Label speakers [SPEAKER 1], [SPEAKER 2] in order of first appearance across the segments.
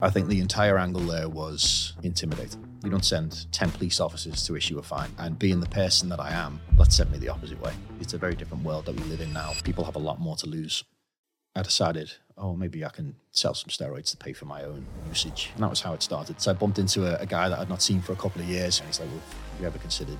[SPEAKER 1] I think the entire angle there was intimidating. You don't send 10 police officers to issue a fine. And being the person that I am, that sent me the opposite way. It's a very different world that we live in now. People have a lot more to lose. I decided, oh, maybe I can sell some steroids to pay for my own usage. And that was how it started. So I bumped into a, a guy that I'd not seen for a couple of years. And he's like, well, have you ever considered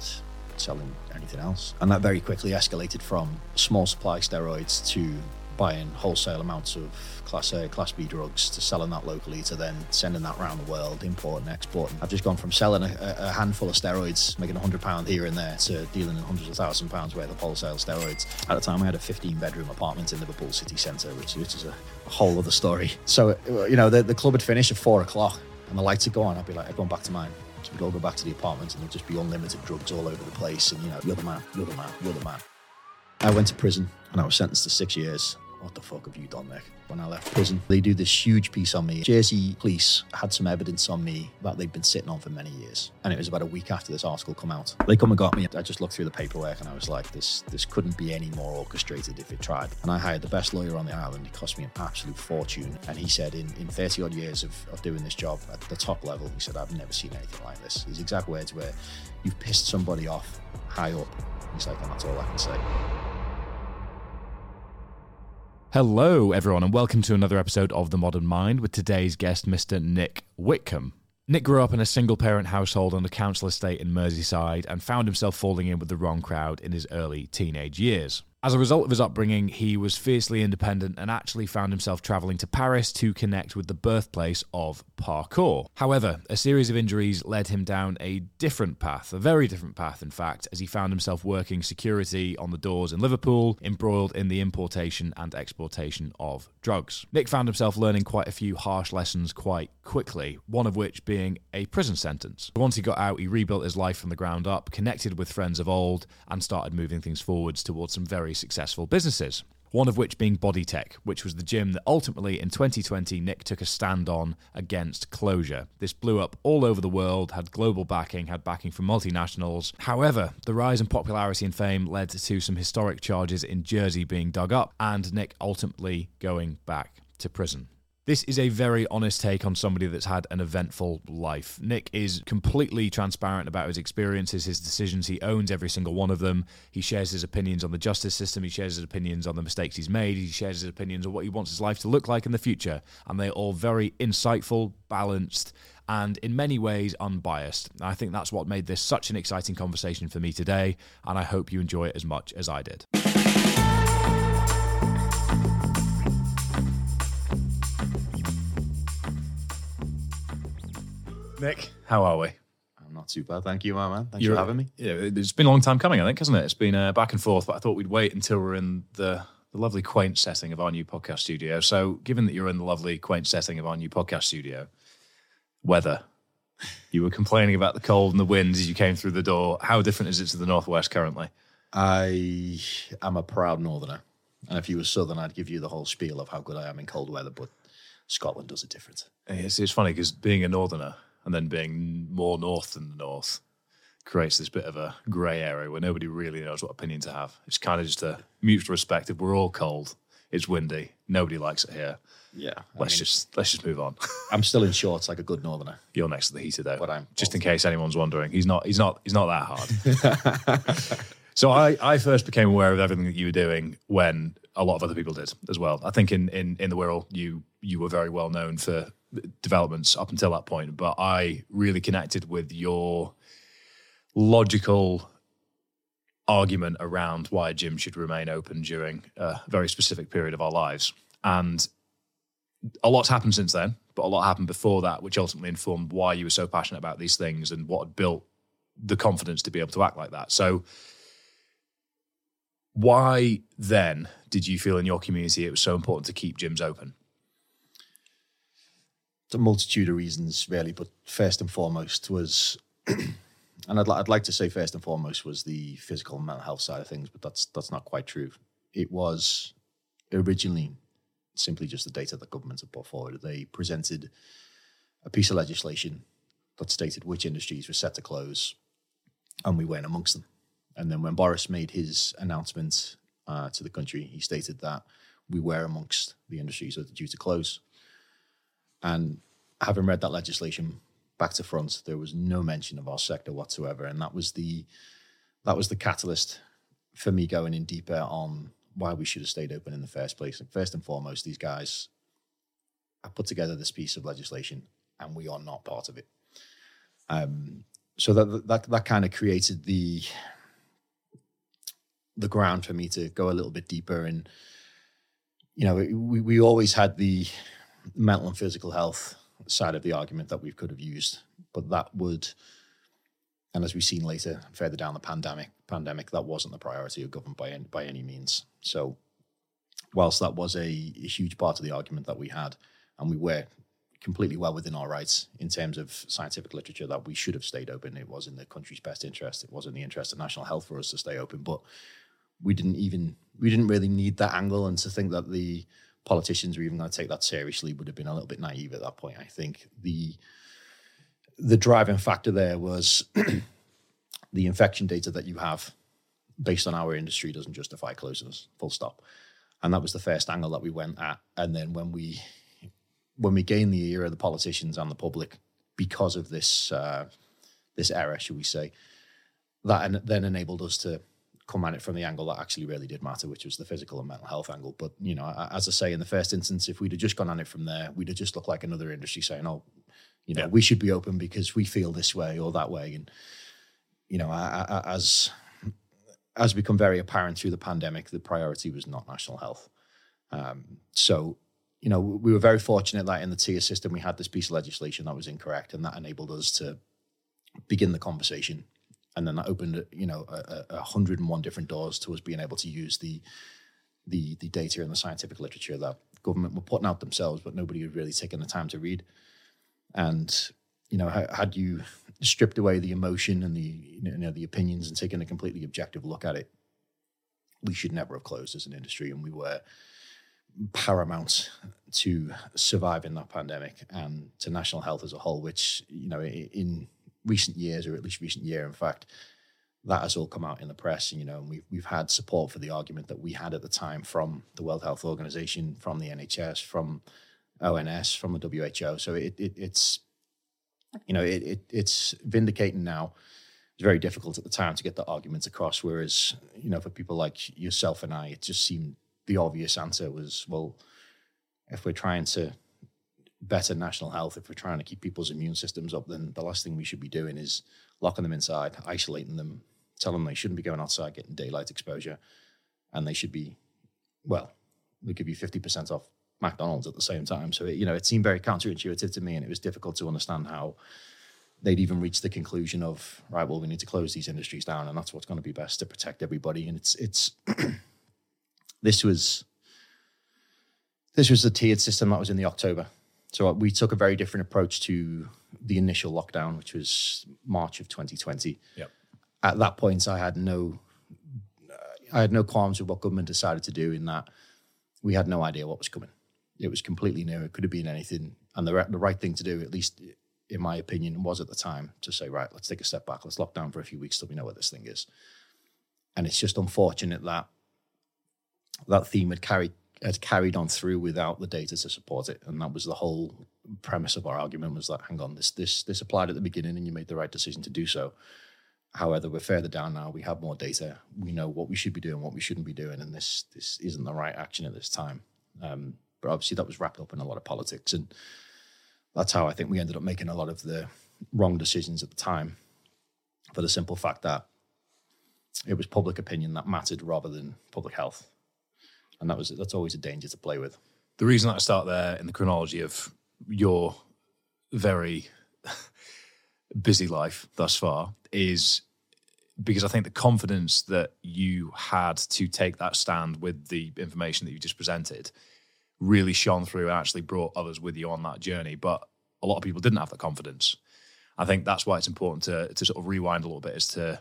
[SPEAKER 1] selling anything else? And that very quickly escalated from small supply steroids to buying wholesale amounts of class A, class B drugs to selling that locally to then sending that around the world, importing, exporting. I've just gone from selling a, a handful of steroids, making a hundred pound here and there, to dealing in hundreds of thousand pounds worth of wholesale steroids. At the time, I had a 15 bedroom apartment in Liverpool city centre, which, which is a, whole other story. So, uh, you know, the, the club would finish at four o'clock and the lights would go on. I'd be like, I'm gone back to mine. So we'd all go back to the apartment and there'd just be unlimited drugs all over the place. And, you know, you're the man, you're the man, you're the man. I went to prison and I was sentenced to six years what the fuck have you done, Nick? When I left prison, they do this huge piece on me. Jersey police had some evidence on me that they'd been sitting on for many years. And it was about a week after this article come out. They come and got me. I just looked through the paperwork and I was like, this this couldn't be any more orchestrated if it tried. And I hired the best lawyer on the island. It cost me an absolute fortune. And he said, in, in 30 odd years of, of doing this job at the top level, he said, I've never seen anything like this. His exact words were, you've pissed somebody off high up. He's like, and that's all I can say.
[SPEAKER 2] Hello, everyone, and welcome to another episode of The Modern Mind with today's guest, Mr. Nick Whitcombe. Nick grew up in a single parent household on a council estate in Merseyside and found himself falling in with the wrong crowd in his early teenage years. As a result of his upbringing, he was fiercely independent and actually found himself travelling to Paris to connect with the birthplace of parkour. However, a series of injuries led him down a different path, a very different path, in fact, as he found himself working security on the doors in Liverpool, embroiled in the importation and exportation of drugs. Nick found himself learning quite a few harsh lessons quite quickly, one of which being a prison sentence. Once he got out, he rebuilt his life from the ground up, connected with friends of old, and started moving things forwards towards some very successful businesses. One of which being Bodytech, which was the gym that ultimately in 2020 Nick took a stand on against closure. This blew up all over the world, had global backing, had backing from multinationals. However, the rise in popularity and fame led to some historic charges in Jersey being dug up, and Nick ultimately going back to prison. This is a very honest take on somebody that's had an eventful life. Nick is completely transparent about his experiences, his decisions. He owns every single one of them. He shares his opinions on the justice system. He shares his opinions on the mistakes he's made. He shares his opinions on what he wants his life to look like in the future. And they're all very insightful, balanced, and in many ways unbiased. I think that's what made this such an exciting conversation for me today. And I hope you enjoy it as much as I did. Nick, how are we?
[SPEAKER 1] I'm not too bad, thank you, my man. Thanks You're, for having me.
[SPEAKER 2] Yeah, it's been a long time coming, I think, hasn't it? It's been uh, back and forth, but I thought we'd wait until we're in the the lovely quaint setting of our new podcast studio. So, given that you're in the lovely quaint setting of our new podcast studio, weather. You were complaining about the cold and the winds as you came through the door. How different is it to the northwest currently?
[SPEAKER 1] I am a proud northerner, and if you were southern, I'd give you the whole spiel of how good I am in cold weather. But Scotland does it different.
[SPEAKER 2] It's, it's funny because being a northerner, and then being more north than the north creates this bit of a grey area where nobody really knows what opinion to have. It's kind of just a mutual respect. If we're all cold, it's windy, nobody likes it here.
[SPEAKER 1] Yeah,
[SPEAKER 2] let's mean, just let's just move on.
[SPEAKER 1] I'm still in shorts like a good northerner.
[SPEAKER 2] You're next to the heater though,
[SPEAKER 1] but I'm
[SPEAKER 2] just in case anyone's wondering. He's not. He's not. He's not that hard. so I I first became aware of everything that you were doing when a lot of other people did as well. I think in in in the Wirral you you were very well known for developments up until that point, but I really connected with your logical argument around why a gym should remain open during a very specific period of our lives. And a lot's happened since then, but a lot happened before that, which ultimately informed why you were so passionate about these things and what had built the confidence to be able to act like that. So, why then did you feel in your community it was so important to keep gyms open?
[SPEAKER 1] A multitude of reasons, really, but first and foremost was, and I'd, I'd like to say first and foremost was the physical and mental health side of things, but that's that's not quite true. It was originally simply just the data that governments had put forward. They presented a piece of legislation that stated which industries were set to close, and we weren't amongst them. And then when Boris made his announcement uh, to the country, he stated that we were amongst the industries that are due to close. And having read that legislation back to front, there was no mention of our sector whatsoever, and that was the that was the catalyst for me going in deeper on why we should have stayed open in the first place. And first and foremost, these guys have put together this piece of legislation, and we are not part of it. Um, so that that that kind of created the the ground for me to go a little bit deeper and you know we we always had the mental and physical health side of the argument that we could have used but that would and as we've seen later further down the pandemic pandemic that wasn't the priority of government by any, by any means so whilst that was a, a huge part of the argument that we had and we were completely well within our rights in terms of scientific literature that we should have stayed open. It was in the country's best interest. It was in the interest of national health for us to stay open. But we didn't even we didn't really need that angle, and to think that the politicians were even going to take that seriously would have been a little bit naive at that point. I think the the driving factor there was the infection data that you have based on our industry doesn't justify closing us. Full stop. And that was the first angle that we went at. And then when we when we gained the ear of the politicians and the public because of this uh, this error, should we say, that en- then enabled us to come at it from the angle that actually really did matter, which was the physical and mental health angle. But you know, as I say, in the first instance, if we'd have just gone at it from there, we'd have just looked like another industry saying, "Oh, you know, yeah. we should be open because we feel this way or that way," and you know, as as become very apparent through the pandemic, the priority was not national health. Um, so you know, we were very fortunate that in the tier system we had this piece of legislation that was incorrect, and that enabled us to begin the conversation. And then that opened, you know, a, a hundred and one different doors to us being able to use the the the data and the scientific literature that government were putting out themselves, but nobody had really taken the time to read. And you know, had you stripped away the emotion and the you know the opinions and taken a completely objective look at it, we should never have closed as an industry, and we were paramount to survive in that pandemic and to national health as a whole, which, you know, in recent years, or at least recent year, in fact, that has all come out in the press. And, You know, and we've, we've had support for the argument that we had at the time from the World Health Organization, from the NHS, from ONS, from the WHO. So it, it it's, you know, it, it it's vindicating now. It's very difficult at the time to get the arguments across. Whereas, you know, for people like yourself and I, it just seemed the obvious answer was, well, if we're trying to better national health, if we're trying to keep people's immune systems up, then the last thing we should be doing is locking them inside, isolating them, telling them they shouldn't be going outside getting daylight exposure, and they should be, well, we give you 50% off McDonald's at the same time. So, it, you know, it seemed very counterintuitive to me, and it was difficult to understand how they'd even reached the conclusion of, right, well, we need to close these industries down, and that's what's going to be best to protect everybody. And it's, it's, This was this was the tiered system that was in the October. So uh, we took a very different approach to the initial lockdown, which was March of 2020.
[SPEAKER 2] Yep.
[SPEAKER 1] At that point, I had no I had no qualms with what government decided to do. In that, we had no idea what was coming. It was completely new. It could have been anything, and the the right thing to do, at least in my opinion, was at the time to say, right, let's take a step back. Let's lock down for a few weeks till we know what this thing is. And it's just unfortunate that that theme had carried had carried on through without the data to support it, and that was the whole premise of our argument was that hang on, this this this applied at the beginning, and you made the right decision to do so. However, we're further down now. We have more data. We know what we should be doing, what we shouldn't be doing, and this this isn't the right action at this time. Um, but obviously, that was wrapped up in a lot of politics, and that's how I think we ended up making a lot of the wrong decisions at the time, for the simple fact that it was public opinion that mattered rather than public health and that was that's always a danger to play with.
[SPEAKER 2] The reason I start there in the chronology of your very busy life thus far is because I think the confidence that you had to take that stand with the information that you just presented really shone through and actually brought others with you on that journey. But a lot of people didn't have that confidence. I think that's why it's important to to sort of rewind a little bit as to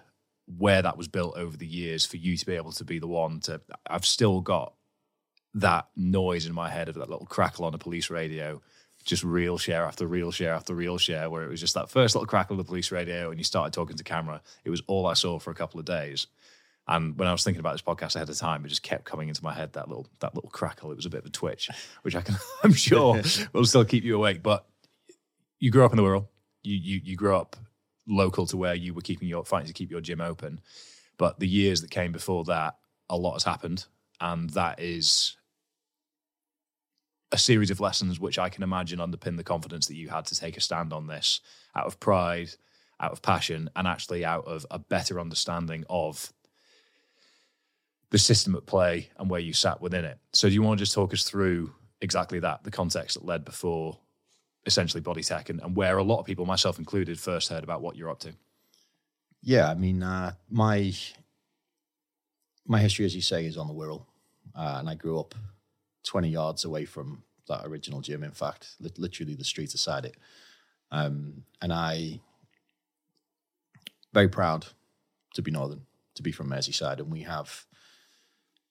[SPEAKER 2] where that was built over the years for you to be able to be the one to I've still got that noise in my head of that little crackle on a police radio, just real share after real share after real share, where it was just that first little crackle of the police radio and you started talking to camera. It was all I saw for a couple of days. And when I was thinking about this podcast ahead of time, it just kept coming into my head that little that little crackle. It was a bit of a twitch, which I can I'm sure will still keep you awake. But you grew up in the Wirral. You you you grew up local to where you were keeping your fighting to keep your gym open. But the years that came before that, a lot has happened, and that is a series of lessons which I can imagine underpin the confidence that you had to take a stand on this out of pride, out of passion, and actually out of a better understanding of the system at play and where you sat within it. So, do you want to just talk us through exactly that, the context that led before essentially Bodytech and, and where a lot of people, myself included, first heard about what you're up to?
[SPEAKER 1] Yeah, I mean, uh, my my history, as you say, is on the Wirral, uh, and I grew up 20 yards away from that original gym. In fact, li- literally the street beside it. Um, and I very proud to be Northern, to be from Merseyside, and we have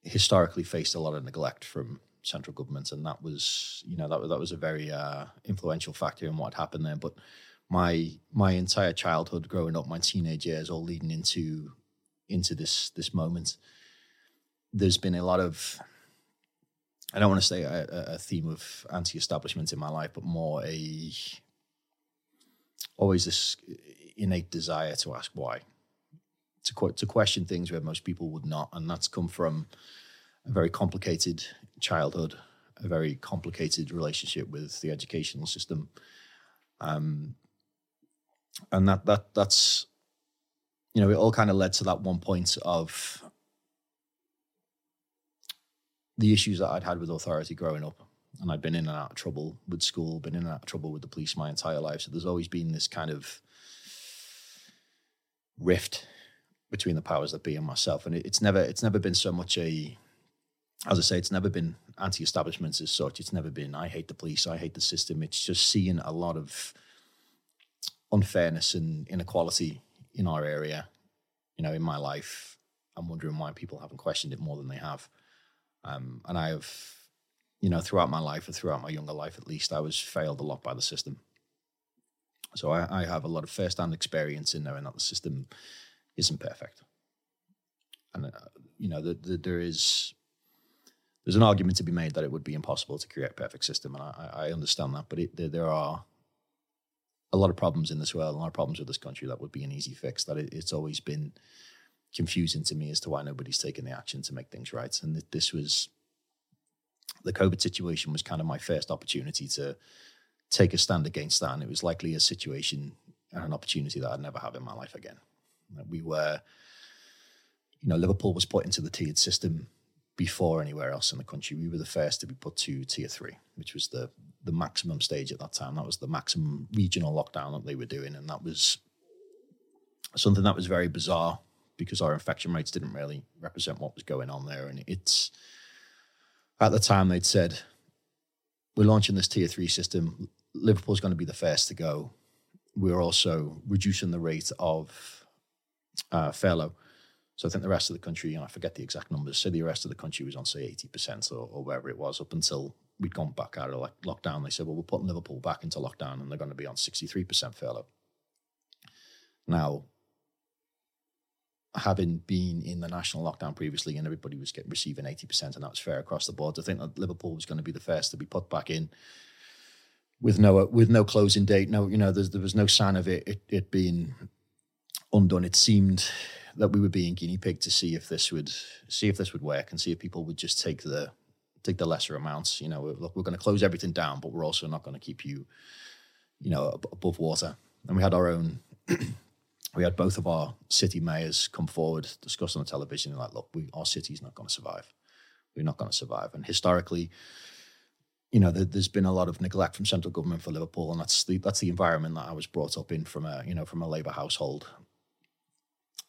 [SPEAKER 1] historically faced a lot of neglect from central government, and that was, you know, that was that was a very uh, influential factor in what happened there. But my my entire childhood, growing up, my teenage years, all leading into into this this moment, there's been a lot of I don't want to say a, a theme of anti-establishment in my life, but more a always this innate desire to ask why, to to question things where most people would not, and that's come from a very complicated childhood, a very complicated relationship with the educational system, um, and that that that's you know it all kind of led to that one point of the issues that I'd had with authority growing up. And I'd been in and out of trouble with school, been in and out of trouble with the police my entire life. So there's always been this kind of rift between the powers that be and myself. And it's never it's never been so much a as I say, it's never been anti-establishment as such. It's never been I hate the police, I hate the system. It's just seeing a lot of unfairness and inequality in our area, you know, in my life. I'm wondering why people haven't questioned it more than they have. Um, and I have, you know, throughout my life or throughout my younger life at least, I was failed a lot by the system. So I, I have a lot of first-hand experience in knowing that the system isn't perfect. And, uh, you know, the, the, there is, there's an argument to be made that it would be impossible to create a perfect system. And I, I understand that, but it, there, there, are a lot of problems in this world, a lot of problems with this country that would be an easy fix, that it, it's always been confusing to me as to why nobody's taking the action to make things right. And this was the COVID situation was kind of my first opportunity to take a stand against that, and it was likely a situation and an opportunity that I'd never have in my life again. We were, you know, Liverpool was put into the tiered system before anywhere else in the country. We were the first to be put to tier three, which was the the maximum stage at that time. That was the maximum regional lockdown that they were doing, and that was something that was very bizarre because our infection rates didn't really represent what was going on there. And it's at the time they'd said, we're launching this tier three system. Liverpool's going to be the first to go. We're also reducing the rate of uh, furlough. So I think the rest of the country, and I forget the exact numbers, say the rest of the country was on, say, 80% or, or wherever it was up until we'd gone back out of like lockdown. They said, well, we're putting Liverpool back into lockdown and they're going to be on 63% furlough. Now, having been in the national lockdown previously and everybody was getting receiving 80% and that was fair across the board. I think that Liverpool was going to be the first to be put back in with no with no closing date. No, you know, there was no sign of it, it, it being undone. It seemed that we were being guinea pig to see if this would see if this would work and see if people would just take the take the lesser amounts. You know, look, we're going to close everything down, but we're also not going to keep you, you know, above water. And we had our own we had both of our city mayors come forward, discuss on the television, and like, look, we, our city's not going to survive. We're not going to survive. And historically, you know, there, has been a lot of neglect from central government for Liverpool, and that's the that's the environment that I was brought up in from a you know from a Labour household,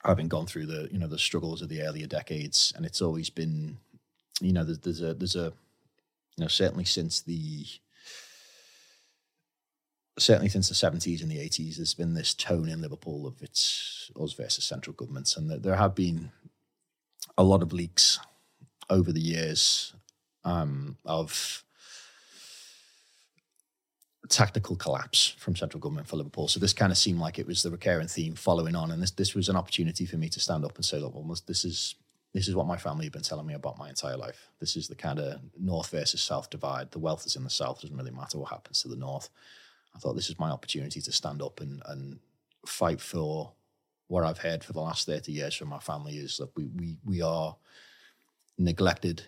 [SPEAKER 1] having gone through the you know the struggles of the earlier decades, and it's always been, you know, there's, there's a there's a, you know, certainly since the certainly since the 70s and the 80s, there's been this tone in Liverpool of it's us versus central governments. And there have been a lot of leaks over the years um, of tactical collapse from central government for Liverpool. So this kind of seemed like it was the recurring theme following on. And this, this was an opportunity for me to stand up and say, look, well, this is this is what my family have been telling me about my entire life. This is the kind of north versus south divide. The wealth is in the south. It Doesn't really matter what happens to the north I thought this is my opportunity to stand up and, and fight for what I've heard for the last 30 years from my family is that we, we, we are neglected,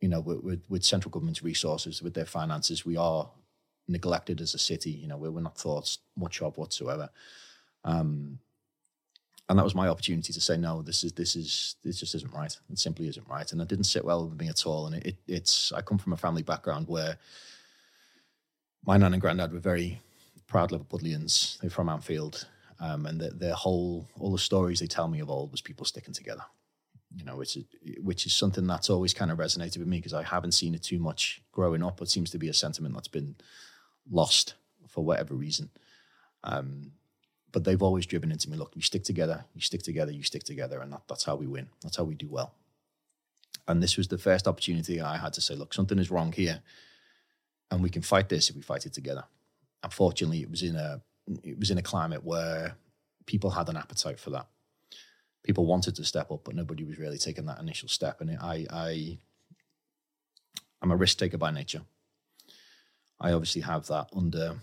[SPEAKER 1] you know, with, with, with central government's resources, with their finances, we are neglected as a city. You know, we're, we're not thought much of whatsoever. Um, and that was my opportunity to say no this is this is this just isn't right it simply isn't right and it didn't sit well with me at all and it, it, it's i come from a family background where my nan and granddad were very proud liverpudlians they're from anfield um, and the, their whole all the stories they tell me of old was people sticking together. You know which is which is something that's always kind of resonated with me because i haven't seen it too much growing up. It seems to be a sentiment that's been lost for whatever reason. Um, but they've always driven into me look you stick together you stick together you stick together and that, that's how we win. That's how we do well. And this was the first opportunity i had to say look something is wrong here and we can fight this if we fight it together. Unfortunately it was in a it was in a climate where people had an appetite for that. People wanted to step up but nobody was really taking that initial step. And i i i'm a risk taker by nature. I obviously have that under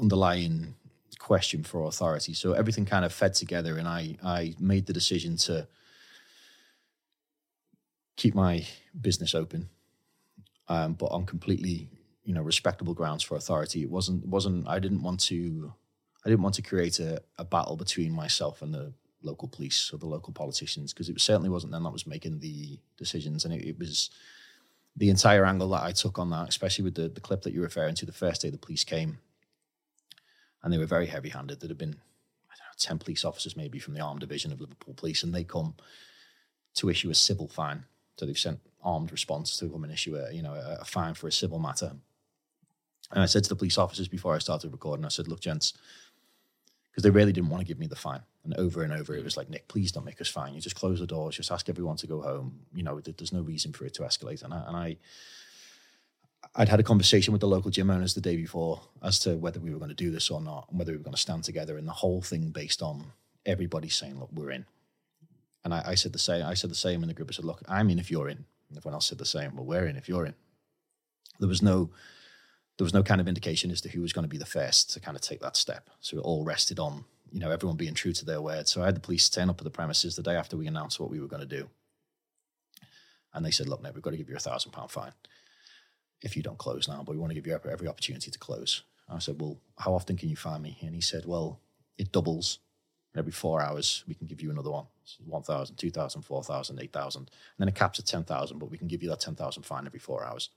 [SPEAKER 1] underlying question for authority. So everything kind of fed together, and I I made the decision to keep my business open, um, but on completely you know respectable grounds for authority. It wasn't wasn't I didn't want to I didn't want to create a, a battle between myself and the local police or the local politicians because it certainly wasn't them that was making the decisions, and it, it was the entire angle that I took on that, especially with the, the clip that you're referring to, the first day the police came and they were very heavy handed. There had been, I don't know, 10 police officers maybe from the armed division of Liverpool Police, and they come to issue a civil fine. So they've sent armed response to come and issue a, you know, a, a fine for a civil matter. And I said to the police officers before I started recording, I said, look, gents, because they really didn't want to give me the fine. And over and over, it was like, Nick, please don't make us fine. You just close the doors, just ask everyone to go home. You know, there's no reason for it to escalate. And I, and I I'd had a conversation with the local gym owners the day before as to whether we were going to do this or not, and whether we were going to stand together. And the whole thing based on everybody saying, "Look, we're in." And I, I said the same. I said the same in the group. I said, "Look, I'm in if you're in." And everyone else said the same. Well, we're in if you're in. There was no, there was no kind of indication as to who was going to be the first to kind of take that step. So it all rested on you know everyone being true to their word. So I had the police turn up at the premises the day after we announced what we were going to do, and they said, "Look, now we've got to give you a thousand pound fine." if you don't close now, but we want to give you every, opportunity to close. I said, well, how often can you find me? And he said, well, it doubles. Every four hours, we can give you another one. So 1,000, 2,000, 4,000, 8,000. And then it caps at 10,000, but we can give you that 10,000 fine every four hours.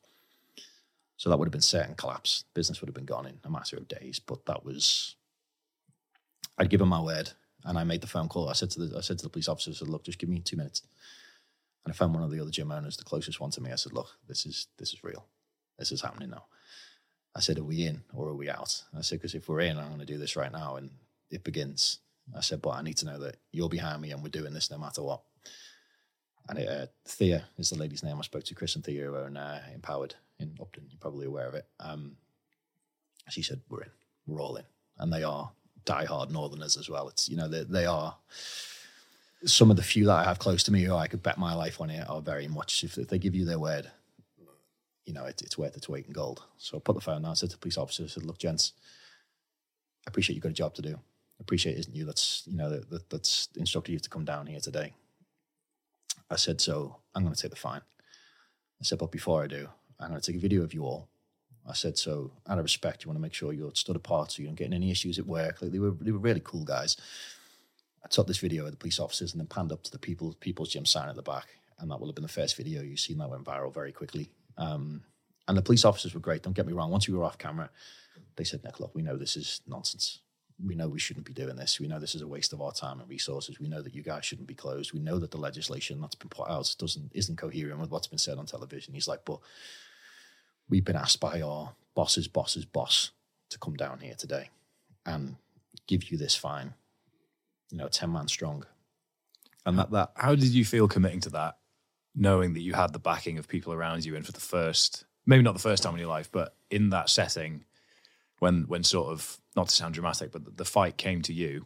[SPEAKER 1] So that would have been certain collapse. Business would have been gone in a matter of days. But that was, I'd given my word and I made the phone call. I said to the, I said to the police officer, I said, look, just give me two minutes. And I found one of the other gym owners, the closest one to me. I said, look, this is, this is real this is happening now. I said, are we in or are we out? I said, because if we're in, I'm going to do this right now. And it begins. I said, but I need to know that you're behind me and we're doing this no matter what. And it, uh, Thea is the lady's name I spoke to, Chris and Thea, in, uh, Empowered in Upton. You're probably aware of it. Um, she said, we're in, we're all in. And they are die-hard Northerners as well. It's, you know, they, they are some of the few that I have close to me who I could bet my life on it are very much, if, if they give you their word, you know, it, it's worth its weight in gold. So I put the phone down, I said to the police officer, I said, look, gents, I appreciate you've got a job to do. I appreciate it isn't you that's, you know, that, that's instructed you to come down here today. I said, so I'm going to take the fine. I said, but before I do, I'm going to take a video of you all. I said, so out of respect, you want to make sure you're stood apart so you don't get any issues at work. Like they were, they were really cool guys. I took this video of the police officers and then panned up to the people, people's gym sign at the back. And that will have been the first video you've seen that went viral very quickly. Um, and the police officers were great. Don't get me wrong. Once we were off camera, they said, Nick, look, we know this is nonsense. We know we shouldn't be doing this. We know this is a waste of our time and resources. We know that you guys shouldn't be closed. We know that the legislation that's been put out doesn't isn't coherent with what's been said on television. He's like, but we've been asked by our boss's boss's boss to come down here today and give you this fine. You know, ten man strong.
[SPEAKER 2] And that that how did you feel committing to that knowing that you had the backing of people around you and for the first maybe not the first time in your life but in that setting when when sort of not to sound dramatic but the fight came to you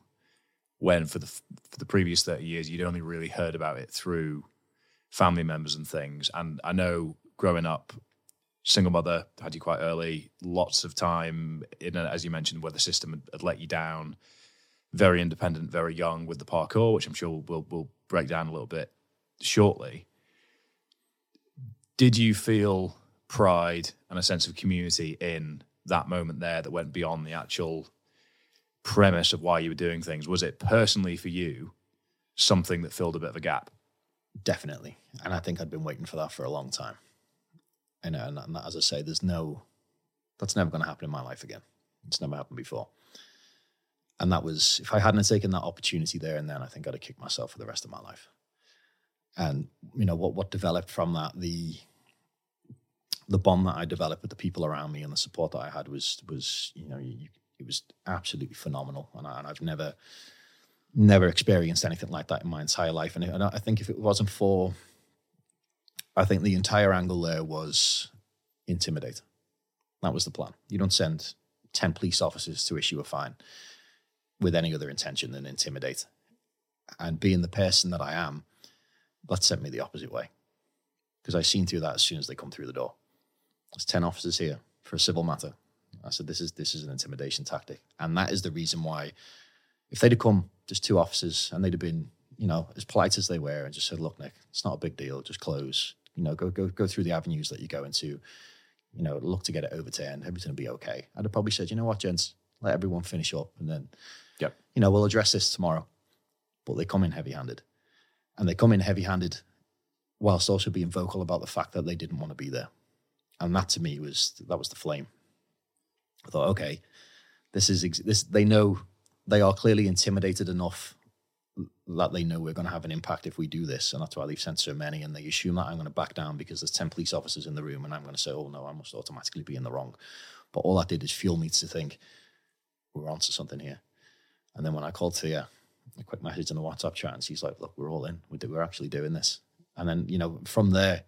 [SPEAKER 2] when for the for the previous 30 years you'd only really heard about it through family members and things and i know growing up single mother, had you quite early, lots of time in, a, as you mentioned, where the system had, had, let you down. Very independent, very young with the parkour, which I'm sure we'll, we'll break down a little bit shortly. Did you feel pride and a sense of community in that moment there that went beyond the actual premise of why you were doing things? Was it personally for you something that filled a bit of a gap?
[SPEAKER 1] Definitely. And I think I'd been waiting for that for a long time. And, and, and as I say, there's no, that's never going to happen in my life again. It's never happened before. And that was, if I hadn't taken that opportunity there and then, I think I'd have kicked myself for the rest of my life. And, you know, what, what developed from that, the, the bond that I developed with the people around me and the support that I had was, was, you know, you, it was absolutely phenomenal. And, I, and I've never, never experienced anything like that in my entire life. And, I think if it wasn't for, I think the entire angle there was intimidate. That was the plan. You don't send 10 police officers to issue a fine with any other intention than intimidate. And being the person that I am, that sent me the opposite way. Because I seen through that as soon as they come through the door. There's 10 officers here for a civil matter. I said, this is this is an intimidation tactic. And that is the reason why if they'd have come just two officers and they'd have been, you know, as polite as they were and just said, look, Nick, it's not a big deal, just close. You know, go go go through the avenues that you go into, you know, look to get it overturned, everything will be okay. I'd have probably said, you know what, gents, let everyone finish up and then
[SPEAKER 2] yep.
[SPEAKER 1] you know, we'll address this tomorrow. But they come in heavy handed. And they come in heavy handed whilst also being vocal about the fact that they didn't want to be there. And that to me was that was the flame. I thought, okay, this is this. They know they are clearly intimidated enough that they know we're going to have an impact if we do this, and that's why they've sent so many. And they assume that I'm going to back down because there's ten police officers in the room, and I'm going to say, "Oh no, I must automatically be in the wrong." But all that did is fuel me to think we're onto something here. And then when I called Thea, a quick message in the WhatsApp chat, and she's like, "Look, we're all in. We're actually doing this." And then you know, from there,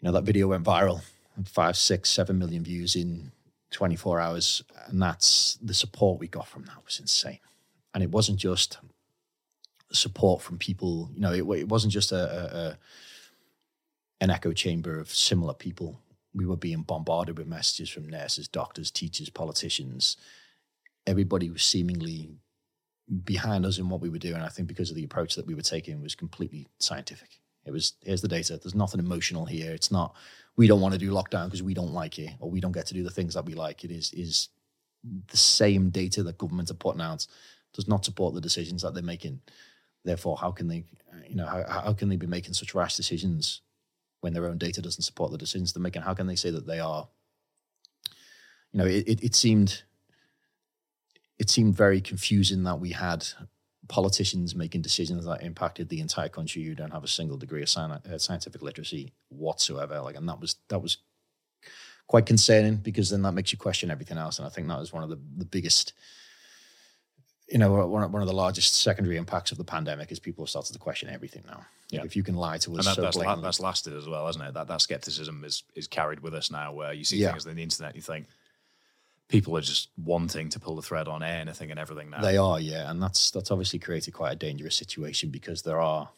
[SPEAKER 1] you know, that video went viral, five, six, seven million views in 24 hours. And that's the support we got from that was insane. And it wasn't just support from people, you know, it, it wasn't just a, a, an echo chamber of similar people. We were being bombarded with messages from nurses, doctors, teachers, politicians. Everybody was seemingly behind us in what we were doing. I think because of the approach that we were taking was completely scientific. It was here's the data. There's nothing emotional here. It's not we don't want to do lockdown because we don't like it or we don't get to do the things that we like. It is is the same data that governments are putting out does not support the decisions that they're making. Therefore, how can they, you know, how, how can they be making such rash decisions when their own data doesn't support the decisions they're making? How can they say that they are, you know, it, it, it seemed, it seemed very confusing that we had politicians making decisions that impacted the entire country you don't have a single degree of uh, scientific literacy whatsoever. Like and that was that was quite concerning because then that makes you question everything else. And i think that was one of the, the biggest you know one, one of the largest secondary impacts of the pandemic is people have started to question everything now. Yeah. if you can lie to us
[SPEAKER 2] and that,
[SPEAKER 1] so
[SPEAKER 2] that's, la- that's lasted as well hasn't it? That, that skepticism is is carried with us now where you see yeah. things on the internet you think people are just wanting to pull the thread on anything and everything now.
[SPEAKER 1] They are, yeah, and that's that's obviously created quite a dangerous situation because there are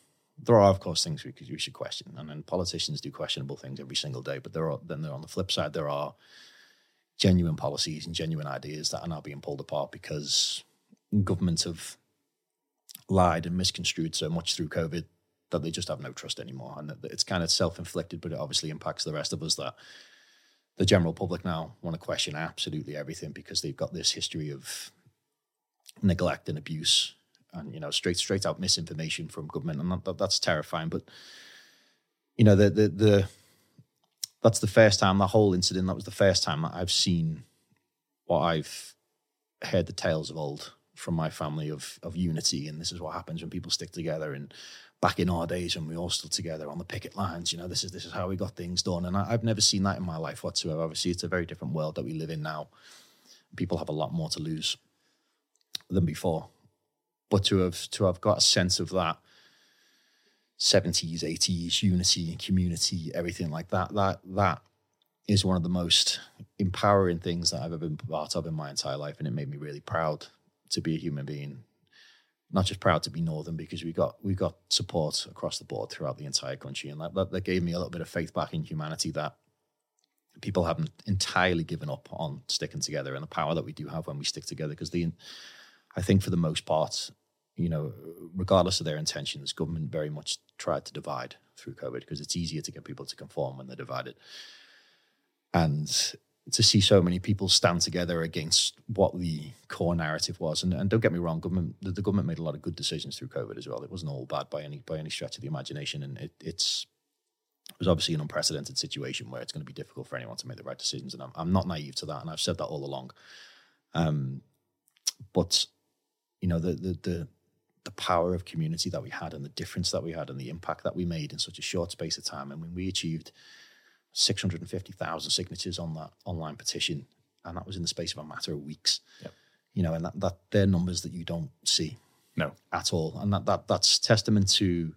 [SPEAKER 1] there are of course things we we should question, and then politicians do questionable things every single day. But there are then there on the flip side there are genuine policies and genuine ideas that are now being pulled apart because governments have lied and misconstrued so much through COVID that they just have no trust anymore, and it's kind of self inflicted, but it obviously impacts the rest of us that the general public now want to question absolutely everything because they've got this history of neglect and abuse and you know straight straight out misinformation from government and that, that's terrifying but you know the the the that's the first time that whole incident that was the first time that I've seen what I've heard the tales of old from my family of of unity and this is what happens when people stick together and back in our days when we all stood together on the picket lines. You know, this is this is how we got things done, and I, have never seen that in my life whatsoever. Obviously, it's a very different world that we live in now. People have a lot more to lose than before, but to have to have got a sense of that 70s, 80s unity and community, everything like that, that that is one of the most empowering things that I've ever been part of in my entire life, and it made me really proud to be a human being not just proud to be Northern because we got we got support across the board throughout the entire country, and that, that, that gave me a little bit of faith back in humanity that people haven't entirely given up on sticking together and the power that we do have when we stick together. Because the, I think for the most part, you know, regardless of their intentions, government very much tried to divide through COVID because it's easier to get people to conform when they're divided. And to see so many people stand together against what the core narrative was, and, and don't get me wrong, government the, the, government made a lot of good decisions through COVID as well. It wasn't all bad by any by any stretch of the imagination, and it, it's it was obviously an unprecedented situation where it's going to be difficult for anyone to make the right decisions, and I'm, I'm not naive to that, and I've said that all along. Um, but you know the the the the power of community that we had and the difference that we had and the impact that we made in such a short space of time. And when we achieved 650,000 signatures on that online petition, and that was in the space of a matter of weeks.
[SPEAKER 2] Yep.
[SPEAKER 1] You know, and that, that they're numbers that you don't see
[SPEAKER 2] no
[SPEAKER 1] at all, and that that that's testament to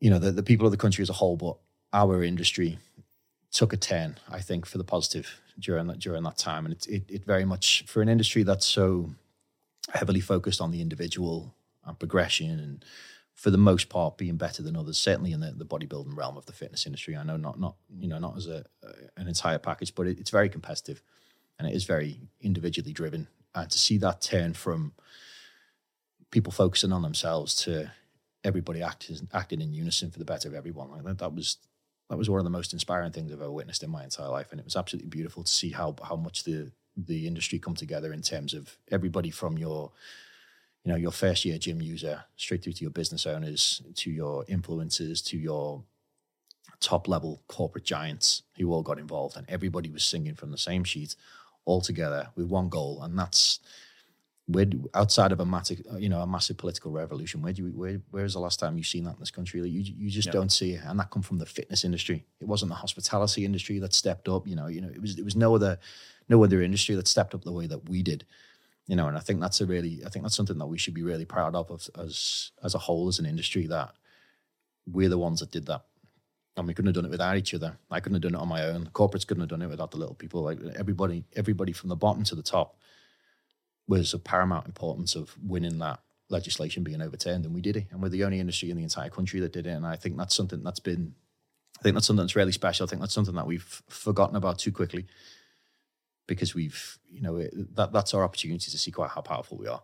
[SPEAKER 1] you know the, the people of the country as a whole, but our industry took a turn, I think, for the positive during that during that time, and it, it, it very much for an industry that's so heavily focused on the individual and progression and for the most part being better than others certainly in the, the bodybuilding realm of the fitness industry. I know not not you know not as a, an entire package but it, it's very competitive and it is very individually driven. And to see that turn from people focusing on themselves to everybody acting acting in unison for the better of everyone like that, that was that was one of the most inspiring things I've ever witnessed in my entire life, and it was absolutely beautiful to see how how much the the industry come together in terms of everybody from your you know, your first year gym user straight through to your business owners, to your influencers, to your top level corporate giants who all got involved and everybody was singing from the same sheet all together with one goal. And that's where outside of a massive, you know, a massive political revolution, where do you, where, where is the last time you've seen that in this country? Like you, you just yeah. don't see it. And that come from the fitness industry. It wasn't the hospitality industry that stepped up, you know, you know, it was, it was no other, no other industry that stepped up the way that we did you know, and I think that's a really, I think that's something that we should be really proud of as as a whole as an industry that we're the ones that did that, and we couldn't have done it without each other. I couldn't have done it on my own. Corporates couldn't have done it without the little people. Like everybody, everybody from the bottom to the top was of paramount importance of winning that legislation being overturned, and we did it. And we're the only industry in the entire country that did it. And I think that's something that's been, I think that's something that's really special. I think that's something that we've forgotten about too quickly because we've, you know, it, that that's our opportunity to see quite how powerful we are.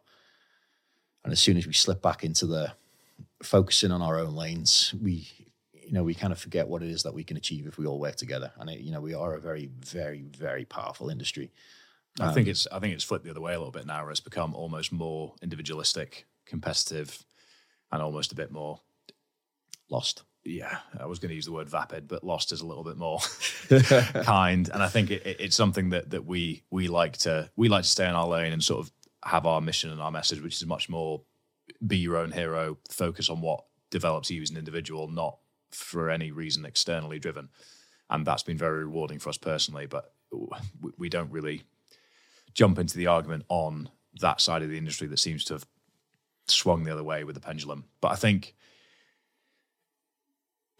[SPEAKER 1] And as soon as we slip back into the focusing on our own lanes, we, you know, we kind of forget what it is that we can achieve if we all work together. And it, you know, we are a very, very, very powerful industry.
[SPEAKER 2] I um, think it's I think it's flipped the other way a little bit now. Where it's become almost more individualistic, competitive, and almost a bit more
[SPEAKER 1] lost
[SPEAKER 2] yeah, I was going to use the word vapid, but lost is a little bit more kind. And I think it, it, it's something that that we we like to we like to stay in our lane and sort of have our mission and our message, which is much more be your own hero, focus on what develops you as an individual, not for any reason externally driven. And that's been very rewarding for us personally. But we don't really jump into the argument on that side of the industry that seems to have swung the other way with the pendulum. But I think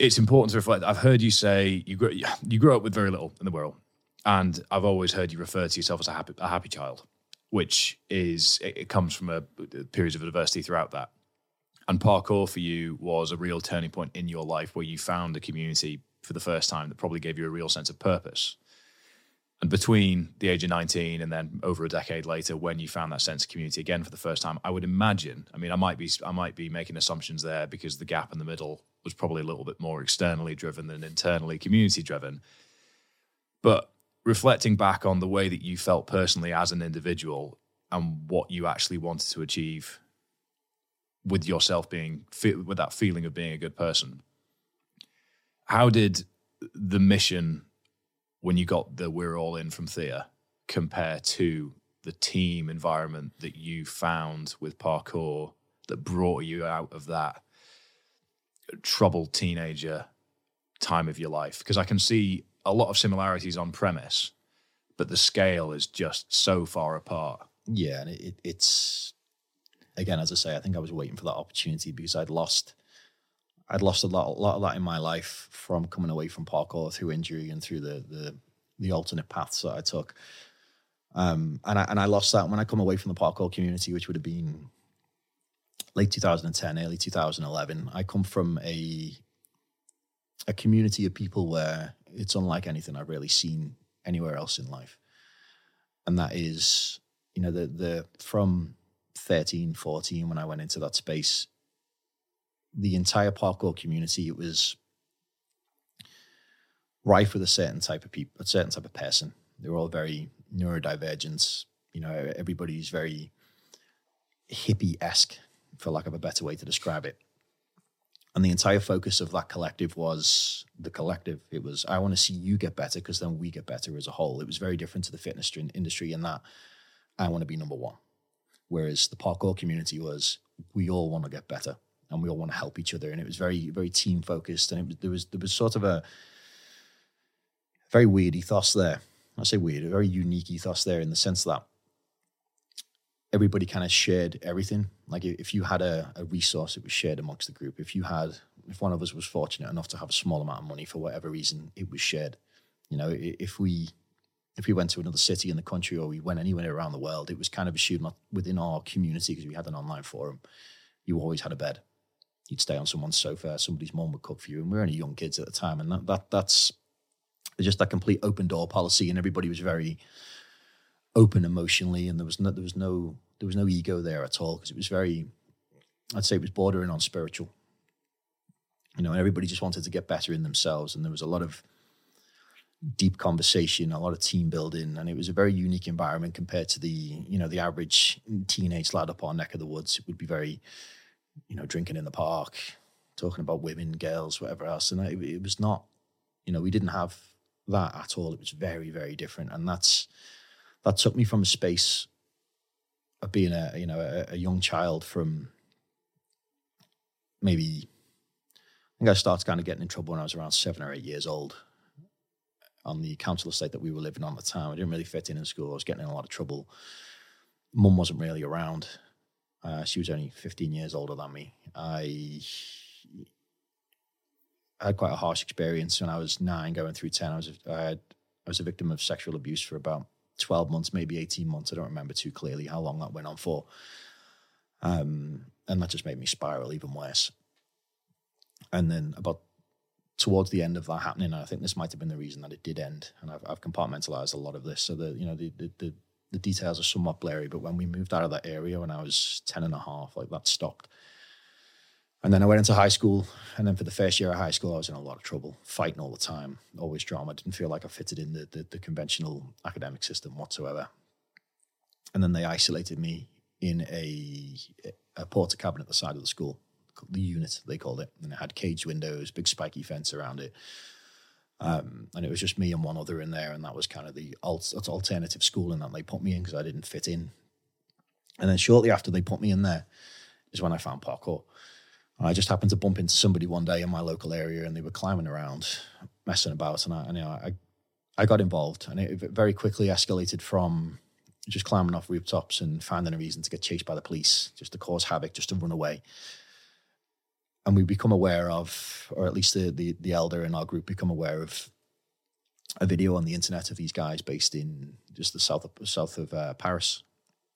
[SPEAKER 2] it's important to reflect. I've heard you say you grew, you grew up with very little in the world, and I've always heard you refer to yourself as a happy, a happy child, which is it, it comes from a, a periods of adversity throughout that. And parkour for you was a real turning point in your life where you found a community for the first time that probably gave you a real sense of purpose. And between the age of 19 and then over a decade later, when you found that sense of community again for the first time, I would imagine, I mean, I might be, I might be making assumptions there because the gap in the middle was probably a little bit more externally driven than internally community driven. But reflecting back on the way that you felt personally as an individual and what you actually wanted to achieve with yourself being with that feeling of being a good person how did the mission when you got the we're all in from Thea compare to the team environment that you found with parkour that brought you out of that troubled teenager time of your life? Because I can see a lot of similarities on premise, but the scale is just so far apart.
[SPEAKER 1] Yeah, and it, it's again, as I say, I think I was waiting for that opportunity because I'd lost, I'd lost a lot, a lot of that in my life from coming away from parkour through injury and through the the, the alternate paths that I took. Um, and I and I lost that when I come away from the parkour community, which would have been late 2010, early 2011. I come from a a community of people where it's unlike anything I've really seen anywhere else in life. And that is, you know, the the from 13, 14, when I went into that space, the entire parkour community, it was rife with a certain type of people, a certain type of person. They were all very neurodivergent. You know, everybody's very hippie esque, for lack of a better way to describe it. And the entire focus of that collective was the collective. It was, I want to see you get better because then we get better as a whole. It was very different to the fitness industry in that I want to be number one. Whereas the parkour community was, we all want to get better and we all want to help each other. And it was very, very team focused. And it was, there was, there was sort of a very weird ethos there. I say weird, a very unique ethos there in the sense that everybody kind of shared everything. Like if you had a, a resource, it was shared amongst the group. If you had, if one of us was fortunate enough to have a small amount of money for whatever reason, it was shared. You know, if we if we went to another city in the country or we went anywhere around the world, it was kind of assumed not within our community because we had an online forum. You always had a bed. You'd stay on someone's sofa. Somebody's mom would cook for you, and we were only young kids at the time, and that, that that's just that complete open door policy, and everybody was very open emotionally, and there was no there was no there was no ego there at all because it was very, I'd say it was bordering on spiritual. You know, everybody just wanted to get better in themselves, and there was a lot of deep conversation, a lot of team building, and it was a very unique environment compared to the you know the average teenage lad up our neck of the woods. It would be very, you know, drinking in the park, talking about women, girls, whatever else, and it, it was not, you know, we didn't have that at all. It was very very different, and that's that took me from a space of being a you know a, a young child from maybe I think I started kind of getting in trouble when I was around seven or eight years old on the council estate that we were living on at the time. I didn't really fit in in school. I was getting in a lot of trouble. Mum wasn't really around. Uh, she was only 15 years older than me. I had quite a harsh experience when I was nine, going through 10. I was, I, had, I was a victim of sexual abuse for about 12 months, maybe 18 months. I don't remember too clearly how long that went on for. Um, and that just made me spiral even worse. And then about towards the end of that happening, I think this might have been the reason that it did end. And I've, I've compartmentalized a lot of this. So the, you know, the, the, the, the details are somewhat blurry, but when we moved out of that area when I was 10 and a half, like that stopped. And then I went into high school. And then for the first year of high school, I was in a lot of trouble, fighting all the time, always drama. Didn't feel like I fitted in the, the, the conventional academic system whatsoever. And then they isolated me in a, a Portakabin at the side of the school, the unit, they called it. And it had cage windows, big spiky fence around it. Um, and it was just me and one other in there. And that was kind of the alt, alternative schooling that they put me in because I didn't fit in. And then shortly after they put me in there is when I found parkour. I just happened to bump into somebody one day in my local area, and they were climbing around, messing about, and I, and, you know, I, I got involved, and it very quickly escalated from just climbing off rooftops and finding a reason to get chased by the police, just to cause havoc, just to run away. And we become aware of, or at least the the, the elder in our group become aware of a video on the internet of these guys based in just the south of south of uh, Paris,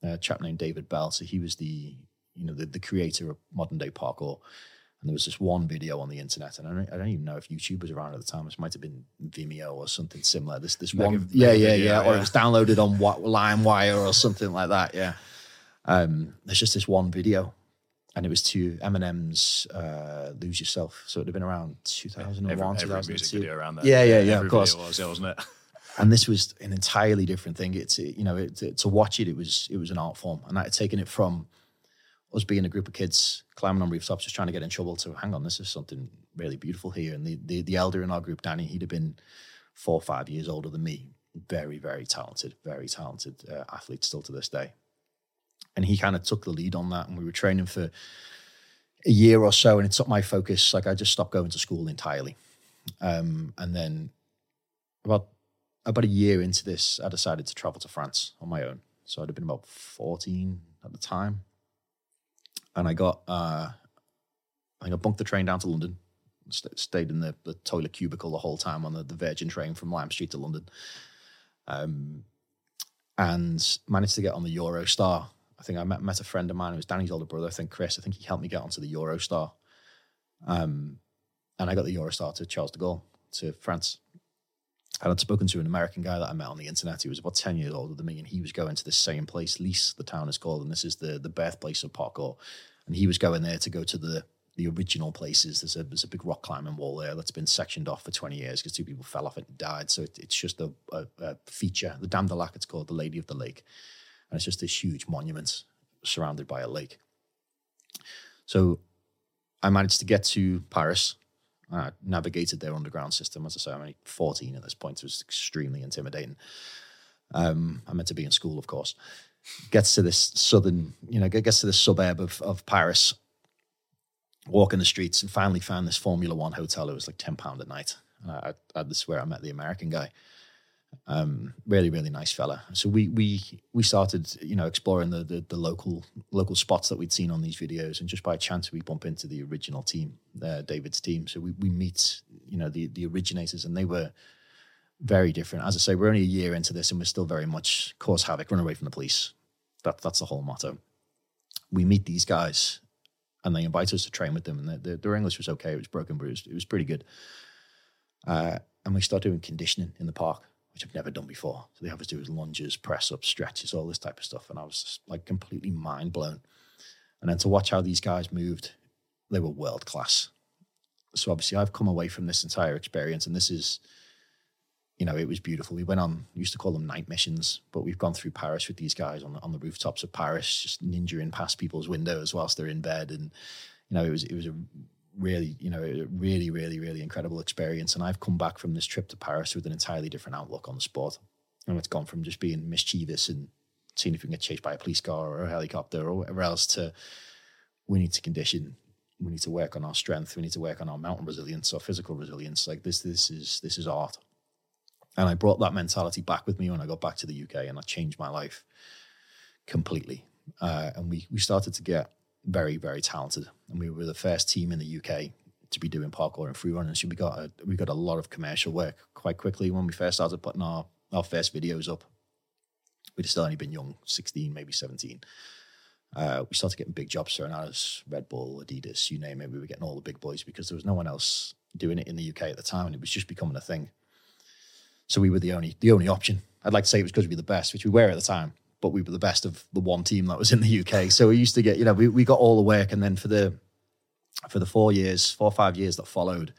[SPEAKER 1] a chap named David Belle. So he was the you know, the, the creator of modern day parkour. And there was this one video on the internet, and I don't, I don't even know if YouTube was around at the time. This might have been Vimeo or something similar. This this one, a, yeah, yeah, video, yeah, or it was downloaded on what, LimeWire or something like that. Yeah, um, there's just this one video, and it was to Eminem's uh, "Lose Yourself." So it'd have been around 2001, every, every 2002. Music
[SPEAKER 2] video around that.
[SPEAKER 1] Yeah, yeah, yeah. Of course,
[SPEAKER 2] was, yeah, wasn't it?
[SPEAKER 1] and this was an entirely different thing. It's you know, it, to, to watch it, it was it was an art form, and I had taken it from us being a group of kids climbing on rooftops, just trying to get in trouble. To hang on, this is something really beautiful here. And the, the, the elder in our group, Danny, he'd have been four or five years older than me. Very, very talented, very talented uh, athlete still to this day. And he kind of took the lead on that. And we were training for a year or so, and it took my focus. Like I just stopped going to school entirely. Um, and then about about a year into this, I decided to travel to France on my own. So I'd have been about 14 at the time and I got uh, I I bunked the train down to London, st- stayed in the, the toilet cubicle the whole time on the, the Virgin train from Lime Street to London, um, and managed to get on the Eurostar. I think I met met a friend of mine who was Danny's older brother. I think Chris. I think he helped me get onto the Eurostar, um, and I got the Eurostar to Charles de Gaulle to France, And I'd spoken to an American guy that I met on the internet. He was about 10 years older than me, and he was going to the same place, Lisses, the town is called, and this is the, the birthplace of parkour. And he was going there to go to the the original places. There's a there's a big rock climbing wall there that's been sectioned off for 20 years because two people fell off it and died. So it, it's just a, a, a, feature. The Dame du Lac, it's called the Lady of the Lake, and it's just this huge monument surrounded by a lake. So I managed to get to Paris. I navigated their underground system. As I say, I'm only 14 at this point. It was extremely intimidating. Um, I meant to be in school, of course. Gets to this southern, you know, gets to this suburb of, of Paris, walking the streets, and finally found this Formula One hotel. It was like £10 a night. And I, I, where I met the American guy. Um, really, really nice fella. So we we we started, you know, exploring the, the, the local local spots that we'd seen on these videos, and just by chance we bump into the original team, uh, David's team. So we we meet, you know, the the originators, and they were very different. As I say, we're only a year into this, and we're still very much cause havoc, run away from the police. That that's the whole motto. We meet these guys, and they invite us to train with them, and their, their English was okay. It was broken, but it was, it was pretty good. Uh, and we start doing conditioning in the park which I've never done before. So they have us do is lunges, press ups, stretches, all this type of stuff. And I was just like completely mind blown. And then to watch how these guys moved, they were world class. So obviously I've come away from this entire experience and this is, you know, it was beautiful. We went on, used to call them night missions, but we've gone through Paris with these guys on the, on the rooftops of Paris, just ninjaing past people's windows whilst they're in bed. And, you know, it was, it was a really, you know, really, really, really incredible experience. And I've come back from this trip to Paris with an entirely different outlook on the sport. And it's gone from just being mischievous and seeing if we can get chased by a police car or a helicopter or whatever else to we need to condition, we need to work on our strength, we need to work on our mountain resilience, our physical resilience. Like this, this is this is art. And I brought that mentality back with me when I got back to the UK, and I changed my life completely. Uh, and we we started to get very, very talented. And we were the first team in the UK to be doing parkour and free running. So we got a, we got a lot of commercial work quite quickly when we first started putting our, our first videos up. We'd still only been young, 16, maybe 17. Uh, we started getting big jobs thrown at us, Red Bull, Adidas, you name it. We were getting all the big boys because there was no one else doing it in the UK at the time, and it was just becoming a thing. So we were the only the only option. I'd like to say it was because we were the best, which we were at the time but we were the best of the one team that was in the UK. So we used to get, you know, we, we got all the work. And then for the for the four years, four or five years that followed,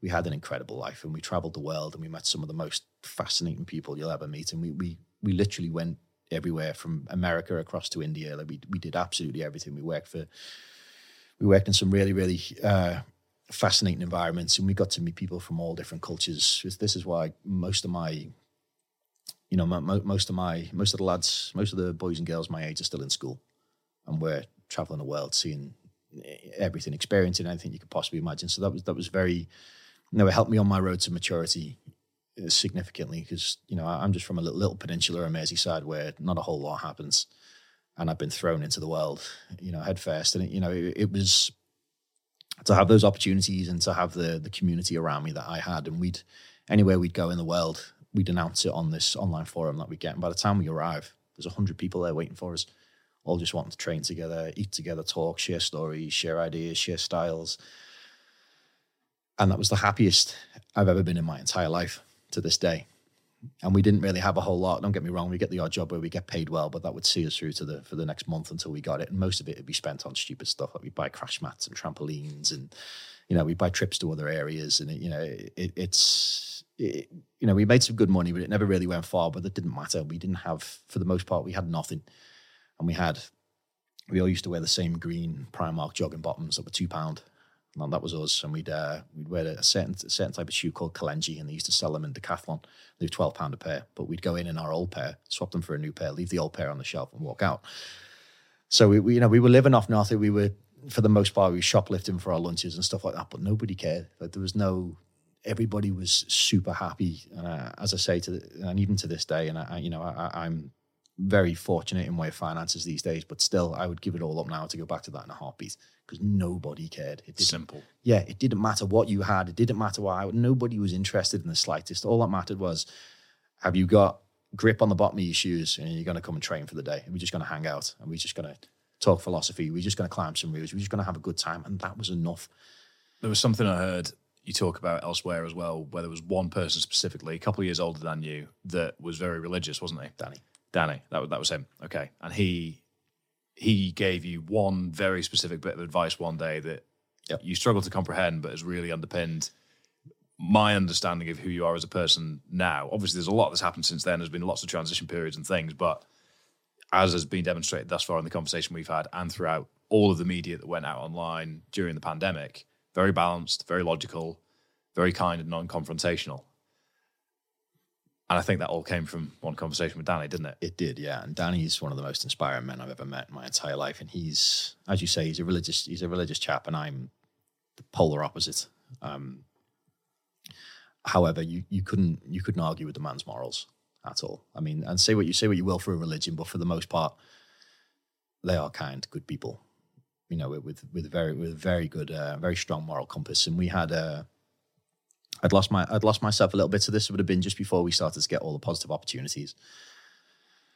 [SPEAKER 1] we had an incredible life and we traveled the world and we met some of the most fascinating people you'll ever meet. And we we we literally went everywhere from America across to India. Like we we did absolutely everything. We worked for we worked in some really, really uh, fascinating environments and we got to meet people from all different cultures. This is why most of my you know, most of my most of the lads, most of the boys and girls my age are still in school, and we're traveling the world, seeing everything, experiencing anything you could possibly imagine. So that was that was very, you know, it helped me on my road to maturity uh, significantly because you know I'm just from a little, little peninsula in Merseyside where not a whole lot happens, and I've been thrown into the world, you know, head first, and it, you know it, it was to have those opportunities and to have the the community around me that I had, and we'd anywhere we'd go in the world, we'd announce it on this online forum that we get. And by the time we arrive, there's 100 people there waiting for us, all just wanting to train together, eat together, talk, share stories, share ideas, share styles. And that was the happiest I've ever been in my entire life to this day. And we didn't really have a whole lot. Don't get me wrong, we get the odd job where we get paid well, but that would see us through to the for the next month until we got it. And most of it would be spent on stupid stuff like we buy crash mats and trampolines and you know, we buy trips to other areas and it, you know, it, it's it, you know, we made some good money, but it never really went far. But it didn't matter. We didn't have, for the most part, we had nothing, and we had, we all used to wear the same green Primark jogging bottoms that were two pound, and that was us. And we'd uh, we'd wear a certain a certain type of shoe called Kalenji, and they used to sell them in Decathlon. They were twelve pound a pair, but we'd go in in our old pair, swap them for a new pair, leave the old pair on the shelf, and walk out. So we, we you know, we were living off nothing. We were for the most part, we were shoplifting for our lunches and stuff like that, but nobody cared. Like there was no everybody was super happy. Uh, as I say to, the, and even to this day, and I, you know, I, am very fortunate in my finances these days, but still, I would give it all up now to go back to that in a heartbeat because nobody cared.
[SPEAKER 2] It simple.
[SPEAKER 1] Yeah, it didn't matter what you had. It didn't matter why. Nobody was interested in the slightest. All that mattered was, have you got grip on the bottom of your shoes, and you're going to come and train for the day? And we're just going to hang out, and we're just going to talk philosophy. We're just going to climb some routes. We're just going to have a good time, and that was enough.
[SPEAKER 2] There was something I heard you talk about elsewhere as well, where there was one person specifically, a couple of years older than you, that was very religious, wasn't he?
[SPEAKER 1] Danny.
[SPEAKER 2] Danny. That was, that was him. Okay, and he he gave you one very specific bit of advice one day that
[SPEAKER 1] Yep.
[SPEAKER 2] you struggle to comprehend, but has really underpinned my understanding of who you are as a person now. Obviously, there's a lot that's happened since then. There's been lots of transition periods and things, but as has been demonstrated thus far in the conversation we've had and throughout all of the media that went out online during the pandemic, very balanced, very logical, very kind and non-confrontational. And I think that all came from one conversation with Danny, didn't it?
[SPEAKER 1] It did, yeah. And Danny's one of the most inspiring men I've ever met in my entire life. And he's, as you say, he's a religious, he's a religious chap, and I'm the polar opposite. Um, however, you you couldn't you couldn't argue with the man's morals at all. I mean, and say what you say what you will for a religion, but for the most part, they are kind, good people. You know, with with very with a very good, uh, very strong moral compass. And we had uh, I'd lost my I'd lost myself a little bit to this. Would have been just before we started to get all the positive opportunities,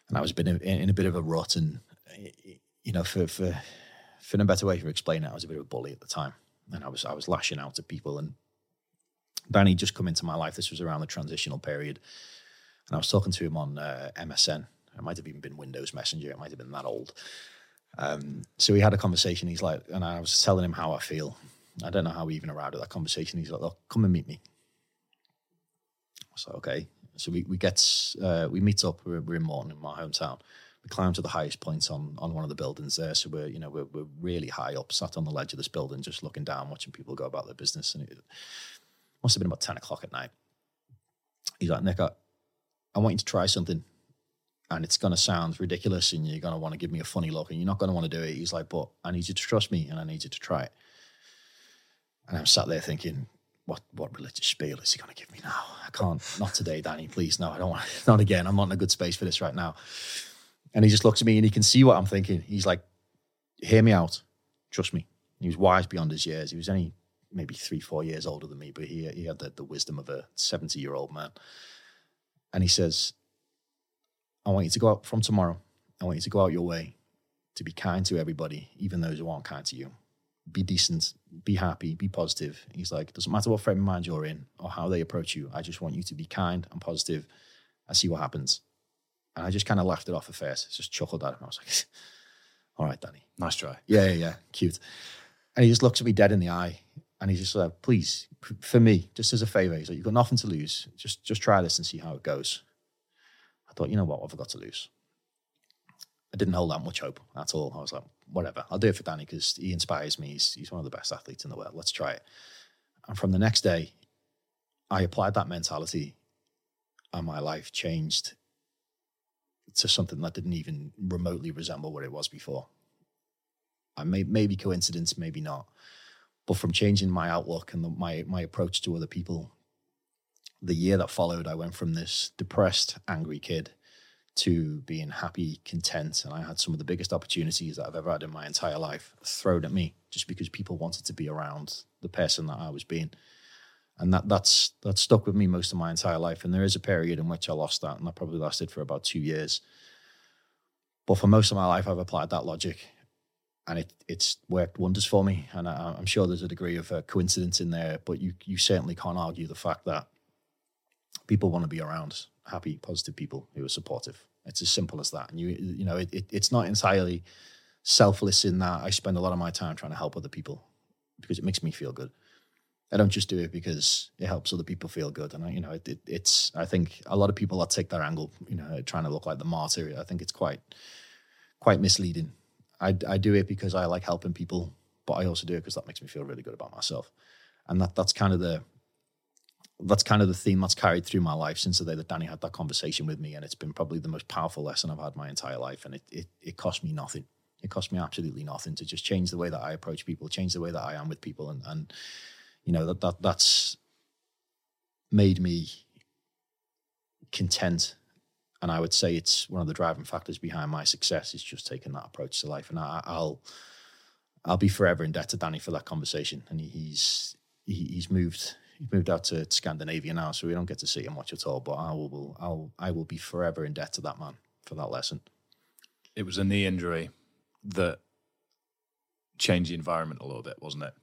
[SPEAKER 1] and I was been in, in a bit of a rut. And you know, for for for no better way to explain it, I was a bit of a bully at the time, and I was I was lashing out at people. And Danny just come into my life. This was around the transitional period, and I was talking to him on uh, MSN. It might have even been Windows Messenger. It might have been that old. Um, so we had a conversation. He's like, and I was telling him how I feel. I don't know how we even arrived at that conversation. He's like, "Look, come and meet me." So okay. So we we get uh, we meet up. We're, we're in Moreton, in my hometown. We climb to the highest point on on one of the buildings there. So we're you know we're we're really high up, sat on the ledge of this building, just looking down, watching people go about their business. And it must have been about ten o'clock at night. He's like, Nick, I, I want you to try something and it's going to sound ridiculous and you're going to want to give me a funny look and you're not going to want to do it. He's like, but I need you to trust me and I need you to try it. And I'm sat there thinking, what what religious spiel is he going to give me now? I can't, not today, Danny, please. No, I don't want, not again. I'm not in a good space for this right now. And he just looks at me and he can see what I'm thinking. He's like, hear me out. Trust me. He was wise beyond his years. He was only maybe three, four years older than me, but he, he had the, the wisdom of a 70 year old man. And he says, I want you to go out from tomorrow. I want you to go out your way to be kind to everybody, even those who aren't kind to you. Be decent, be happy, be positive. He's like, doesn't matter what frame of mind you're in or how they approach you. I just want you to be kind and positive and see what happens. And I just kind of laughed it off at first, just chuckled at him. I was like, all right, Danny.
[SPEAKER 2] Nice try.
[SPEAKER 1] Yeah, yeah, yeah, cute. And he just looks at me dead in the eye and he's just like, please, for me, just as a favor, he's like, you've got nothing to lose. Just just try this and see how it goes. I thought, you know what, what have I got to lose? I didn't hold that much hope at all. I was like, whatever, I'll do it for Danny because he inspires me. He's, he's one of the best athletes in the world. Let's try it. And from the next day, I applied that mentality and my life changed to something that didn't even remotely resemble what it was before. I may, maybe coincidence, maybe not. But from changing my outlook and the, my my approach to other people, the year that followed, I went from this depressed, angry kid to being happy, content, and I had some of the biggest opportunities that I've ever had in my entire life thrown at me just because people wanted to be around the person that I was being. And that that's that stuck with me most of my entire life. And there is a period in which I lost that, and that probably lasted for about two years. But for most of my life, I've applied that logic, and it it's worked wonders for me. And I, I'm sure there's a degree of uh, coincidence in there, but you you certainly can't argue the fact that people want to be around happy, positive people who are supportive. It's as simple as that. And you you know, it, it, it's not entirely selfless in that I spend a lot of my time trying to help other people because it makes me feel good. I don't just do it because it helps other people feel good. And I, you know, it, it, it's I think a lot of people that take that angle, you know, trying to look like the martyr, I think it's quite quite misleading. I, I do it because I like helping people, but I also do it because that makes me feel really good about myself. And that that's kind of the that's kind of the theme that's carried through my life since the day that Danny had that conversation with me. And it's been probably the most powerful lesson I've had my entire life. And it it, it cost me nothing. It cost me absolutely nothing to just change the way that I approach people, change the way that I am with people. And and you know, that that that's made me content. And I would say it's one of the driving factors behind my success is just taking that approach to life. And I, I'll I'll be forever in debt to Danny for that conversation. And he, he's he, he's moved moved out to Scandinavia now, so we don't get to see him much at all. But I will, I'll I will be forever in debt to that man for that lesson.
[SPEAKER 2] It was a knee injury that changed the environment a little bit, wasn't it?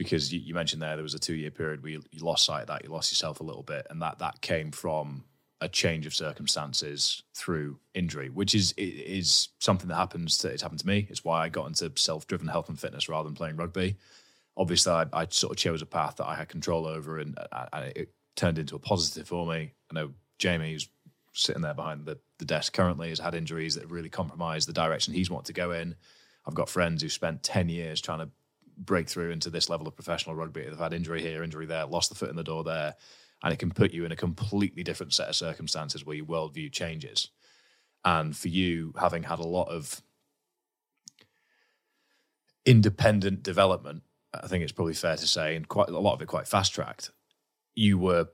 [SPEAKER 2] because you, you mentioned there there was a two year period where you, you lost sight of that, you lost yourself a little bit, and that that came from a change of circumstances through injury, which is is something that happens. To, it's happened to me. It's why I got into self driven health and fitness rather than playing rugby. Obviously, I, I, sort of chose a path that I had control over, and, uh, and it turned into a positive for me. I know Jamie, who's sitting there behind the, the desk currently, has had injuries that really compromised the direction he's wanted to go in. I've got friends who spent 10 years trying to break through into this level of professional rugby. They've had injury here, injury there, lost the foot in the door there, and it can put you in a completely different set of circumstances where your worldview changes. And for you, having had a lot of independent development, I think it's probably fair to say, and quite a lot of it quite fast tracked. You were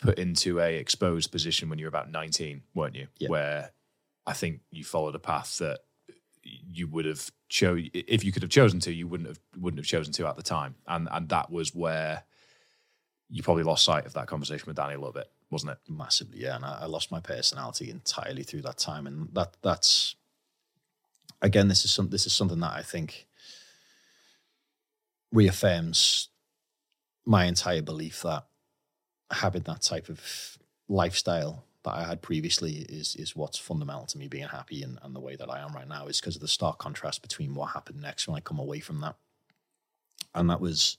[SPEAKER 2] put into a exposed position when you were about 19, weren't you?
[SPEAKER 1] Yeah.
[SPEAKER 2] Where I think you followed a path that you would have chose if you could have chosen to, you wouldn't have wouldn't have chosen to at the time, and and that was where you probably lost sight of that conversation with Danny a little bit, wasn't it?
[SPEAKER 1] Massively, yeah. And I, I lost my personality entirely through that time, and that that's again, this is some this is something that I think reaffirms my entire belief that having that type of lifestyle that I had previously is is what's fundamental to me being happy and, and the way that I am right now is because of the stark contrast between what happened next when I come away from that. And that was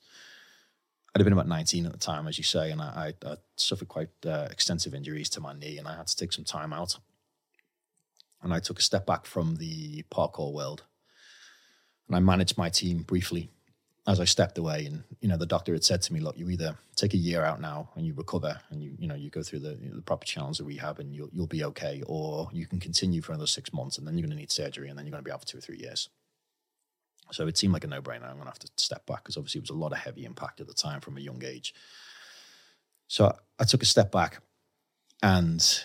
[SPEAKER 1] I'd have been about 19 at the time, as you say, and I, I, I suffered quite uh, extensive injuries to my knee, and I had to take some time out. And I took a step back from the parkour world, and I managed my team briefly as I stepped away, and you know, the doctor had said to me, "Look, you either take a year out now and you recover, and you you know you go through the, you know, the proper channels of rehab, and you'll you'll be okay, or you can continue for another six months, and then you're going to need surgery, and then you're going to be out for two or three years." So it seemed like a no-brainer. I'm going to have to step back because obviously it was a lot of heavy impact at the time from a young age. So I took a step back, and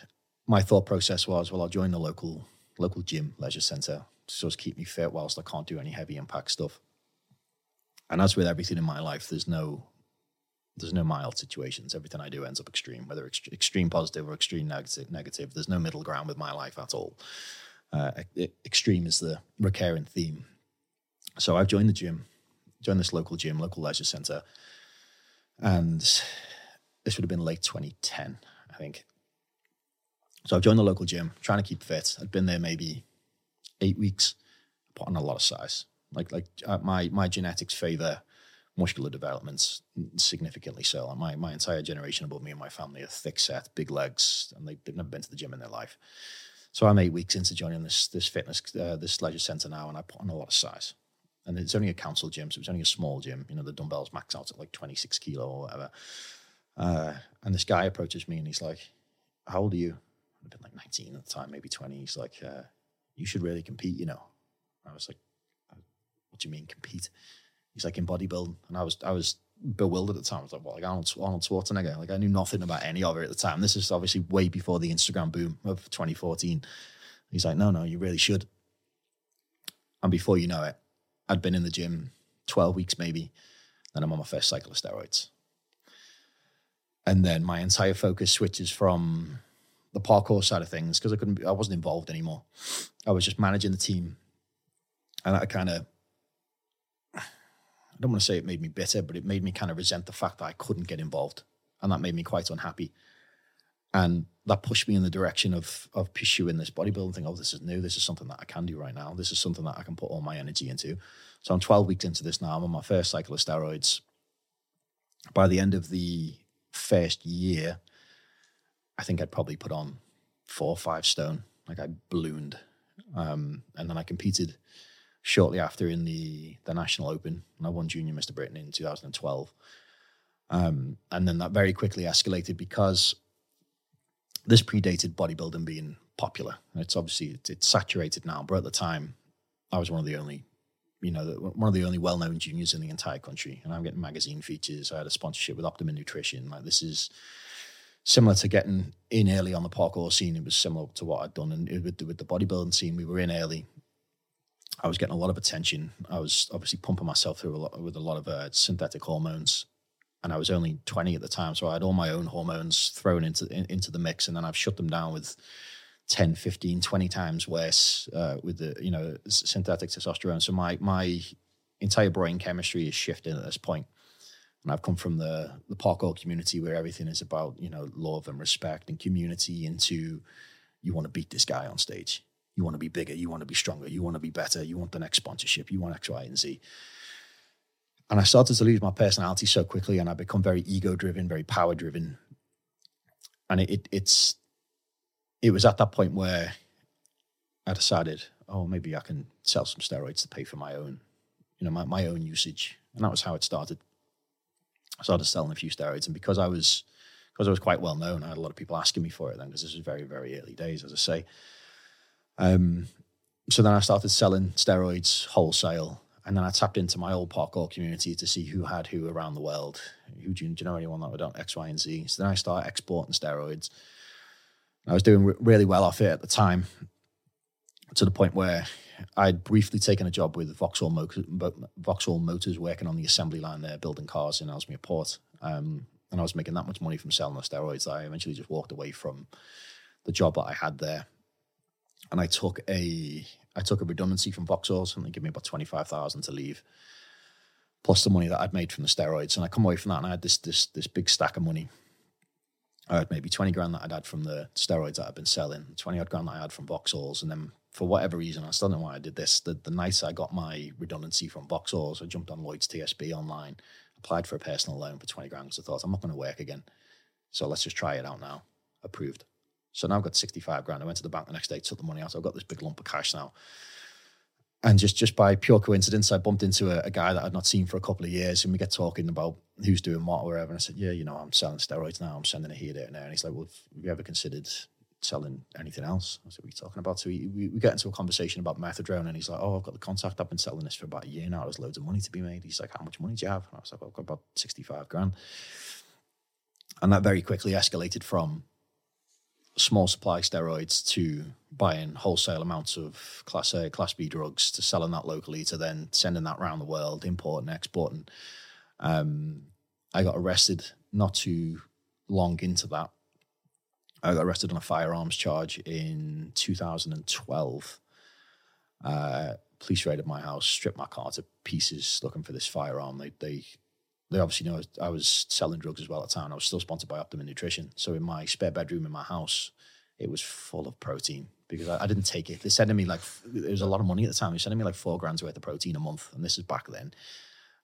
[SPEAKER 1] my thought process was, well, I'll join the local local gym, leisure centre, to sort of keep me fit whilst I can't do any heavy impact stuff. And as with everything in my life, there's no there's no mild situations. Everything I do ends up extreme, whether ex- extreme positive or extreme negative. Negative. There's no middle ground with my life at all. Uh, extreme is the recurring theme. So I've joined the gym, joined this local gym, local leisure centre, and this would have been late 2010, I think. So I've joined the local gym, trying to keep fit. I'd been there maybe eight weeks, put on a lot of size. Like like uh, my my genetics favour muscular developments significantly so. My my entire generation above me and my family are thick set, big legs, and they, they've never been to the gym in their life. So I'm eight weeks into joining this this fitness uh, this leisure centre now, and I put on a lot of size. And it's only a council gym, so it's only a small gym. You know, the dumbbells max out at like 26 kilo or whatever. Uh, and this guy approaches me and he's like, "How old are you?" I've been like 19 at the time, maybe 20. He's like, uh, "You should really compete," you know. I was like, what do you mean compete? He's like in bodybuilding, and I was I was bewildered at the time. I was like, what, like Arnold, Arnold Schwarzenegger? Like I knew nothing about any of it at the time. This is obviously way before the Instagram boom of 2014. He's like, no, no, you really should. And before you know it, I'd been in the gym 12 weeks maybe. Then I'm on my first cycle of steroids. And then my entire focus switches from the parkour side of things because I couldn't, I wasn't involved anymore. I was just managing the team, and I kind of I don't want to say it made me bitter, but it made me kind of resent the fact that I couldn't get involved. And that made me quite unhappy. And that pushed me in the direction of of pursuing this bodybuilding thing. Oh, this is new. This is something that I can do right now. This is something that I can put all my energy into. So I'm 12 weeks into this now. I'm on my first cycle of steroids. By the end of the first year, I think I'd probably put on four or five stone. Like I ballooned. Um, and then I competed shortly after in the the National Open, and I won Junior Mr. Britain in 2012. Um, and then that very quickly escalated because this predated bodybuilding being popular. It's obviously it's, it's saturated now, but at the time, I was one of the only, you know, one of the only well-known juniors in the entire country, and I'm getting magazine features. I had a sponsorship with Optimum Nutrition. Like this is similar to getting in early on the parkour scene. It was similar to what I'd done, and with the, with the bodybuilding scene, we were in early. I was getting a lot of attention. I was obviously pumping myself through a lot with a lot of uh, synthetic hormones, and I was only 20 at the time, so I had all my own hormones thrown into in, into the mix, and then I've shut them down with 10, 15, 20 times worse uh, with the you know synthetic testosterone. So my my entire brain chemistry is shifting at this point. And I've come from the the parkour community where everything is about you know love and respect and community. Into you want to beat this guy on stage. You want to be bigger. You want to be stronger. You want to be better. You want the next sponsorship. You want X, Y, and Z. And I started to lose my personality so quickly, and I become very ego driven, very power driven. And it, it it's it was at that point where I decided, oh, maybe I can sell some steroids to pay for my own, you know, my, my own usage. And that was how it started. I started selling a few steroids, and because I was because I was quite well known, I had a lot of people asking me for it then because this was very very early days, as I say. Um, so then I started selling steroids wholesale, and then I tapped into my old parkour community to see who had who around the world. Who do you, do you know anyone that would on X, Y, and Z? So then I started exporting steroids. I was doing really well off it at the time, to the point where I'd briefly taken a job with Vauxhall, Mo- Vauxhall Motors, working on the assembly line there, building cars in Ellesmere Port. Um, and I was making that much money from selling the steroids that I eventually just walked away from the job that I had there. And I took a I took a redundancy from Vauxhall, and they gave me about twenty five thousand to leave, plus the money that I'd made from the steroids. And I come away from that, and I had this this this big stack of money. I had maybe twenty grand that I'd had from the steroids that I'd been selling, twenty odd grand that I had from Vauxhalls, and then for whatever reason, I still don't know why I did this. The, the night I got my redundancy from Vauxhalls, I jumped on Lloyd's TSB online, applied for a personal loan for 20 grand because I thought I'm not going to work again. So let's just try it out now. Approved. So now I've got 65 grand. I went to the bank the next day, took the money out. I've got this big lump of cash now. And just just by pure coincidence, I bumped into a, a, guy that I'd not seen for a couple of years, and we get talking about who's doing what or whatever. And I said, "Yeah, you know, I'm selling steroids now. I'm sending it here, there, and there." And he's like, "Well, have you ever considered selling anything else?" I said, "What are you talking about?" So we, we, we get into a conversation about methadone, and he's like, "Oh, I've got the contact. I've been selling this for about a year now. There's loads of money to be made." He's like, "How much money do you have?" And I was like, well, "I've got about sixty-five grand." And that very quickly escalated from small supply steroids to buying wholesale amounts of class A, class B drugs to selling that locally to then sending that around the world, importing, exporting. Um, I got arrested not too long into that. I got arrested on a firearms charge in 2012. Uh, police raided my house, stripped my car to pieces looking for this firearm. They, they they obviously know I was selling drugs as well at the time. I was still sponsored by Optimum Nutrition. So in my spare bedroom in my house, it was full of protein because I, I didn't take it. They're sending me like, it was a lot of money at the time. They're sending me like four grams worth of protein a month. And this is back then.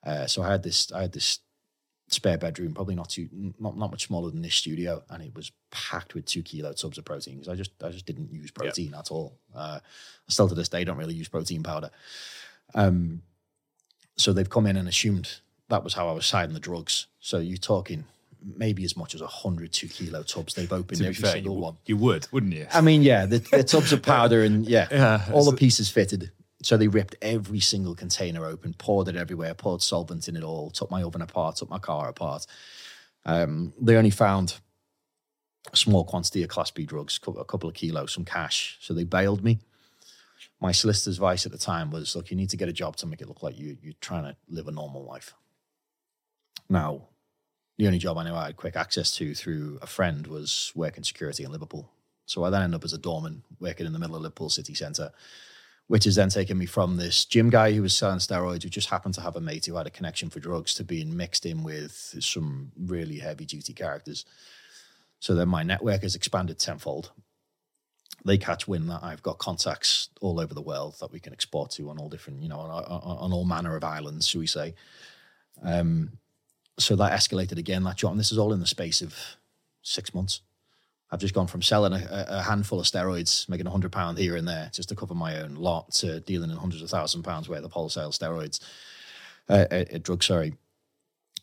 [SPEAKER 1] Uh, so I had this, I had this spare bedroom, probably not too, not, not much smaller than this studio. And it was packed with two kilo tubs of protein because I just, I just didn't use protein yep. at all. Uh, still to this day, don't really use protein powder. Um, so they've come in and assumed that was how I was siding the drugs. So you're talking maybe as much as 100 two kilo tubs. They've opened every fair, single
[SPEAKER 2] you,
[SPEAKER 1] one.
[SPEAKER 2] You would, wouldn't you?
[SPEAKER 1] I mean, yeah, the, the tubs of powder and yeah, yeah all the pieces fitted. So they ripped every single container open, poured it everywhere, poured solvent in it all, took my oven apart, took my car apart. Um, they only found a small quantity of Class B drugs, a couple of kilos, some cash. So they bailed me my solicitor's advice at the time was look you need to get a job to make it look like you, you're trying to live a normal life now, the only job I knew I had quick access to through a friend was working security in Liverpool. So I then ended up as a doorman working in the middle of Liverpool city centre, which has then taken me from this gym guy who was selling steroids, who just happened to have a mate who had a connection for drugs, to being mixed in with some really heavy duty characters. So then my network has expanded tenfold. They catch wind that I've got contacts all over the world that we can export to on all different, you know, on, on, on all manner of islands, shall we say. Um, so that escalated again, that job. And this is all in the space of six months. I've just gone from selling a, a handful of steroids, making a hundred pound here and there just to cover my own lot, to dealing in hundreds of thousand pounds worth of wholesale steroids, uh, uh, uh, drugs. Sorry.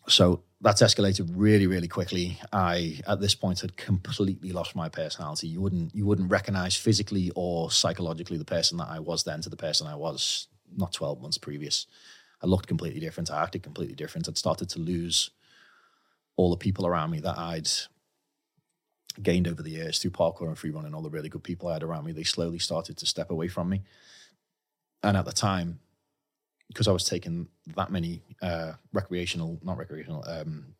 [SPEAKER 1] So that's escalated really, really quickly. I, at this point, had completely lost my personality. You wouldn't, you wouldn't recognize physically or psychologically the person that I was then to the person I was not twelve months previous. I looked completely different. I acted completely different. I'd started to lose all the people around me that I'd gained over the years through parkour and free running. All the really good people I had around me, they slowly started to step away from me. And at the time, because I was taking that many uh, recreational, not recreational, um,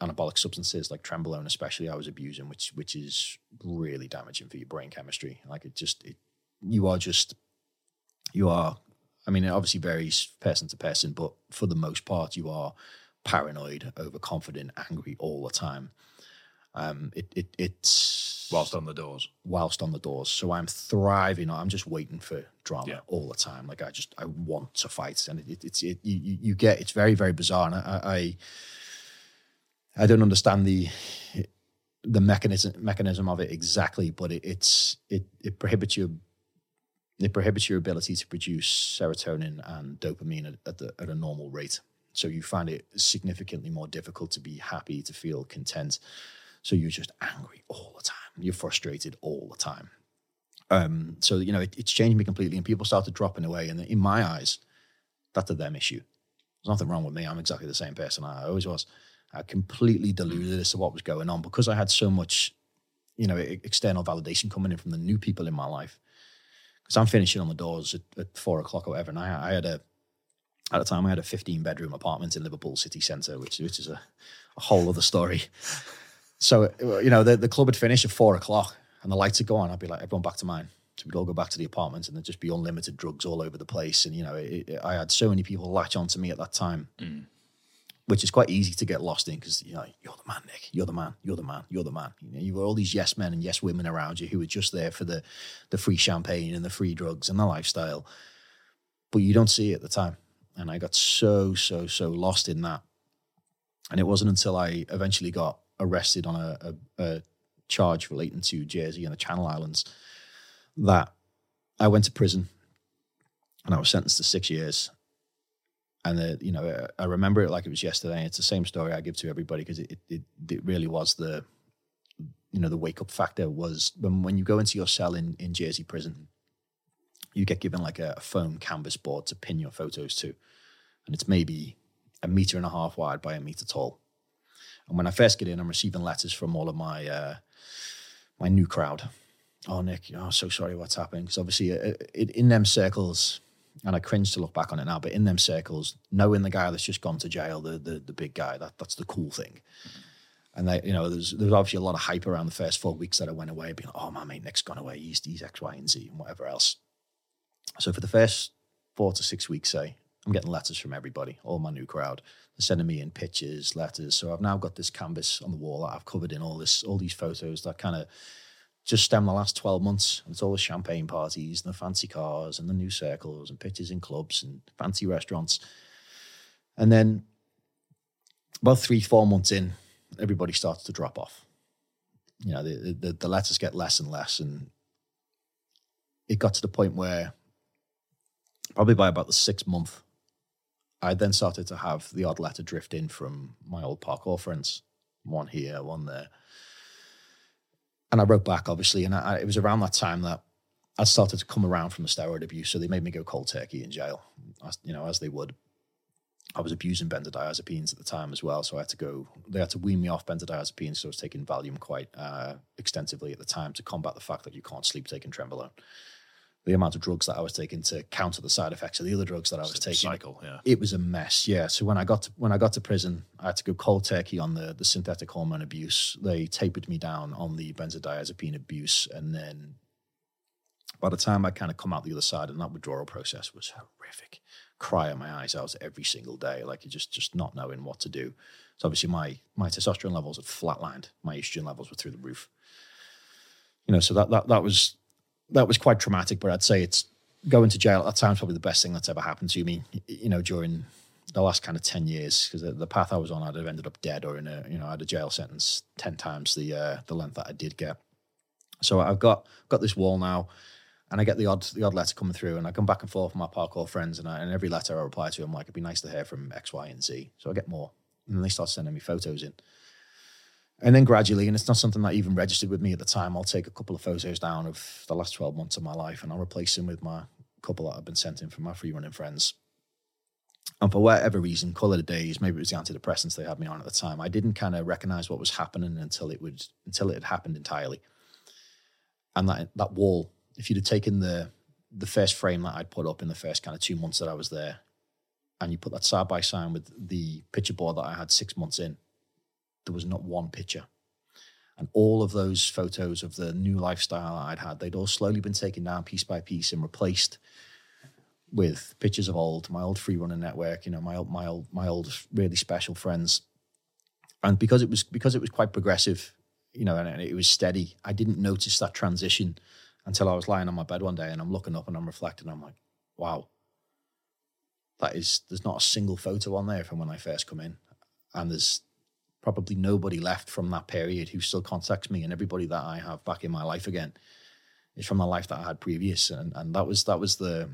[SPEAKER 1] anabolic substances like trenbolone, especially, I was abusing, which which is really damaging for your brain chemistry. Like it just, it, you are just, you are I mean, it obviously varies person to person, but for the most part, you are paranoid, overconfident, angry all the time. Um, it, it it's
[SPEAKER 2] Whilst on the doors.
[SPEAKER 1] whilst on the doors. So I'm thriving. I'm just waiting for drama
[SPEAKER 2] Yeah.
[SPEAKER 1] all the time. Like I just I want to fight, and it, it, it's it, you, you get it's very very bizarre. And I, I I don't understand the the mechanism mechanism of it exactly, but it, it's it it prohibits you. It prohibits your ability to produce serotonin and dopamine at, at, the, at a normal rate. So you find it significantly more difficult to be happy, to feel content. So you're just angry all the time. You're frustrated all the time. Um, so you know it, it's changed me completely, and people started dropping away. And in my eyes, that's a them issue. There's nothing wrong with me. I'm exactly the same person I always was. I completely deluded as to what was going on because I had so much, you know, external validation coming in from the new people in my life. Because I'm finishing on the doors at, at four o'clock or whatever, and I, I had a at the time I had a 15 bedroom apartment in Liverpool city centre, which which is a, a whole other story. So you know the the club would finish at four o'clock and the lights would go on. I'd be like, everyone back to mine. So we'd all go back to the apartment and there'd just be unlimited drugs all over the place. And you know, it, it- I had so many people latch onto me at that time, mm. Which is quite easy to get lost in because you know you're the man, Nick. You're the man. You're the man. You're the man. You know, you were all these yes men and yes women around you who were just there for the the free champagne and the free drugs and the lifestyle, but you don't see it at the time. And I got so so so lost in that. And it wasn't until I eventually got arrested on a, a, a charge relating to Jersey and the Channel Islands that I went to prison and I was sentenced to six years. And the, you know, I remember it like it was yesterday. It's the same story I give to everybody because it, it it really was the, you know, the wake up factor was when when you go into your cell in in Jersey prison, you get given like a foam canvas board to pin your photos to, and it's maybe a meter and a half wide by a meter tall. And when I first get in, I'm receiving letters from all of my uh, my new crowd. Oh, Nick, I'm oh, so sorry what's happening. Because obviously, uh, it, in them circles, and I cringe to look back on it now, but in them circles, knowing the guy that's just gone to jail, the the, the big guy, that that's the cool thing. And they, you know, there's there's obviously a lot of hype around the first four weeks that I went away, being, oh, my mate Nick's gone away, he's he's X, Y, and Z, and whatever else. So for the first four to six weeks, say, I'm getting letters from everybody, all my new crowd. They're sending me in pictures, letters. So I've now got this canvas on the wall that I've covered in all this, all these photos that kind of just stem the last 12 months. It's all the champagne parties and the fancy cars and the new circles and pictures in clubs and fancy restaurants. And then about three, four months in, everybody starts to drop off. You know, the, the, the letters get less and less. And it got to the point where probably by about the sixth month, I then started to have the odd letter drift in from my old parkour friends, one here, one there. And I wrote back, obviously, and I, it was around that time that I started to come around from the steroid abuse. So they made me go cold turkey in jail, as, you know, as they would. I was abusing benzodiazepines at the time as well, so I had to go. They had to wean me off benzodiazepines, so I was taking Valium quite uh, extensively at the time to combat the fact that you can't sleep taking Trenbolone. The amount of drugs that I was taking to counter the side effects of the other drugs that I was taking,
[SPEAKER 2] Cycle, yeah.
[SPEAKER 1] it was a mess. Yeah. So when I got to, when I got to prison, I had to go cold turkey on the the synthetic hormone abuse. They tapered me down on the benzodiazepine abuse, and then by the time I kind of come out the other side, and that withdrawal process was horrific. Crying my eyes out every single day, like you just just not knowing what to do. So obviously my my testosterone levels had flatlined. My estrogen levels were through the roof. You know, so that that that was that was quite traumatic. But I'd say it's going to jail at that time probably the best thing that's ever happened to me. You know, during the last kind of ten years, because the, the path I was on, I'd have ended up dead or in a you know, I had a jail sentence ten times the uh, the length that I did get. So I've got got this wall now, and I get the odd the odd letter coming through, and I come back and forth with my parkour friends, and, I, and every letter I reply to, I'm like, it'd be nice to hear from X, Y, and Z. So I get more, and then they start sending me photos in. And then gradually, and it's not something that even registered with me at the time, I'll take a couple of photos down of the last 12 months of my life and I'll replace them with my couple that I've been sent in from my free running friends. And for whatever reason, call it a days, maybe it was the antidepressants they had me on at the time. I didn't kind of recognize what was happening until it would until it had happened entirely. And that that wall, if you'd have taken the the first frame that I'd put up in the first kind of two months that I was there, and you put that side by side with the picture board that I had six months in, there was not one picture. And all of those photos of the new lifestyle I'd had, they'd all slowly been taken down piece by piece and replaced with pictures of old my old free running network. You know, my old my old my old really special friends, and because it was because it was quite progressive, you know, and it was steady. I didn't notice that transition until I was lying on my bed one day and I'm looking up and I'm reflecting. I'm like, wow, that is there's not a single photo on there from when I first come in, and there's probably nobody left from that period who still contacts me, and everybody that I have back in my life again is from the life that I had previous, and and that was that was the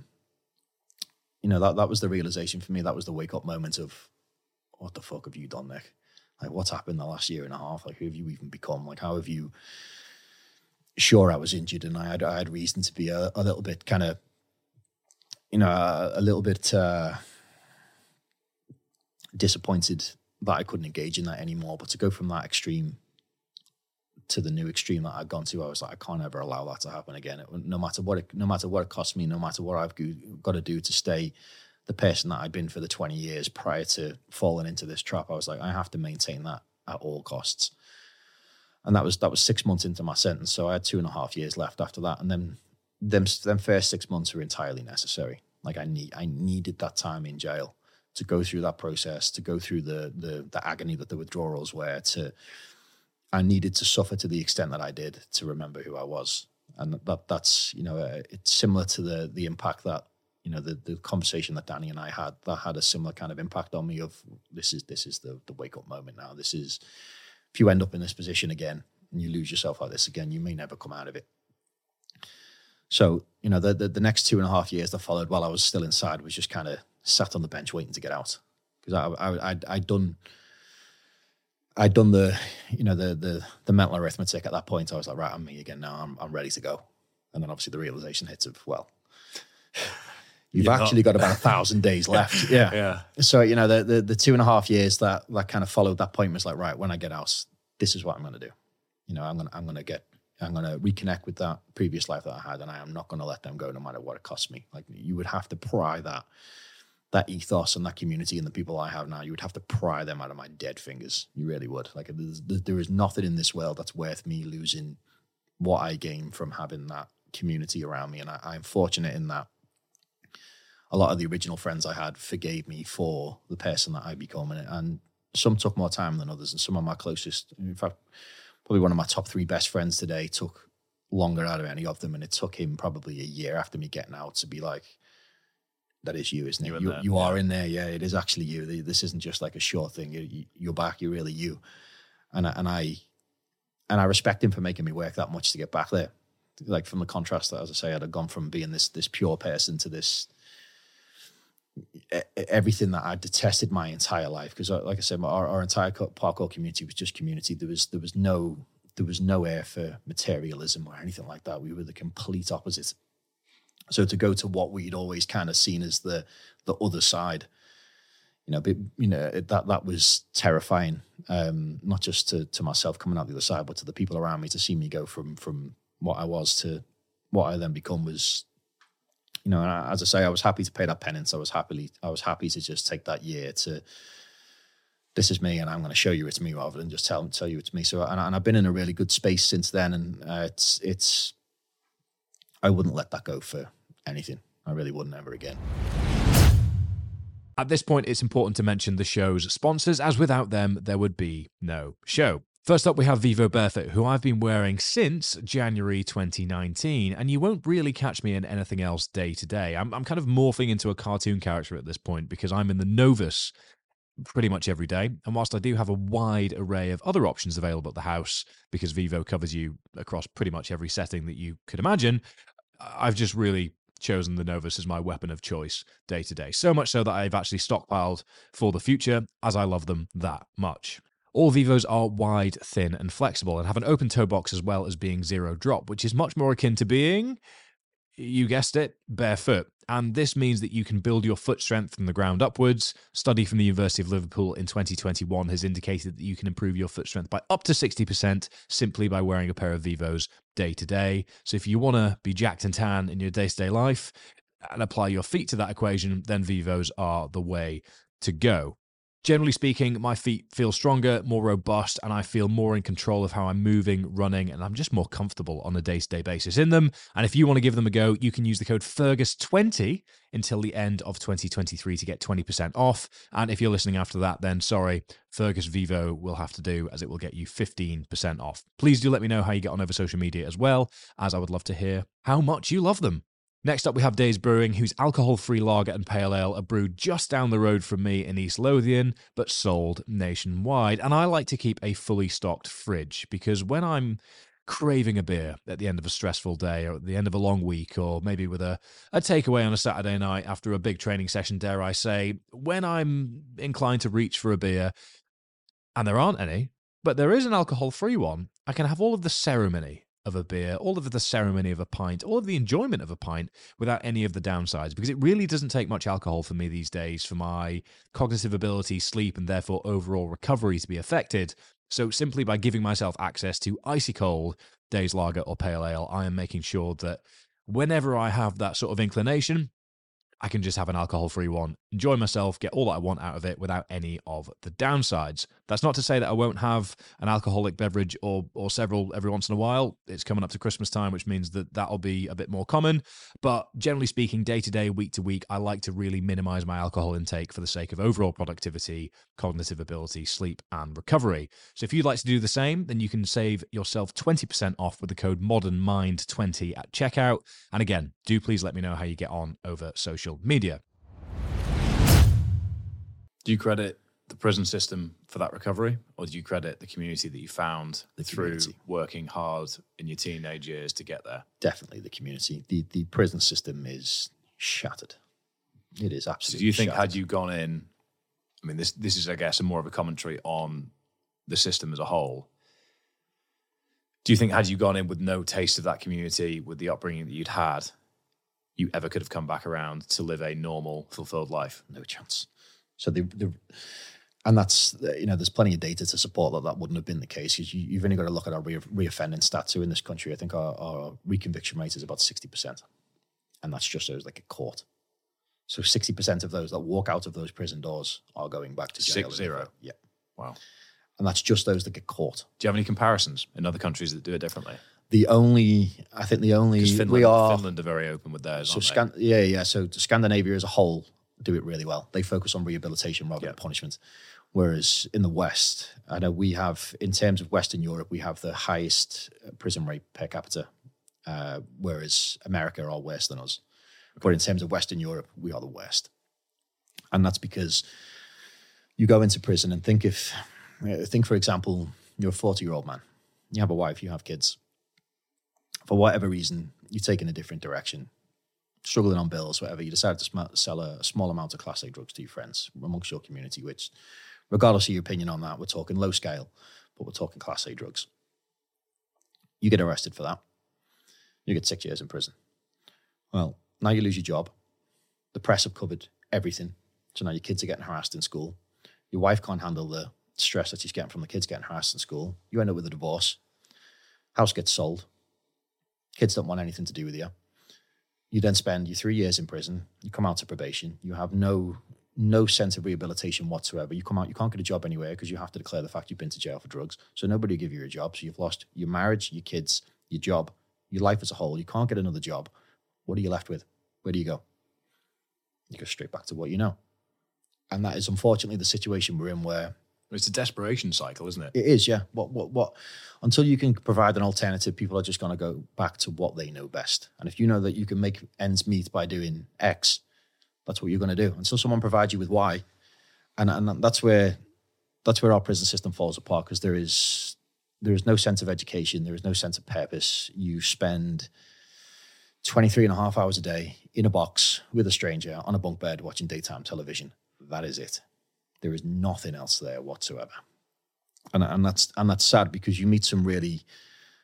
[SPEAKER 1] you know that that was the realization for me. That was the wake up moment of what the fuck have you done, Nick? Like what's happened the last year and a half? Like who have you even become? Like how have you? Sure, I was injured and I had I had reason to be a, a little bit kind of you know, a, a little bit uh, disappointed that I couldn't engage in that anymore. But to go from that extreme to the new extreme that I'd gone to, I was like, I can't ever allow that to happen again. It, no matter what, it, no matter what it costs me, no matter what I've got to do to stay the person that I'd been for the 20 years prior to falling into this trap, I was like, I have to maintain that at all costs. And that was that was six months into my sentence, so I had two and a half years left after that, and then them them first six months were entirely necessary. Like I need I needed that time in jail to go through that process, to go through the the the agony that the withdrawals were. To I needed to suffer to the extent that I did to remember who I was, and that that's you know uh, it's similar to the the impact that you know the the conversation that Danny and I had that had a similar kind of impact on me. Of this is this is the the wake up moment now. This is if you end up in this position again and you lose yourself like this again, you may never come out of it. So, you know, the, the, the next two and a half years that followed while I was still inside was just kind of sat on the bench waiting to get out because I, I, I'd, I'd done, I'd done the, you know, the, the, the mental arithmetic at that point. I was like, right, I'm me again now. I'm, I'm ready to go. And then obviously the realization hits of, well, you've You're actually not. got about a thousand days left. Yeah.
[SPEAKER 2] yeah.
[SPEAKER 1] So, you know, the, the, the two and a half years that, that kind of followed that point was like, right, when I get out, this is what I'm going to do. You know, I'm going to, I'm going to get I'm going to reconnect with that previous life that I had, and I am not going to let them go, no matter what it costs me. Like you would have to pry that that ethos and that community and the people I have now, you would have to pry them out of my dead fingers. You really would. Like there is nothing in this world that's worth me losing what I gain from having that community around me, and I, I'm fortunate in that. A lot of the original friends I had forgave me for the person that I become, and, and some took more time than others, and some of my closest, in fact probably one of my top three best friends today took longer out of any of them, and it took him probably a year after me getting out to be like, "That is you, isn't it? You, you, are in there. Yeah, it is actually you. This isn't just like a short thing. You, you're back. You're really you." And I, and I and I respect him for making me work that much to get back there. Like from the contrast that, as I say, I'd have gone from being this this pure person to this everything that I detested my entire life because, uh, like I said, our, our entire parkour community was just community. There was there was no there was no air for materialism or anything like that. We were the complete opposite. So to go to what we'd always kind of seen as the the other side, you know, but, you know that that was terrifying. Um, not just to to myself coming out the other side, but to the people around me to see me go from from what I was to what I then become was you know, as I say, I was happy to pay that penance. I was happily, I was happy to just take that year to. This is me, and I'm going to show you it's me rather than just tell tell you it's me. So, and, and I've been in a really good space since then, and uh, it's it's. I wouldn't let that go for anything. I really wouldn't ever again.
[SPEAKER 2] At this point, it's important to mention the show's sponsors, as without them, there would be no show. First up, we have Vivo Barefoot, who I've been wearing since January 2019, and you won't really catch me in anything else day to day. I'm, I'm kind of morphing into a cartoon character at this point because I'm in the Novus pretty much every day. And whilst I do have a wide array of other options available at the house, because Vivo covers you across pretty much every setting that you could imagine, I've just really chosen the Novus as my weapon of choice day to day. So much so that I've actually stockpiled for the future, as I love them that much. All Vivos are wide, thin, and flexible, and have an open toe box as well as being zero drop, which is much more akin to being, you guessed it, barefoot. And this means that you can build your foot strength from the ground upwards. Study from the University of Liverpool in 2021 has indicated that you can improve your foot strength by up to 60% simply by wearing a pair of Vivos day to day. So if you want to be jacked and tan in your day to day life and apply your feet to that equation, then Vivos are the way to go. Generally speaking, my feet feel stronger, more robust, and I feel more in control of how I'm moving, running, and I'm just more comfortable on a day to day basis in them. And if you want to give them a go, you can use the code Fergus20 until the end of 2023 to get 20% off. And if you're listening after that, then sorry, Fergus Vivo will have to do as it will get you 15% off. Please do let me know how you get on over social media as well, as I would love to hear how much you love them. Next up, we have Days Brewing, whose alcohol free lager and pale ale are brewed just down the road from me in East Lothian, but sold nationwide. And I like to keep a fully stocked fridge because when I'm craving a beer at the end of a stressful day or at the end of a long week, or maybe with a, a takeaway on a Saturday night after a big training session, dare I say, when I'm inclined to reach for a beer, and there aren't any, but there is an alcohol free one, I can have all of the ceremony of a beer, all of the ceremony of a pint, all of the enjoyment of a pint without any of the downsides. Because it really doesn't take much alcohol for me these days for my cognitive ability, sleep, and therefore overall recovery to be affected. So simply by giving myself access to icy cold days lager or pale ale, I am making sure that whenever I have that sort of inclination, I can just have an alcohol free one, enjoy myself, get all that I want out of it without any of the downsides. That's not to say that I won't have an alcoholic beverage or or several every once in a while. It's coming up to Christmas time, which means that that'll be a bit more common. But generally speaking, day to day, week to week, I like to really minimize my alcohol intake for the sake of overall productivity, cognitive ability, sleep, and recovery. So if you'd like to do the same, then you can save yourself 20% off with the code ModernMind20 at checkout. And again, do please let me know how you get on over social media.
[SPEAKER 3] Do you credit the prison system for that recovery, or do you credit the community that you found
[SPEAKER 1] The
[SPEAKER 3] through
[SPEAKER 1] community.
[SPEAKER 3] working hard in your teenage years to get there?
[SPEAKER 1] Definitely the community. The the prison system is shattered. It is
[SPEAKER 3] So
[SPEAKER 1] absolutely.
[SPEAKER 3] do you think
[SPEAKER 1] shattered.
[SPEAKER 3] had you gone in, I mean, this this is, I guess, a more of a commentary on the system as a whole. Do you think had you gone in with no taste of that community, with the upbringing that you'd had, you ever could have come back around to live a normal, fulfilled life?
[SPEAKER 1] no chance. So the the and that's you know there's plenty of data to support that that wouldn't have been the case because you, you've only got to look at our re- reoffending stats. So in this country, I think our, our reconviction rate is about sixty percent, and that's just those that get caught. So sixty percent of those that walk out of those prison doors are going back to jail.
[SPEAKER 3] Six zero.
[SPEAKER 1] Yeah,
[SPEAKER 3] Wow.
[SPEAKER 1] and that's just those that get caught.
[SPEAKER 3] Do you have any comparisons in other countries that do it differently?
[SPEAKER 1] The only I think the only
[SPEAKER 3] Finland,
[SPEAKER 1] we are
[SPEAKER 3] Finland are very open with theirs.
[SPEAKER 1] So? Scan- yeah, yeah. So Scandinavia as a whole do it really well. They focus on rehabilitation rather
[SPEAKER 3] Yeah.
[SPEAKER 1] than punishment. Whereas in the West, I know we have, in terms of Western Europe, we have the highest uh, prison rate per capita, uh, whereas America are worse than us. But in terms of Western Europe, we are the worst, and that's because you go into prison and think if, uh, think for example, you're a forty-year-old man, you have a wife, you have kids. For whatever reason, you're taking a different direction struggling on bills, whatever, you decide to sm- sell a, a small amount of Class A drugs to your friends amongst your community, which, regardless of your opinion on that, we're talking low scale, but we're talking Class A drugs. You get arrested for that. You get six years in prison. Well, now you lose your job. The press have covered everything. So now your kids are getting harassed in school. Your wife can't handle the stress that she's getting from the kids getting harassed in school. You end up with a divorce. House gets sold. Kids don't want anything to do with you. You then spend your three years in prison. You come out to probation. You have no no sense of rehabilitation whatsoever. You come out you can't get a job anywhere because you have to declare the fact you've been to jail for drugs. So nobody will give you a job. So you've lost your marriage your kids your job your life as a whole. You can't get another job. What are you left with? Where do you go? You go straight back to what you know. And that is unfortunately the situation we're in where
[SPEAKER 3] It's a desperation cycle, isn't it?
[SPEAKER 1] it is, yeah. What, what, what? Until you can provide an alternative, people are just going to go back to what they know best. And if you know that you can make ends meet by doing X, that's what you're going to do. Until someone provides you with Y, and and that's where that's where our prison system falls apart because there is there is no sense of education, there is no sense of purpose. You spend 23 and a half hours a day in a box with a stranger on a bunk bed watching daytime television. That is it. There is nothing else there whatsoever. And and that's and that's sad because you meet some really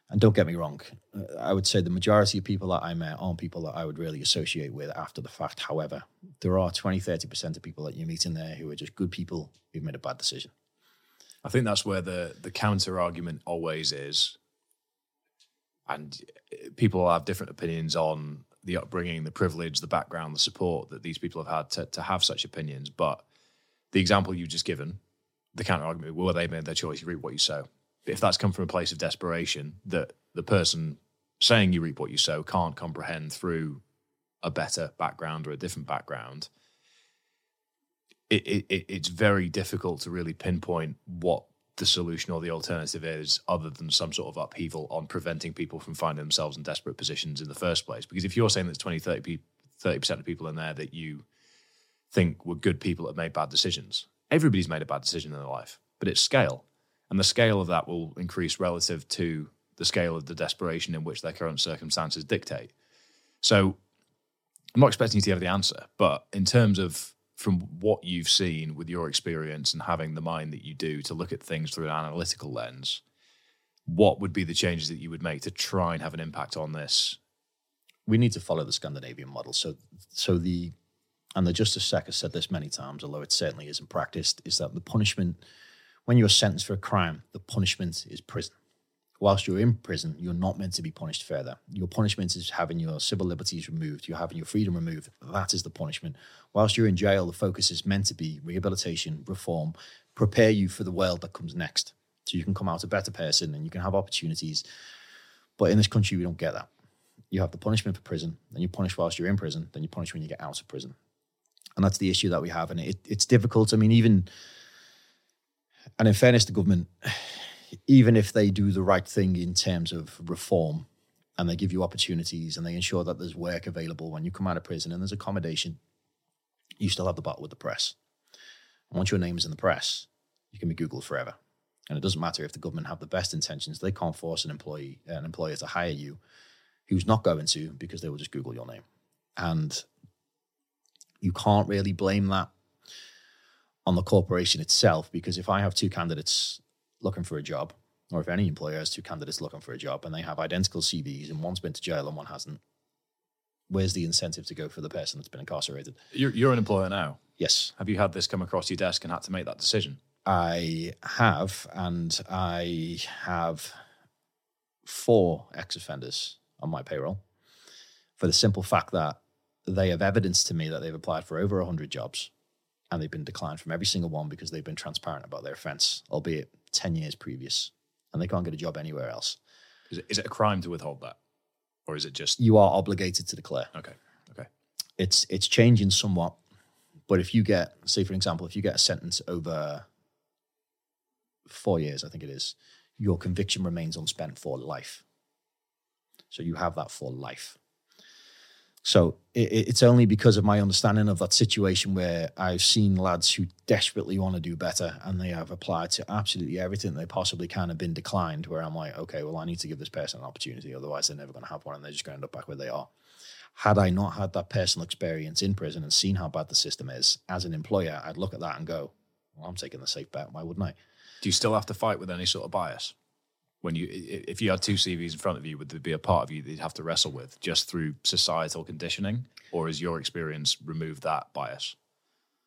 [SPEAKER 1] and don't get me wrong uh, i would say the majority of people that i met aren't people that i would really associate with after the fact. However there are 20 30% of people that you meet in there who are just good people who've made a bad decision.
[SPEAKER 3] I think that's where the the counter argument always is, and people have different opinions on the upbringing, the privilege, the background, the support that these people have had to to have such opinions. But
[SPEAKER 2] the example you've just given, the counter argument, well, they made their choice. You reap what you sow. But if that's come from a place of desperation, that the person saying you reap what you sow can't comprehend through a better background or a different background, it, it, it's very difficult to really pinpoint what the solution or the alternative is other than some sort of upheaval on preventing people from finding themselves in desperate positions in the first place. Because if you're saying there's 20, 30, 30% of people in there that you think were good people that made bad decisions, everybody's made a bad decision in their life, but it's scale. And the scale of that will increase relative to the scale of the desperation in which their current circumstances dictate. So I'm not expecting you to have the answer, but in terms of from what you've seen with your experience and having the mind that you do to look at things through an analytical lens, what would be the changes that you would make to try and have an impact on this?
[SPEAKER 1] We need to follow the Scandinavian model. So, so the and the Justice Sec has said this many times, although it certainly isn't practiced, is that the punishment when you're sentenced for a crime, the punishment is prison whilst you're in prison, you're not meant to be punished further. Your punishment is having your civil liberties removed, you're having your freedom removed. That is the punishment. Whilst you're in jail, the focus is meant to be rehabilitation, reform, prepare you for the world that comes next. So you can come out a better person and you can have opportunities. But in this country, we don't get that. You have the punishment for prison, then you punish whilst you're in prison, then you punish when you get out of prison. And that's the issue that we have. And it, it's difficult. I mean, even, and in fairness to government, even if they do the right thing in terms of reform and they give you opportunities and they ensure that there's work available when you come out of prison and there's accommodation, you still have the battle with the press. And once your name is in the press, you can be Googled forever. And it doesn't matter if the government have the best intentions, they can't force an employee, an employer to hire you who's not going to because they will just Google your name. And you can't really blame that on the corporation itself because if I have two candidates looking for a job, or if any employer has two candidates looking for a job and they have identical CVs and one's been to jail and one hasn't, where's the incentive to go for the person that's been incarcerated?
[SPEAKER 2] You're, you're an employer now.
[SPEAKER 1] Yes.
[SPEAKER 2] Have you had this come across your desk and had to make that decision?
[SPEAKER 1] I have, and I have four ex offenders on my payroll for the simple fact that they have evidence to me that they've applied for over 100 jobs and they've been declined from every single one because they've been transparent about their offence, albeit 10 years previous, and they can't get a job anywhere else.
[SPEAKER 2] Is it, is it a crime to withhold that? Or is it just.
[SPEAKER 1] You are obligated to declare.
[SPEAKER 2] Okay. Okay.
[SPEAKER 1] It's, it's changing somewhat. But if you get, say, for example, if you get a sentence over four years, I think it is, your conviction remains unspent for life. So you have that for life. So it, it's only because of my understanding of that situation where I've seen lads who desperately want to do better and they have applied to absolutely everything they possibly can have been declined. Where I'm like, okay, well, I need to give this person an opportunity, otherwise they're never going to have one, and they're just going to end up back where they are. Had I not had that personal experience in prison and seen how bad the system is, as an employer, I'd look at that and go, well, I'm taking the safe bet. Why wouldn't I?
[SPEAKER 2] Do you still have to fight with any sort of bias? When you if you had two CVs in front of you, would there be a part of you that you'd have to wrestle with just through societal conditioning, or is your experience removed that bias?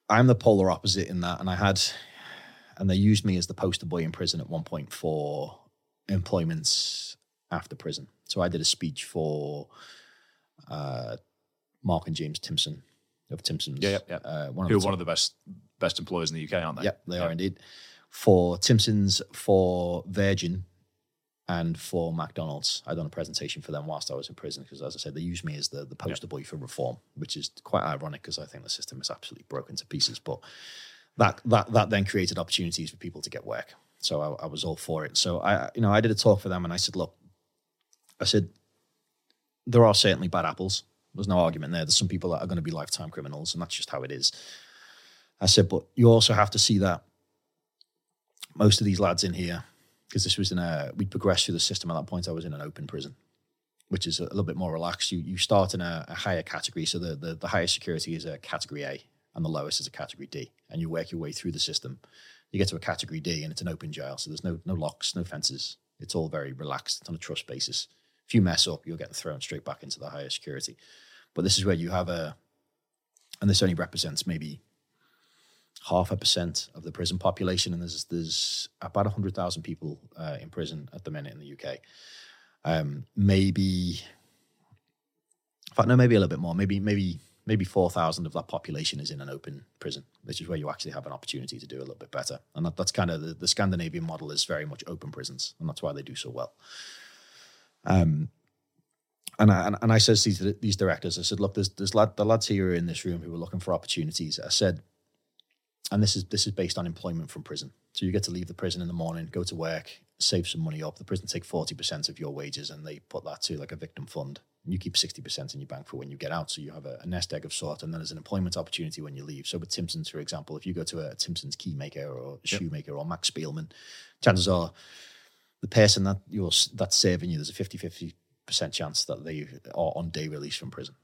[SPEAKER 1] I'm the polar opposite in that, and I had, and they used me as the poster boy in prison at one point for employments after prison. So I did a speech for uh, Mark and James Timpson of Timpson's.
[SPEAKER 2] Yeah, yeah, yeah. Uh, one Who are one of the best best employers in the UK, aren't they?
[SPEAKER 1] Yep, they yep. are indeed. For Timpson's, for Virgin, and for McDonald's. I'd done a presentation for them whilst I was in prison because, as I said, they used me as the, the poster boy for reform, which is quite ironic because I think the system is absolutely broken to pieces. But that that that then created opportunities for people to get work. So I, I was all for it. So I, you know, I did a talk for them and I said, look, I said there are certainly bad apples. There's no argument there. There's some people that are going to be lifetime criminals, and that's just how it is. I said, but you also have to see that most of these lads in here because this was in a we'd progressed through the system at that point. I was in an open prison, which is a little bit more relaxed. You you start in a, a higher category, so the, the the highest security is a category A, and the lowest is a category D, and you work your way through the system. You get to a category D, and it's an open jail, so there's no no locks, no fences. It's all very relaxed. It's on a trust basis. If you mess up, you're getting thrown straight back into the higher security. But this is where you have a, and this only represents maybe half a percent of the prison population, and there's there's about hundred thousand people uh, in prison at the minute in the UK. Um, maybe, in fact, no, maybe a little bit more. Maybe maybe maybe 4,000 of that population is in an open prison, which is where you actually have an opportunity to do a little bit better. And that, that's kind of the, the Scandinavian model is very much open prisons, and that's why they do so well. Um, and I, and I said to these, these directors, I said, look, there's, there's lad, the lads here in this room who are looking for opportunities. I said, and this is this is based on employment from prison. So you get to leave the prison in the morning, go to work, save some money up. The prison take forty percent of your wages, and they put that to like a victim fund. You keep sixty percent in your bank for when you get out, so you have a, a, nest egg of sort, and then there's an employment opportunity when you leave. So with Timpsons, for example, if you go to a Timpsons key maker or yep. shoemaker or Max Spielman, chances are the person that you're that's serving you, there's a 50-50 percent chance that they are on day release from prison.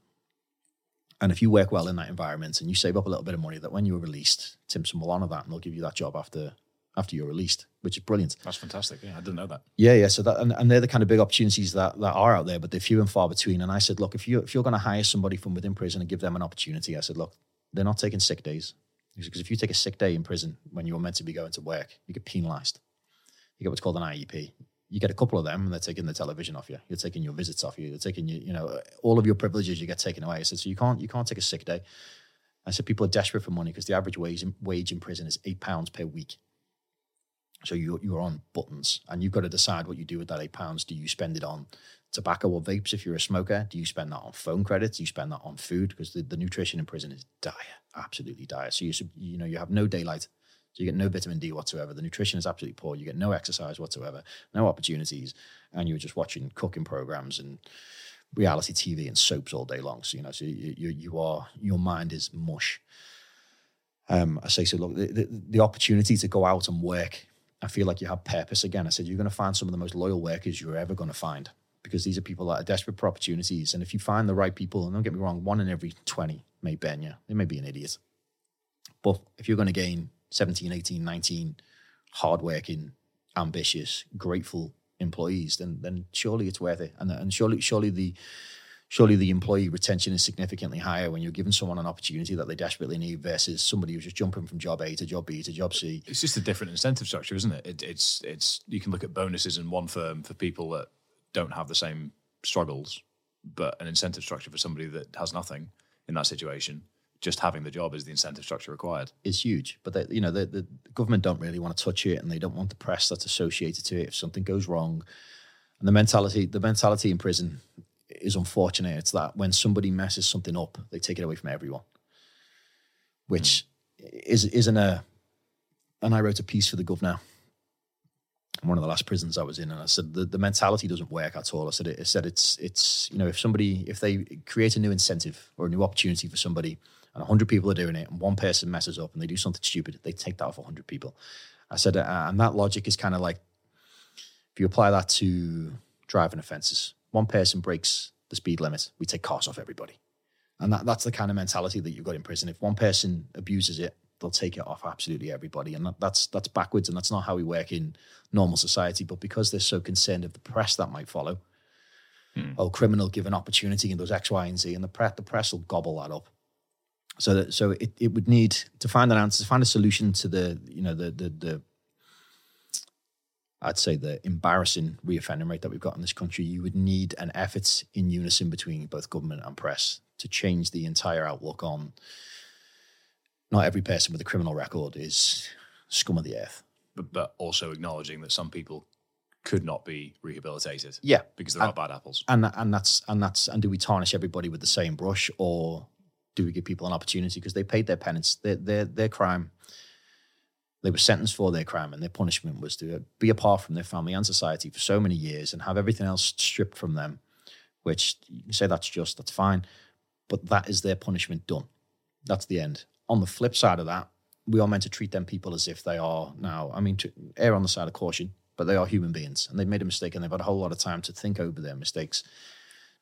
[SPEAKER 1] And if you work well in that environment and you save up a little bit of money, that when you're released, Timpson will honour that and they'll give you that job after after you're released, which is brilliant.
[SPEAKER 3] That's fantastic. Yeah, I didn't know that.
[SPEAKER 1] Yeah, yeah. So that and, and they're the kind of big opportunities that, that are out there, but they're few and far between. And I said, look, if you if you're going to hire somebody from within prison and give them an opportunity, I said, look, they're not taking sick days because if you take a sick day in prison when you're meant to be going to work, you get penalised. You get what's called an IEP you get a couple of them and they're taking the television off you. You're taking your visits off you. You're taking you, you know, all of your privileges you get taken away. I said, so you can't you can't take a sick day. I said people are desperate for money because the average wage in, wage in prison is eight pounds per week. So you you're on buttons and you've got to decide what you do with that eight pounds. Do you spend it on tobacco or vapes if you're a smoker? Do you spend that on phone credits? Do you spend that on food? Because the, the nutrition in prison is dire, absolutely dire. So you you know you have no daylight so you get no vitamin D whatsoever. The nutrition is absolutely poor. You get no exercise whatsoever, no opportunities, and you're just watching cooking programs and reality TV and soaps all day long. So you know, so you you, you are your mind is mush. Um, I say so. Look, the, the, the opportunity to go out and work, I feel like you have purpose again. I said you're going to find some of the most loyal workers you're ever going to find because these are people that are desperate for opportunities. And if you find the right people, and don't get me wrong, one in every 20 may bend you. They may be an idiot. But if you're going to gain 17, 18, 19 hardworking, ambitious, grateful employees, then then surely it's worth it. And and surely surely the surely the employee retention is significantly higher when you're giving someone an opportunity that they desperately need versus somebody who's just jumping from job A to job B to job C.
[SPEAKER 3] It's just a different incentive structure, isn't it? it it's it's you can look at bonuses in one firm for people that don't have the same struggles, but an incentive structure for somebody that has nothing in that situation just having the job is the incentive structure required
[SPEAKER 1] is huge. But they, you know, the, the government don't really want to touch it, and they don't want the press that's associated to it if something goes wrong. And the mentality, the mentality in prison is unfortunate. It's that when somebody messes something up, they take it away from everyone, which mm. is isn't a. And I wrote a piece for the governor one of the last prisons I was in, and I said the, the mentality doesn't work at all. I said it, I said it's it's you know if somebody if they create a new incentive or a new opportunity for somebody and 100 people are doing it and one person messes up and they do something stupid, they take that off 100 people. I said, uh, and that logic is kind of like if you apply that to driving offences, one person breaks the speed limit, we take cars off everybody. And that, that's the kind of mentality that you've got in prison. If one person abuses it, they'll take it off absolutely everybody. And that, that's that's backwards and that's not how we work in normal society. But because they're so concerned of the press that might follow, hmm. oh, criminal give an opportunity and those X, Y, and Z, and the press the press will gobble that up. So that so it, it would need to find an answer, to find a solution to the you know the the the I'd say the embarrassing reoffending rate that we've got in this country. You would need an effort in unison between both government and press to change the entire outlook on. Not every person with a criminal record is scum of the earth,
[SPEAKER 3] but, but also acknowledging that some people could not be rehabilitated.
[SPEAKER 1] Yeah,
[SPEAKER 3] because they're and, not bad apples.
[SPEAKER 1] And and that's and that's and do we tarnish everybody with the same brush, or do we give people an opportunity because they paid their penance, their their their crime. They were sentenced for their crime, and their punishment was to be apart from their family and society for so many years and have everything else stripped from them. Which you can say that's just, that's fine, but that is their punishment done. That's the end. On the flip side of that, we are meant to treat them people as if they are now. I mean, to err on the side of caution, but they are human beings, and they've made a mistake, and they've had a whole lot of time to think over their mistakes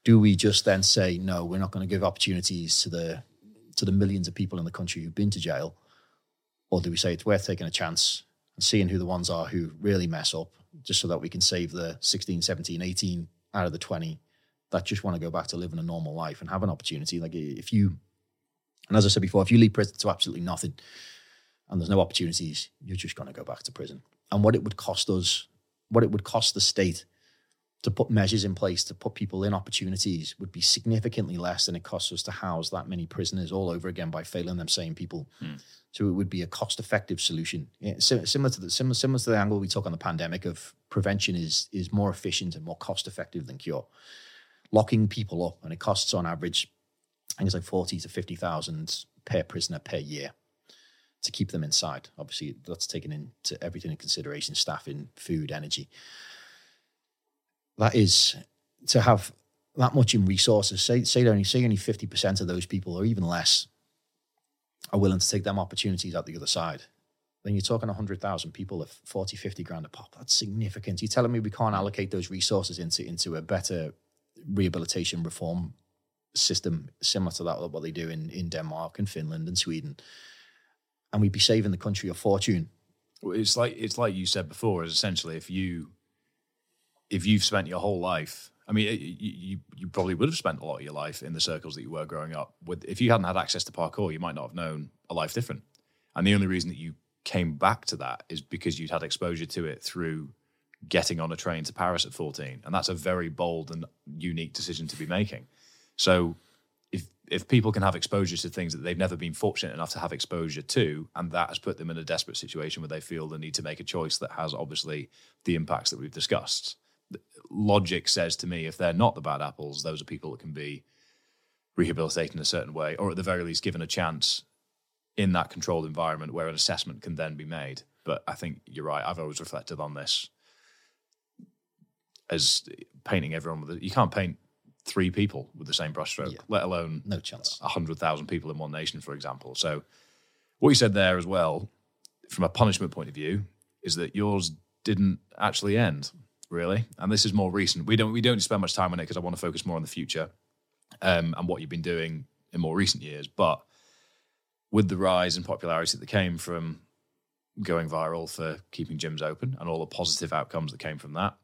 [SPEAKER 1] do we just then say no we're not going to give opportunities to the to the millions of people in the country who've been to jail or do we say it's worth taking a chance and seeing who the ones are who really mess up just so that we can save the 16 17 18 out of the 20 that just want to go back to living a normal life and have an opportunity? Like if you and as i said before if you leave prison to absolutely nothing and there's no opportunities you're just going to go back to prison. And what it would cost us what it would cost the state to put measures in place to put people in opportunities would be significantly less than it costs us to house that many prisoners all over again by failing them same people. Hmm. So it would be a cost-effective solution, yeah, si- similar to the similar, similar to the angle we took on the pandemic of prevention is is more efficient and more cost-effective than cure. Locking people up and it costs on average, I think it's like forty to fifty thousand per prisoner per year to keep them inside. Obviously, that's taken into everything in consideration: staffing, food, energy. That is to have that much in resources. Say say only say only fifty percent of those people, or even less, are willing to take them opportunities out the other side. Then you're talking 100,000 people at 40, 50 grand a pop. That's significant. You're telling me we can't allocate those resources into, into a better rehabilitation reform system similar to that, what they do in, in Denmark and Finland and Sweden. And we'd be saving the country a fortune.
[SPEAKER 2] Well, It's like it's like you said before. Is essentially if you if you've spent your whole life. I mean, you, you probably would have spent a lot of your life in the circles that you were growing up. With if you hadn't had access to parkour, you might not have known a life different. And the only reason that you came back to that is because you'd had exposure to it through getting on a train to Paris at 14. And that's a very bold and unique decision to be making. So if if people can have exposure to things that they've never been fortunate enough to have exposure to, and that has put them in a desperate situation where they feel the need to make a choice that has obviously the impacts that we've discussed. Logic says to me, if they're not the bad apples, those are people that can be rehabilitated in a certain way, or at the very least given a chance in that controlled environment where an assessment can then be made. But I think you're right. I've always reflected on this as painting everyone with. You can't paint three people with the same brushstroke,
[SPEAKER 1] Yeah.
[SPEAKER 2] let alone
[SPEAKER 1] No chance.
[SPEAKER 2] a hundred thousand people in one nation, for example. So, what you said there as well, from a punishment point of view, is that yours didn't actually end, really. And this is more recent. We don't we don't spend much time on it because I want to focus more on the future um, and what you've been doing in more recent years. But with the rise in popularity that came from going viral for keeping gyms open and all the positive outcomes that came from that,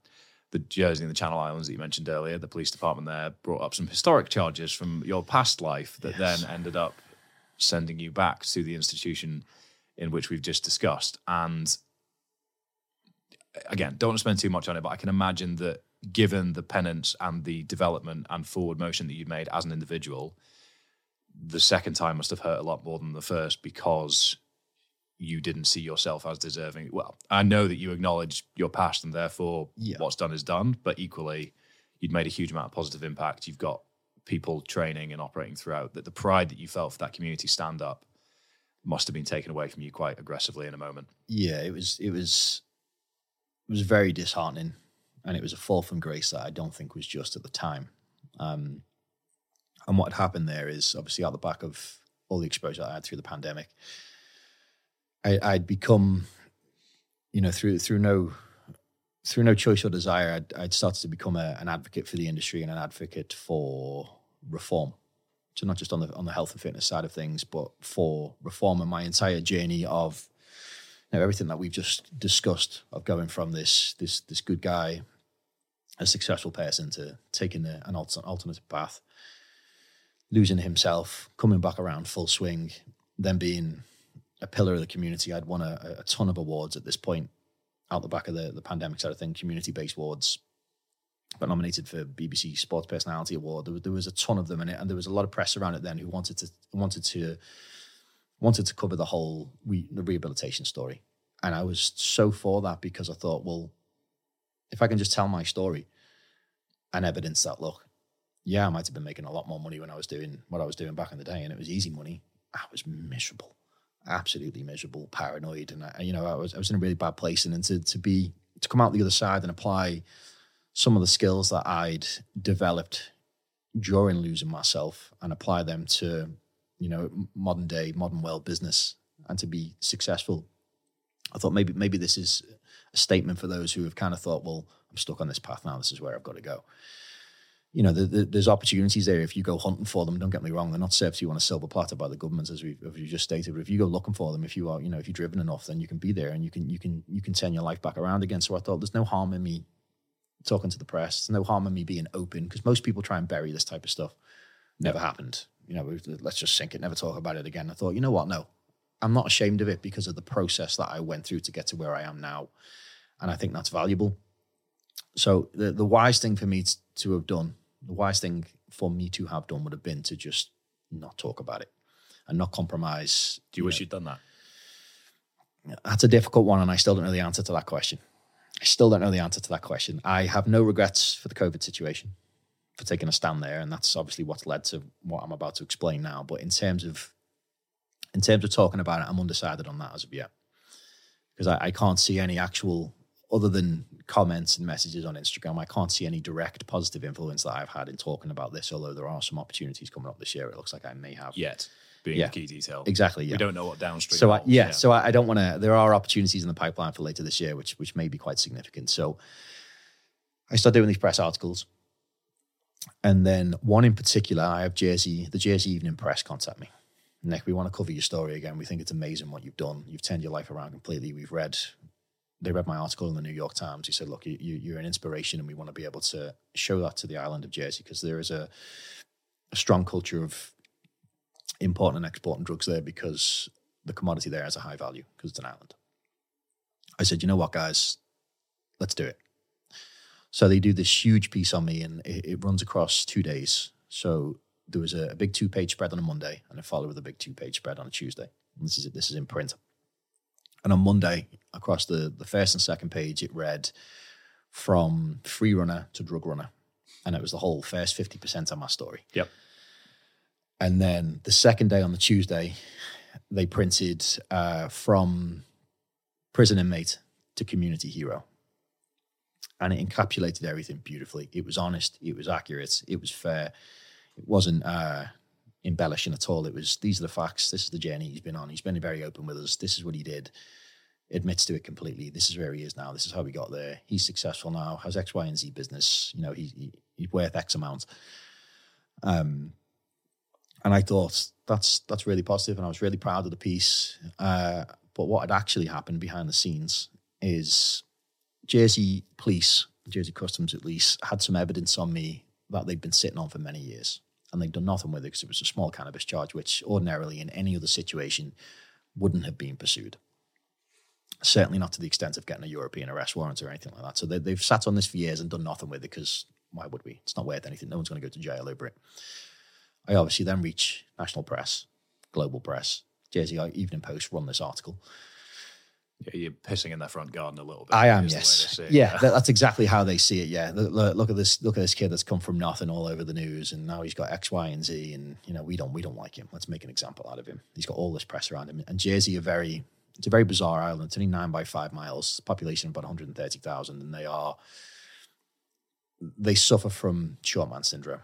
[SPEAKER 2] the Jersey and the Channel Islands that you mentioned earlier, the police department there brought up some historic charges from your past life that
[SPEAKER 1] Yes.
[SPEAKER 2] then ended up sending you back to the institution in which we've just discussed. And again, don't want to spend too much on it, but I can imagine that given the penance and the development and forward motion that you've made as an individual, the second time must have hurt a lot more than the first because you didn't see yourself as deserving. Well, I know that you acknowledge your past and therefore
[SPEAKER 1] Yeah.
[SPEAKER 2] what's done is done, but equally, you'd made a huge amount of positive impact. You've got people training and operating throughout. That the pride that you felt for that community stand up must have been taken away from you quite aggressively in a moment.
[SPEAKER 1] yeah, it was it was was very disheartening, and it was a fall from grace that I don't think was just at the time. Um, and what had happened there is obviously out the back of all the exposure I had through the pandemic, I, I'd become, you know, through through no through no choice or desire, I'd, I'd started to become a, an advocate for the industry and an advocate for reform. So not just on the on the health and fitness side of things, but for reform and my entire journey of know, everything that we've just discussed of going from this this this good guy, a successful person to taking a, an alter, alternative path, losing himself, coming back around full swing, then being a pillar of the community. I'd won a, a ton of awards at this point out the back of the, the pandemic side of thing, community based awards. Got nominated for BBC Sports Personality Award. There was, there was a ton of them in it, and there was a lot of press around it then who wanted to wanted to wanted to cover the whole re, the rehabilitation story. And I was so for that because I thought, well, if I can just tell my story and evidence that, look, yeah, I might have been making a lot more money when I was doing what I was doing back in the day, and it was easy money. I was miserable, absolutely miserable, paranoid, and I, you know, I was I was in a really bad place. And then to to be to come out the other side and apply some of the skills that I'd developed during losing myself and apply them to you know modern day modern world business and to be successful. I thought maybe maybe this is a statement for those who have kind of thought well i'm stuck on this path now. This is where i've got to go. You know the, the, there's opportunities there if you go hunting for them. Don't get me wrong they're not served to you on a silver platter by the government as we as just stated. But if you go looking for them if you are you know if you're driven enough then you can be there and you can you can you can turn your life back around again. So i thought there's no harm in me talking to the press. There's no harm in me being open because most people try and bury this type of stuff. Never happened. You know, let's just sink it, never talk about it again. I thought, you know what? No, I'm not ashamed of it because of the process that I went through to get to where I am now. And I think that's valuable. So the the wise thing for me to have done, the wise thing for me to have done would have been to just not talk about it and not compromise.
[SPEAKER 3] Do you wish you'd done that?
[SPEAKER 1] That's a difficult one, and I still don't know the answer to that question. I still don't know the answer to that question. I have no regrets for the COVID situation, for taking a stand there, and that's obviously what's led to what I'm about to explain now. But in terms of in terms of talking about it, I'm undecided on that as of yet because I, I can't see any actual other than comments and messages on Instagram. I can't see any direct positive influence that I've had in talking about this. Although there are some opportunities coming up this year, it looks like I may have.
[SPEAKER 3] Yet being
[SPEAKER 1] Yeah.
[SPEAKER 3] a key detail.
[SPEAKER 1] Exactly. Yeah.
[SPEAKER 3] We don't know what downstream.
[SPEAKER 1] So I,
[SPEAKER 3] holds,
[SPEAKER 1] yeah, so I, I don't want to. There are opportunities in the pipeline for later this year, which which may be quite significant. So I start doing these press articles, and then one in particular, I have Jersey, the Jersey Evening Press contact me. Nick, we want to cover your story again. We think it's amazing what you've done. You've turned your life around completely. We've read, they read my article in the New York Times. He said, "Look, you, you're an inspiration, and we want to be able to show that to the island of Jersey because there is a, a strong culture of importing and exporting drugs there because the commodity there has a high value because it's an island. I said, you know what, guys, let's do it. So they do this huge piece on me, and it, it runs across two days. So there was a, a big two-page spread on a Monday, and a follow with a big two-page spread on a Tuesday. And this is it. This is in print. And on Monday, across the the first and second page, it read from free runner to drug runner, and it was the whole first fifty percent of my story.
[SPEAKER 3] Yep.
[SPEAKER 1] And then the second day on the Tuesday, they printed uh, from prison inmate to community hero. And it encapsulated everything beautifully. It was honest, it was accurate, it was fair. It wasn't uh, embellishing at all. It was these are the facts, this is the journey he's been on. He's been very open with us. This is what he did. Admits to it completely. This is where he is now. This is how we got there. He's successful now. Has X, Y, and Z business. You know, he, he he's worth X amount. Um, and I thought that's that's really positive, and I was really proud of the piece. Uh, but what had actually happened behind the scenes is Jersey Police, Jersey Customs at least, had some evidence on me that they'd been sitting on for many years, and they'd done nothing with it because it was a small cannabis charge, which ordinarily in any other situation wouldn't have been pursued. Certainly not to the extent of getting a European arrest warrant or anything like that. So they, they've sat on this for years and done nothing with it because why would we? It's not worth anything. No one's going to go to jail over it. I obviously then reach national press, global press, Jersey Evening Post run this article.
[SPEAKER 3] Yeah, you're pissing in their front garden a little bit.
[SPEAKER 1] I am,
[SPEAKER 3] is the way
[SPEAKER 1] yes, yeah. that- that's exactly how they see it. Yeah, look, look- look at this. Look at this kid that's come from nothing all over the news, and now he's got X, Y, and Z, and you know we don't we don't like him. Let's make an example out of him. He's got all this press around him, and Jersey are very. It's a very bizarre island. It's only nine by five miles, population about 130,000, and they are. They suffer from short man syndrome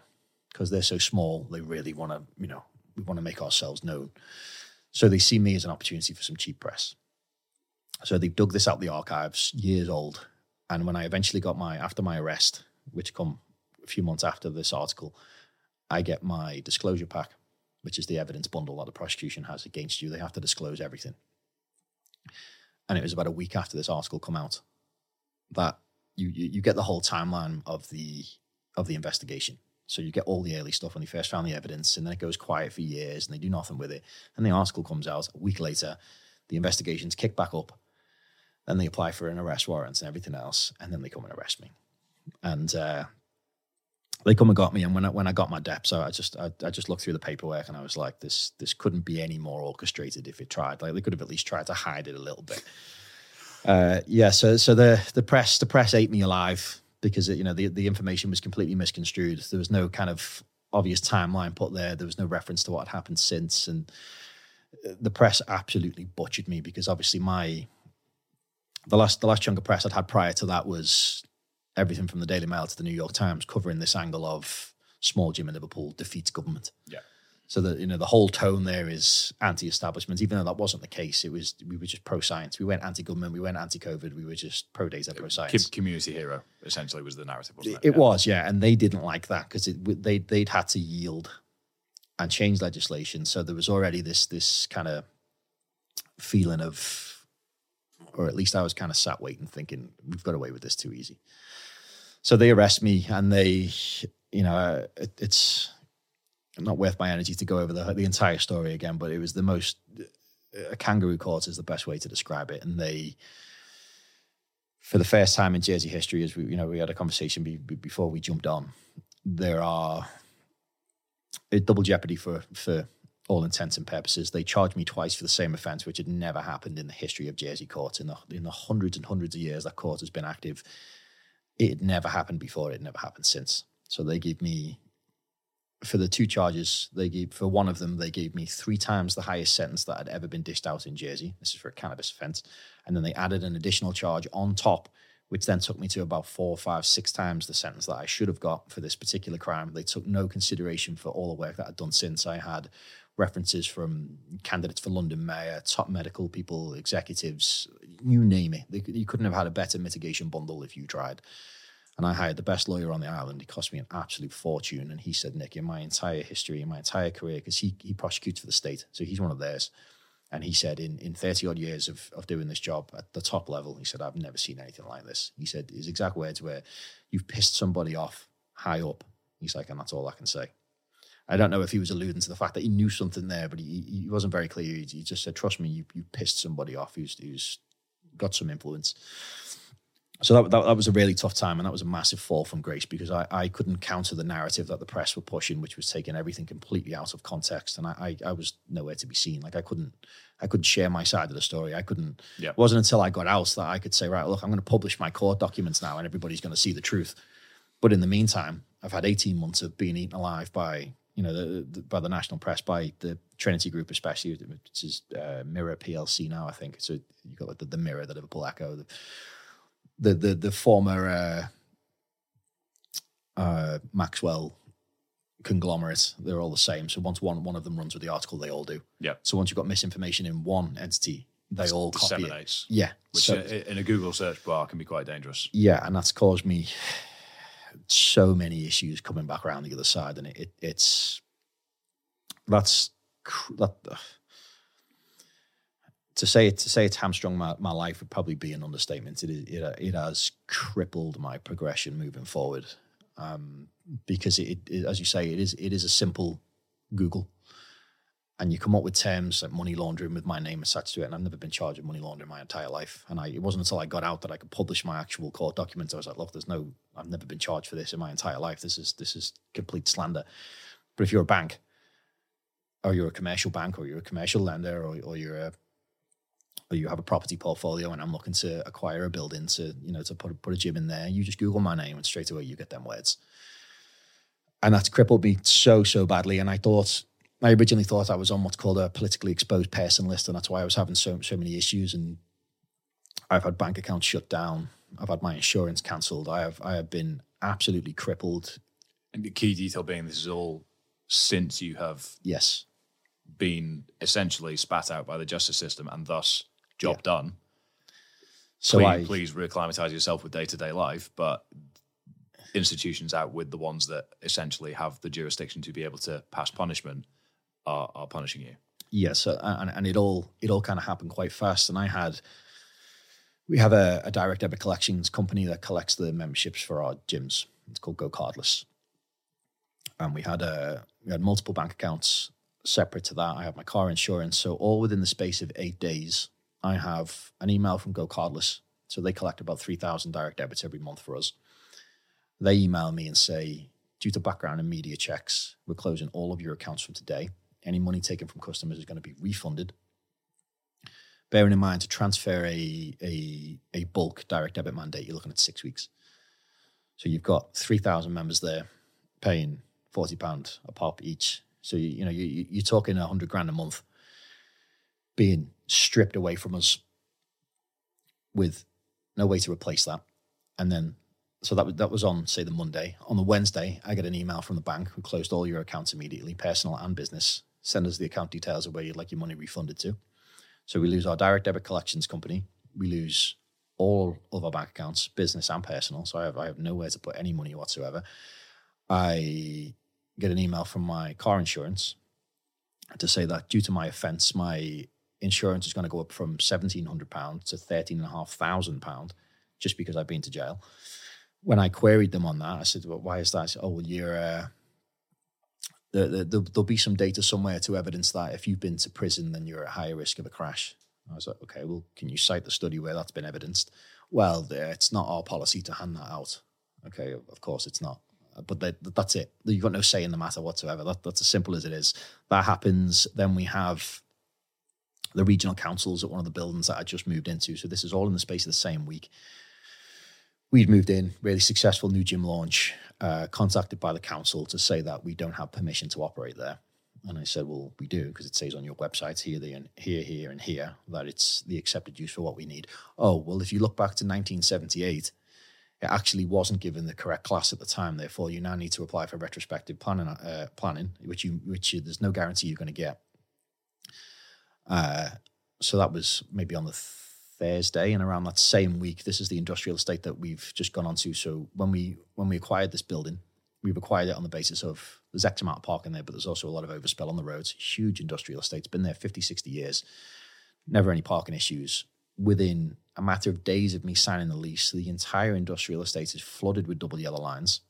[SPEAKER 1] because they're so small. They really want to, you know, we want to make ourselves known. So they see me as an opportunity for some cheap press. So they've dug this out the archives, years old. And when I eventually got my after my arrest, which come a few months after this article, I get my disclosure pack, which is the evidence bundle that the prosecution has against you. They have to disclose everything. And it was about a week after this article come out that you you, you get the whole timeline of the of the investigation. So you get all the early stuff when they first found the evidence, and then it goes quiet for years, and they do nothing with it. And the article comes out a week later. The investigation's kick back up. Then they apply for an arrest warrant and everything else, and then they come and arrest me. And uh, they come and got me. And when I, when I got my dep, so I just I, I just looked through the paperwork, and I was like, this this couldn't be any more orchestrated if it tried. Like they could have at least tried to hide it a little bit. Uh, yeah, so so the the press the press ate me alive because it, you know the the information was completely misconstrued. There was no kind of obvious timeline put there. There was no reference to what had happened since, and the press absolutely butchered me because obviously my the last the last chunk of press I'd had prior to that was everything from the Daily Mail to the New York Times covering this angle of small gym in Liverpool defeats government.
[SPEAKER 3] Yeah.
[SPEAKER 1] So that you know the whole tone there is anti-establishment, even though that wasn't the case. It was we were just pro-science. We went anti-government. We went anti-COVID. We were just pro-data, pro-science.
[SPEAKER 3] community hero essentially was the narrative, wasn't
[SPEAKER 1] It,
[SPEAKER 3] it?
[SPEAKER 1] it was, yeah, and they didn't like that because they they'd had to yield and change legislation. So there was already this this kind of feeling of, or at least I was kind of sat waiting, thinking we've got away with this too easy. So they arrest me, and they, you know, it, it's not worth my energy to go over the the entire story again, but it was the most a kangaroo court is the best way to describe it, and they for the first time in Jersey history, as we you know we had a conversation be, be- before we jumped on, there are a double jeopardy for for all intents and purposes. They charged me twice for the same offence, which had never happened in the history of Jersey courts in the in the hundreds and hundreds of years that court has been active. It had never happened before. It never happened since. So they gave me for the two charges. They gave for one of them they gave me three times the highest sentence that had ever been dished out in Jersey. This is for a cannabis offence, and then they added an additional charge on top which then took me to about four, five, six times the sentence that I should have got for this particular crime. They took no consideration for all the work that I'd done since. I had references from candidates for London mayor, top medical people, executives, you name it. You couldn't have had a better mitigation bundle if you tried. And I hired the best lawyer on the island. He cost me an absolute fortune. And he said, Nick, in my entire history, in my entire career, because he, he prosecutes for the state, so he's one of theirs. And he said, in, in 30 odd years of, of doing this job at the top level, he said, I've never seen anything like this. He said, his exact words were, You've pissed somebody off high up. He's like, and that's all I can say. I don't know if he was alluding to the fact that he knew something there, but he, he wasn't very clear. He, he just said, Trust me, you, you pissed somebody off who's, who's got some influence. So that, that, that was a really tough time, and that was a massive fall from grace because I, I couldn't counter the narrative that the press were pushing, which was taking everything completely out of context, and I, I, I was nowhere to be seen. Like I couldn't I couldn't share my side of the story. I couldn't.
[SPEAKER 3] Yeah.
[SPEAKER 1] It wasn't until I got out that I could say, right, look, I'm going to publish my court documents now, and everybody's going to see the truth. But in the meantime, I've had 18 months of being eaten alive by you know the, the by the national press, by the Trinity Group, especially, which is uh, Mirror PLC now. I think so. you've got like the, the Mirror, the Liverpool Echo, the the the, the former uh, uh, Maxwell conglomerate. They're all the same. So once one one of them runs with the article, they all do.
[SPEAKER 3] Yeah.
[SPEAKER 1] So once you've got misinformation in one entity, they all copy it. Yeah.
[SPEAKER 3] which
[SPEAKER 1] so,
[SPEAKER 3] in a Google search bar can be quite dangerous.
[SPEAKER 1] yeah, and that's caused me so many issues coming back around the other side, and it, it it's that's that. to say to say it's hamstrung my, my life would probably be an understatement. It it it has crippled my progression moving forward, um, because it, it as you say it is it is a simple Google. And you come up with terms like money laundering with my name attached to it, and I've never been charged with money laundering my entire life. And I, it wasn't until I got out that I could publish my actual court documents. I was like, look, there's no, I've never been charged for this in my entire life. This is this is complete slander. But if you're a bank, or you're a commercial bank, or you're a commercial lender, or, or you're a or you have a property portfolio and I'm looking to acquire a building to, you know, to put put a gym in there, you just Google my name and straight away you get them words. And that's crippled me so, so badly. And I thought I originally thought I was on what's called a politically exposed person list, and that's why I was having so so many issues. And I've had bank accounts shut down. I've had my insurance cancelled. I have I have been absolutely crippled.
[SPEAKER 3] And the key detail being this is all since you have
[SPEAKER 1] Yes,
[SPEAKER 3] been essentially spat out by the justice system and thus job
[SPEAKER 1] Yeah.
[SPEAKER 3] done.
[SPEAKER 1] so
[SPEAKER 3] please,
[SPEAKER 1] I
[SPEAKER 3] please reacclimatize yourself with day to day life, but institutions out with the ones that essentially have the jurisdiction to be able to pass punishment are, are punishing you.
[SPEAKER 1] yes, so, uh, and and it all it all kind of happened quite fast. And I had we have a, a direct debit collections company that collects the memberships for our gyms. It's called GoCardless, and we had a we had multiple bank accounts separate to that. I have my car insurance, so all within the space of eight days, I have an email from GoCardless. So they collect about three thousand direct debits every month for us. They email me and say, due to background and media checks, we're closing all of your accounts from today. Any money taken from customers is going to be refunded. Bearing in mind to transfer a, a, a bulk direct debit mandate, you're looking at six weeks. So you've got 3,000 members there paying £40 a pop each. So, you, you know, you, you- you're talking 100 grand a month being stripped away from us with no way to replace that. And then, so that that was on, say, the Monday. On the Wednesday, I get an email from the bank who closed all your accounts immediately, personal and business. Send us the account details of where you'd like your money refunded to. So we lose our direct debit collections company. We lose all of our bank accounts, business and personal. So I have, I have nowhere to put any money whatsoever. I get an email from my car insurance to say that due to my offence, my insurance is going to go up from £1,700 to £13,500 just because I've been to jail. When I queried them on that, I said, well, why is that? I said, oh, well, you're, uh, the, the, the, there'll be some data somewhere to evidence that if you've been to prison, then you're at higher risk of a crash. I was like, okay, well, can you cite the study where that's been evidenced? Well, it's not our policy to hand that out. Okay, of course it's not. But that, that's it. You've got no say in the matter whatsoever. That, that's as simple as it is. That happens. Then we have the regional councils at one of the buildings that I just moved into. So this is all in the space of the same week. We'd moved in, really successful new gym launch, uh, contacted by the council to say that we don't have permission to operate there. And I said, well, we do because it says on your website here, there, and here, here, and here that it's the accepted use for what we need. Oh, well, if you look back to 1978, it actually wasn't given the correct class at the time. Therefore, you now need to apply for retrospective planning, uh, planning which you, which you, there's no guarantee you're going to get. Uh, so that was maybe on the Thursday, and around that same week, this is the industrial estate that we've just gone onto. So when we when we acquired this building, we've acquired it on the basis of there's X amount of parking there, but there's also a lot of overspill on the roads. Huge industrial estate. It's been there 50, 60 years. Never any parking issues. Within a matter of days of me signing the lease, the entire industrial estate is flooded with double yellow lines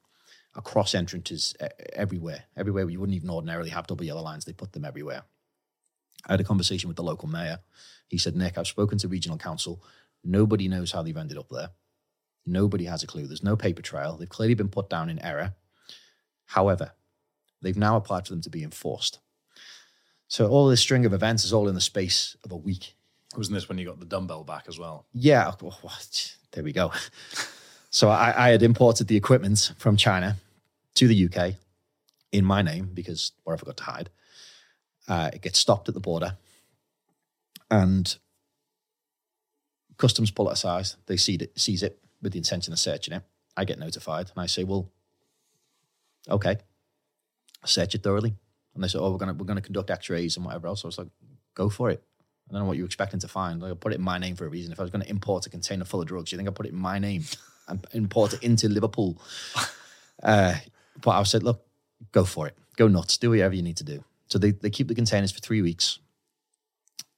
[SPEAKER 1] across entrances everywhere. Everywhere where you wouldn't even ordinarily have double yellow lines, they put them everywhere. I had a conversation with the local mayor. He said, Nick, I've spoken to regional council. Nobody knows how they've ended up there. Nobody has a clue. There's no paper trail. They've clearly been put down in error. However, they've now applied for them to be enforced. So all this string of events is all in the space of a week.
[SPEAKER 3] Wasn't this when you got the dumbbell back as well?
[SPEAKER 1] Yeah, what? there we go. So I, I had imported the equipment from China to the UK in my name because what I forgot to hide. Uh, it gets stopped at the border, and customs pull it aside. They see it, seize it with the intention of searching it. I get notified, and I say, "Well, okay, search it thoroughly." And they say, "Oh, we're gonna we're gonna conduct X-rays and whatever else." I was like, "Go for it." I don't know what you're expecting to find. Like, I put it in my name for a reason. If I was going to import a container full of drugs, you think I put it in my name and import it into Liverpool? Uh, but I said, look, go for it. Go nuts. Do whatever you need to do. So they, they keep the containers for three weeks.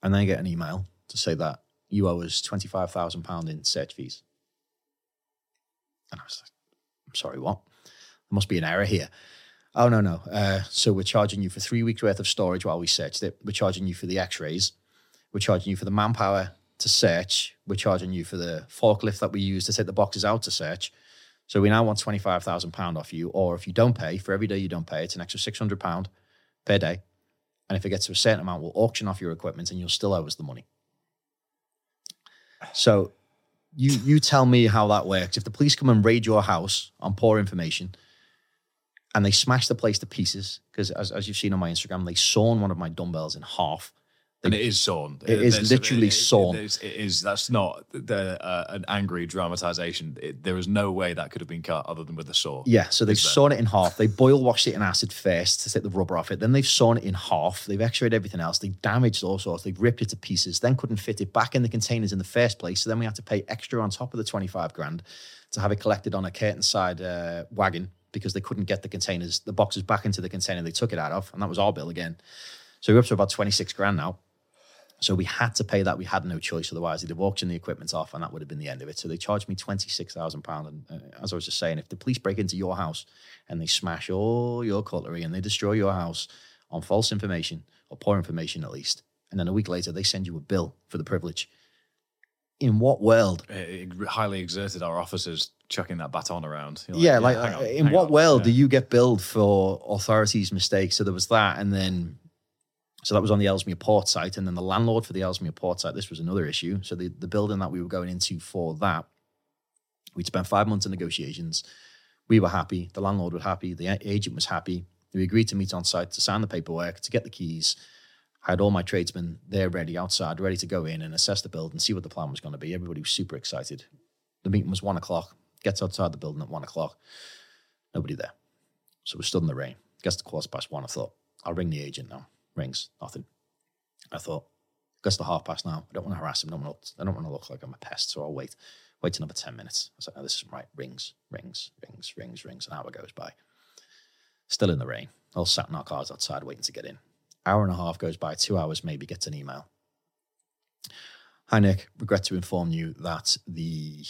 [SPEAKER 1] And then I get an email to say that you owe us £25,000 in search fees. And I was like, I'm sorry, what? There must be an error here. Oh, no, no. Uh, so we're charging you for three weeks worth of storage while we searched it. We're charging you for the x rays. We're charging you for the manpower to search. We're charging you for the forklift that we use to take the boxes out to search. So we now want £25,000 off you. Or if you don't pay, for every day you don't pay, it's an extra £600 per day. And if it gets to a certain amount, we'll auction off your equipment and you'll still owe us the money. So you you tell me how that works. If the police come and raid your house on poor information and they smash the place to pieces, because as, as you've seen on my Instagram, they sawn one of my dumbbells in half.
[SPEAKER 3] And it is sawn.
[SPEAKER 1] It is
[SPEAKER 3] There's-
[SPEAKER 1] literally
[SPEAKER 3] it- it-
[SPEAKER 1] sawn.
[SPEAKER 3] It is, it is. That's not the uh, an angry dramatization. It, there is no way that could have been cut other than with a saw.
[SPEAKER 1] Yeah, so they've sawn it in half. They boil washed it in acid first to take the rubber off it. Then they've sawn it in half. They've x-rayed everything else. They damaged all sorts. They've ripped it to pieces. Then couldn't fit it back in the containers in the first place. So then we had to pay extra on top of the 25 grand to have it collected on a curtain side uh, wagon because they couldn't get the containers, the boxes back into the container they took it out of. And that was our bill again. So we're up to about 26 grand now. So we had to pay that. We had no choice. Otherwise, they'd have auctioned the equipment off and that would have been the end of it. So they charged me £26,000. And uh, as I was just saying, if the police break into your house and they smash all your cutlery and they destroy your house on false information or poor information at least, and then a week later they send you a bill for the privilege, in what world?
[SPEAKER 3] It, highly exerted our officers chucking that baton around. You're
[SPEAKER 1] yeah, like,
[SPEAKER 3] hang
[SPEAKER 1] uh,
[SPEAKER 3] on,
[SPEAKER 1] in what
[SPEAKER 3] on.
[SPEAKER 1] world
[SPEAKER 3] Yeah.
[SPEAKER 1] do you get billed for authorities' mistakes? So there was that, and then so that was on the Ellesmere Port site, and then the landlord for the Ellesmere Port site. This was another issue. So the the building that we were going into for that, we'd spent five months in negotiations. We were happy. The landlord was happy. The agent was happy. We agreed to meet on site to sign the paperwork to get the keys. I had all my tradesmen there ready outside, ready to go in and assess the build and see what the plan was going to be. Everybody was super excited. The meeting was one o'clock. Gets outside the building at one o'clock. Nobody there. So we're stood in the rain. Gets to quarter past one. I thought, I'll ring the agent now. Rings, nothing. I thought, gets to half past now. I don't want to harass him. I don't want to, I don't want to look like I'm a pest. So I'll wait. Wait another 10 minutes. I was like, no, this isn't right. Rings, rings, rings, rings, rings. An hour goes by. Still in the rain. All sat in our cars outside waiting to get in. Hour and a half goes by, two hours maybe, gets an email. Hi, Nick. Regret to inform you that the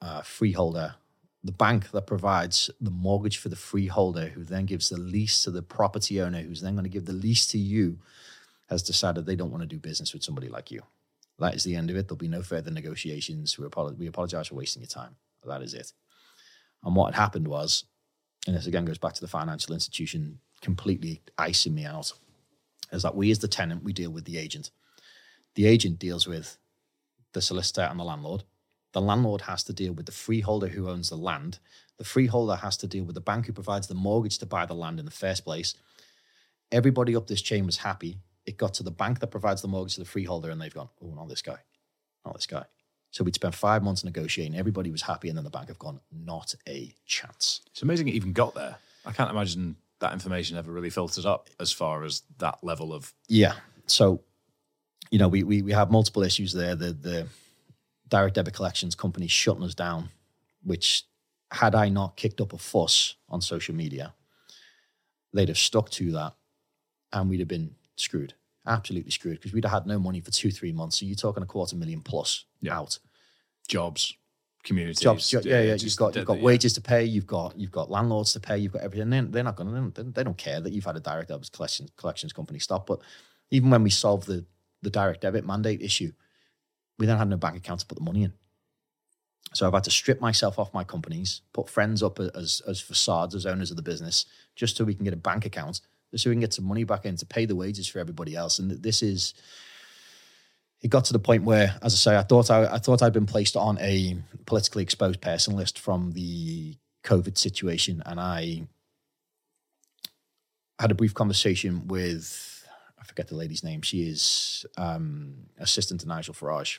[SPEAKER 1] uh, freeholder, the bank that provides the mortgage for the freeholder, who then gives the lease to the property owner, who's then going to give the lease to you, has decided they don't want to do business with somebody like you. That is the end of it. There'll be no further negotiations. We, apolo- we apologize for wasting your time. That is it. And what had happened was, and this again goes back to the financial institution completely icing me out, is that we as the tenant, we deal with the agent. The agent deals with the solicitor and the landlord. The landlord has to deal with the freeholder who owns the land. The freeholder has to deal with the bank who provides the mortgage to buy the land in the first place. Everybody up this chain was happy. It got to the bank that provides the mortgage to the freeholder, and they've gone, oh, not this guy, not this guy. So we'd spent five months negotiating. Everybody was happy, and then the bank have gone, not a chance.
[SPEAKER 3] It's amazing it even got there. I can't imagine that information ever really filtered up as far as that level of
[SPEAKER 1] Yeah. So, you know, we we, we have multiple issues there. The the direct debit collections company shutting us down, which had I not kicked up a fuss on social media, they'd have stuck to that and we'd have been screwed. Absolutely screwed because we'd have had no money for two, three months. So you're talking a quarter million plus
[SPEAKER 3] Yeah.
[SPEAKER 1] out.
[SPEAKER 3] jobs, communities.
[SPEAKER 1] Jobs, jo- yeah, yeah. You've got you've got
[SPEAKER 3] yeah.
[SPEAKER 1] wages to pay. You've got you've got landlords to pay. You've got everything. They're, they're not going to. They don't, they don't care that you've had a direct debit collections collections company stop. But even when we solved the the direct debit mandate issue, we then had no bank account to put the money in. So I've had to strip myself off my companies, put friends up as as facades as owners of the business, just so we can get a bank account, so we can get some money back in to pay the wages for everybody else. And this is it got to the point where, as I say, I thought I, I thought I'd been placed on a politically exposed person list from the COVID situation, and I had a brief conversation with I forget the lady's name. She is um, assistant to Nigel Farage,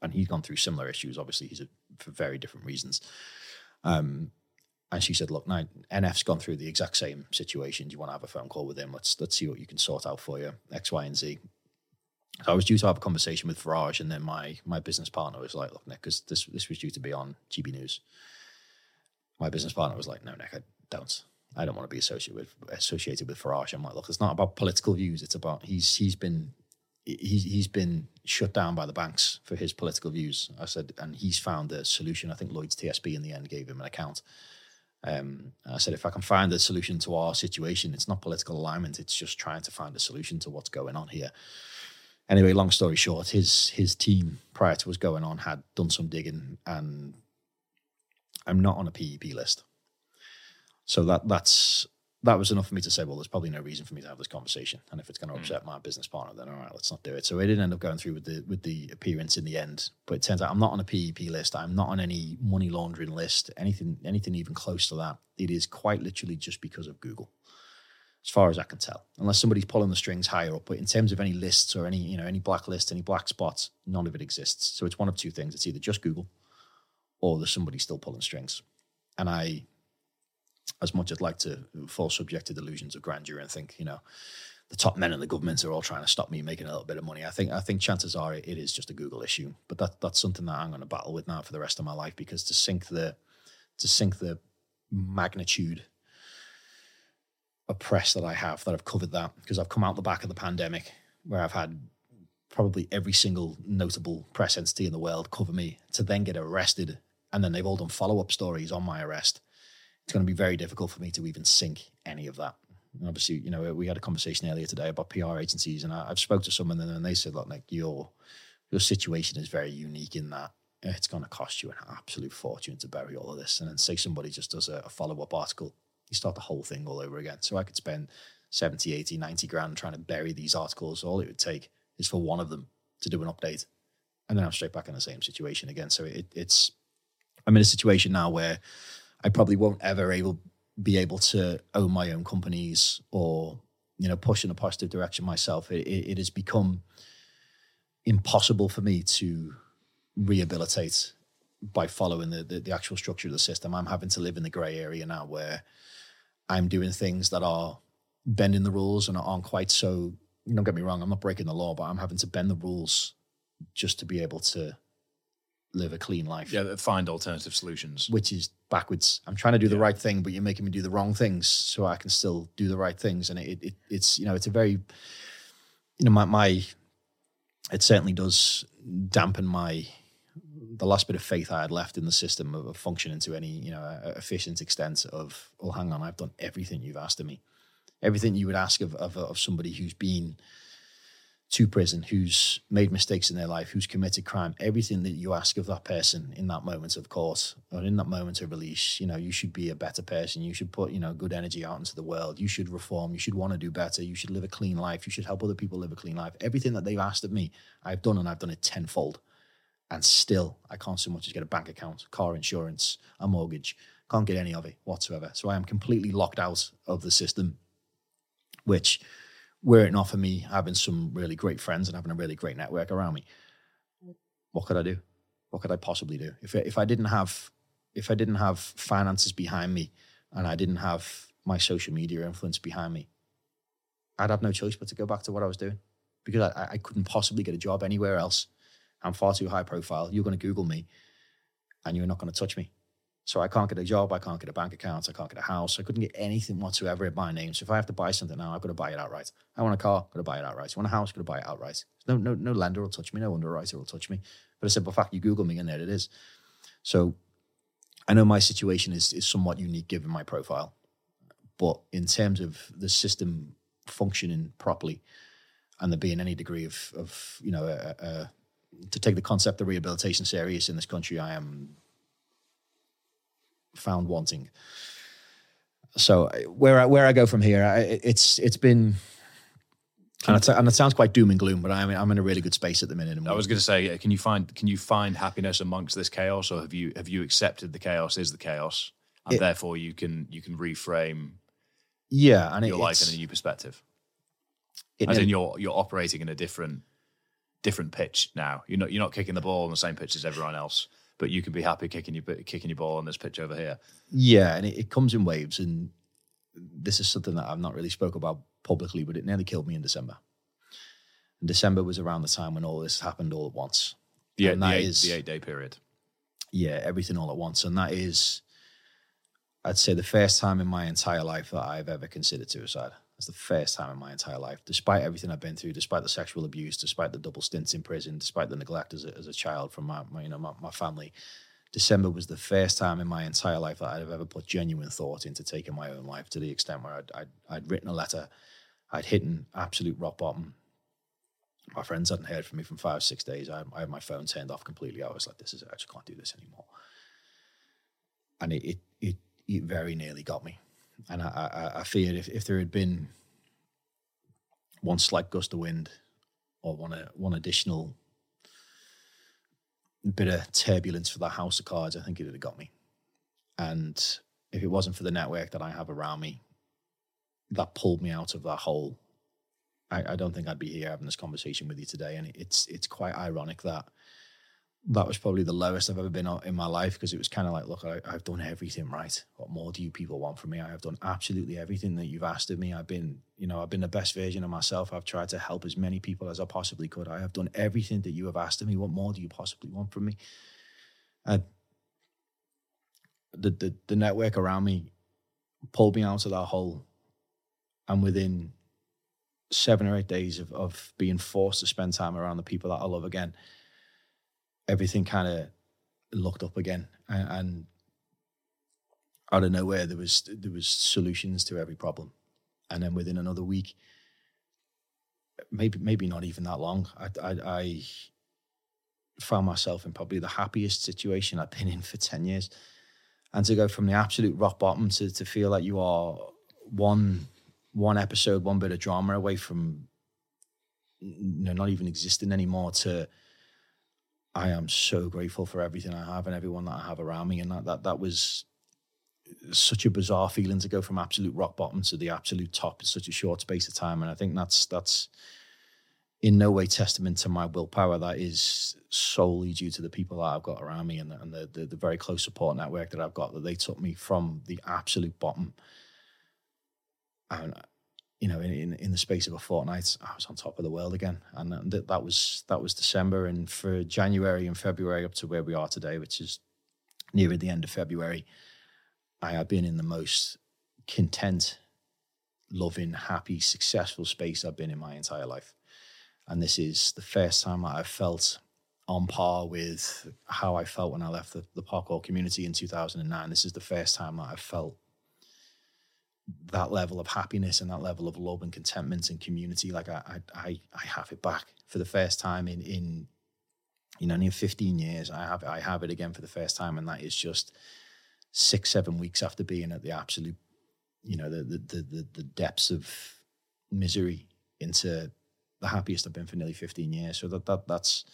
[SPEAKER 1] and he's gone through similar issues. Obviously, he's a, for very different reasons. Um, and she said, "Look, now NF's gone through the exact same situation. Do you want to have a phone call with him? Let's let's see what you can sort out for you. X, Y, and Z." So I was due to have a conversation with Farage, and then my my business partner was like, "Look, Nick, because this this was due to be on GB News." My business partner was like, "No, Nick, I don't. I don't want to be associated with associated with Farage." I'm like, "Look, it's not about political views. It's about he's he's been he's he's been shut down by the banks for his political views." I said, and he's found a solution. I think Lloyd's TSB in the end gave him an account. Um, I said, if I can find a solution to our situation, it's not political alignment. It's just trying to find a solution to what's going on here anyway, long story short, his his team prior to us going on had done some digging, and I'm not on a PEP list. So that that's that was enough for me to say, well, there's probably no reason for me to have this conversation, and if it's going to hmm. upset my business partner, then all right, let's not do it. So it didn't end up going through with the with the appearance in the end. But it turns out I'm not on a PEP list. I'm not on any money laundering list. Anything anything even close to that. It is quite literally just because of Google as far as I can tell, unless somebody's pulling the strings higher up. But in terms of any lists or any, you know, any blacklist, any black spots, none of it exists. So it's one of two things. It's either just Google or there's somebody still pulling strings. And I, as much as I'd like to fall subject to delusions of grandeur and think, you know, the top men in the government are all trying to stop me making a little bit of money. I think I think chances are it is just a Google issue. But that that's something that I'm going to battle with now for the rest of my life because to sink the to sink the magnitude of press that I have that I've covered that because I've come out the back of the pandemic where I've had probably every single notable press entity in the world cover me to then get arrested and then they've all done follow-up stories on my arrest. It's going to be very difficult for me to even sink any of that. And obviously, you know, we had a conversation earlier today about PR agencies and I, I've spoke to some of them and they said, look, like your your situation is very unique in that it's going to cost you an absolute fortune to bury all of this. And then say somebody just does a, a follow-up article you start the whole thing all over again. So I could spend 70, 80, 90 grand trying to bury these articles. All it would take is for one of them to do an update. And then I'm straight back in the same situation again. So it, it's, I'm in a situation now where I probably won't ever able be able to own my own companies or, you know, push in a positive direction myself. It, it, it has become impossible for me to rehabilitate by following the, the, the actual structure of the system. I'm having to live in the gray area now where I'm doing things that are bending the rules and aren't quite so. Don't get me wrong, I'm not breaking the law, but I'm having to bend the rules just to be able to live a clean life.
[SPEAKER 3] Yeah, find alternative solutions.
[SPEAKER 1] Which is backwards. I'm trying to do the right thing, but you're making me do the wrong things so I can still do the right things. And it, it it's you know it's a very you know my my it certainly does dampen my the last bit of faith I had left in the system of, of functioning to any you know efficient extent of oh hang on I've done everything you've asked of me everything you would ask of of, of somebody who's been to prison, who's made mistakes in their life, who's committed crime, everything that you ask of that person in that moment of course, or in that moment of release, you know, you should be a better person. You should put, you know, good energy out into the world. You should reform. You should want to do better. You should live a clean life. You should help other people live a clean life. Everything that they've asked of me, I've done and I've done it tenfold. And still, I can't so much as get a bank account, car insurance, a mortgage. Can't get any of it whatsoever. So I am completely locked out of the system, which were it not for me having some really great friends and having a really great network around me, what could I do? What could I possibly do? If if I didn't have if I didn't have finances behind me and I didn't have my social media influence behind me, I'd have no choice but to go back to what I was doing because I, I couldn't possibly get a job anywhere else. I'm far too high profile. You're going to Google me and you're not going to touch me. So I can't get a job, I can't get a bank account, I can't get a house, I couldn't get anything whatsoever in my name. So if I have to buy something now, I've got to buy it outright. I want a car, I've got to buy it outright. I want a house, I've got to buy it outright. No, no, no lender will touch me, no underwriter will touch me. But a simple fact, you Google me and there it is. So I know my situation is is somewhat unique given my profile. But in terms of the system functioning properly and there being any degree of, of you know, a, a, to take the concept of rehabilitation serious in this country, I am found wanting. So where I, where I go from here, I, it's it's been. And it, and it sounds quite doom and gloom, but I'm I'm in a really good space at the minute.
[SPEAKER 3] I was going to say, can you find can you find happiness amongst this chaos, or have you have you accepted the chaos is the chaos, and it, therefore you can you can reframe,
[SPEAKER 1] yeah, and
[SPEAKER 3] your it, life in a new perspective. As in, you're you're operating in a different different pitch now. You're not you're not kicking the ball on the same pitch as everyone else but you can be happy kicking your kicking your ball on this pitch over here.
[SPEAKER 1] Yeah, and it, it comes in waves, and this is something that I've not really spoke about publicly, but it nearly killed me in December. And December was around the time when all this happened all at once.
[SPEAKER 3] Yeah, the, eight, is, the eight day period.
[SPEAKER 1] Yeah, everything all at once, and that is, I'd say, the first time in my entire life that I've ever considered suicide. It's the first time in my entire life, despite everything I've been through, despite the sexual abuse, despite the double stints in prison, despite the neglect as a, as a child from my, my you know my, my, family. December was the first time in my entire life that I'd have ever put genuine thought into taking my own life to the extent where I'd, I'd, I'd written a letter, I'd hit an absolute rock bottom. My friends hadn't heard from me from five, six days. I, I had my phone turned off completely. I was like, "This is I just can't do this anymore," and it it it, it very nearly got me and I, I, I feared if, if there had been one slight gust of wind or one uh, one additional bit of turbulence for that house of cards, I think it would have got me. And if it wasn't for the network that I have around me that pulled me out of that hole, I, I don't think I'd be here having this conversation with you today. And it's it's quite ironic that that was probably the lowest I've ever been in my life because it was kind of like, look, I, have done everything right. What more do you people want from me? I have done absolutely everything that you've asked of me. I've been, you know, I've been the best version of myself. I've tried to help as many people as I possibly could. I have done everything that you have asked of me. What more do you possibly want from me? And the, the, the network around me pulled me out of that hole. And within seven or eight days of, of being forced to spend time around the people that I love again, everything kind of looked up again, and, and out of nowhere there was there was solutions to every problem, and then within another week, maybe maybe not even that long, I, I, I found myself in probably the happiest situation I've been in for ten years, and to go from the absolute rock bottom to to feel like you are one one episode, one bit of drama away from you know, not even existing anymore to I am so grateful for everything I have and everyone that I have around me. And that that that was such a bizarre feeling to go from absolute rock bottom to the absolute top in such a short space of time. And I think that's that's in no way testament to my willpower. That is solely due to the people that I've got around me and, the, and the, the, the very close support network that I've got. That they took me from the absolute bottom. And you know, in, in, the space of a fortnight, I was on top of the world again, and that, that was that was December, and for January and February up to where we are today, which is near the end of February, I have been in the most content, loving, happy, successful space I've been in my entire life, and this is the first time that I've felt on par with how I felt when I left the, the parkour community in 2009. This is the first time that I've felt that level of happiness and that level of love and contentment and community. Like I, I, I have it back for the first time in, in, you know, near 15 years. I have, I have it again for the first time. And that is just six, seven weeks after being at the absolute, you know, the, the, the, the depths of misery into the happiest I've been for nearly 15 years. So that, that that's,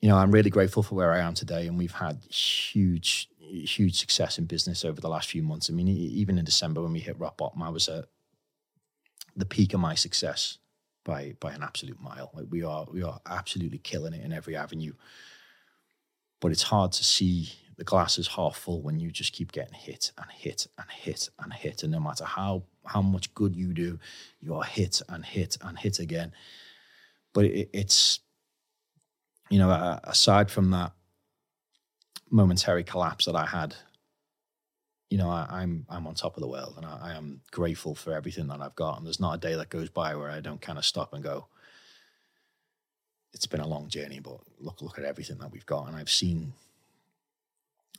[SPEAKER 1] you know, I'm really grateful for where I am today. And we've had huge, huge success in business over the last few months. I mean, even in December when we hit rock bottom, I was at the peak of my success by by an absolute mile. Like we are we are absolutely killing it in every avenue. But it's hard to see the glass is half full when you just keep getting hit and hit and hit and hit. And no matter how how much good you do, you are hit and hit and hit again. But it, it's you know, aside from that momentary collapse that I had, you know, I, am I'm, I'm on top of the world, and I, I, am grateful for everything that I've got. And there's not a day that goes by where I don't kind of stop and go. It's been a long journey, but look look at everything that we've got, and I've seen.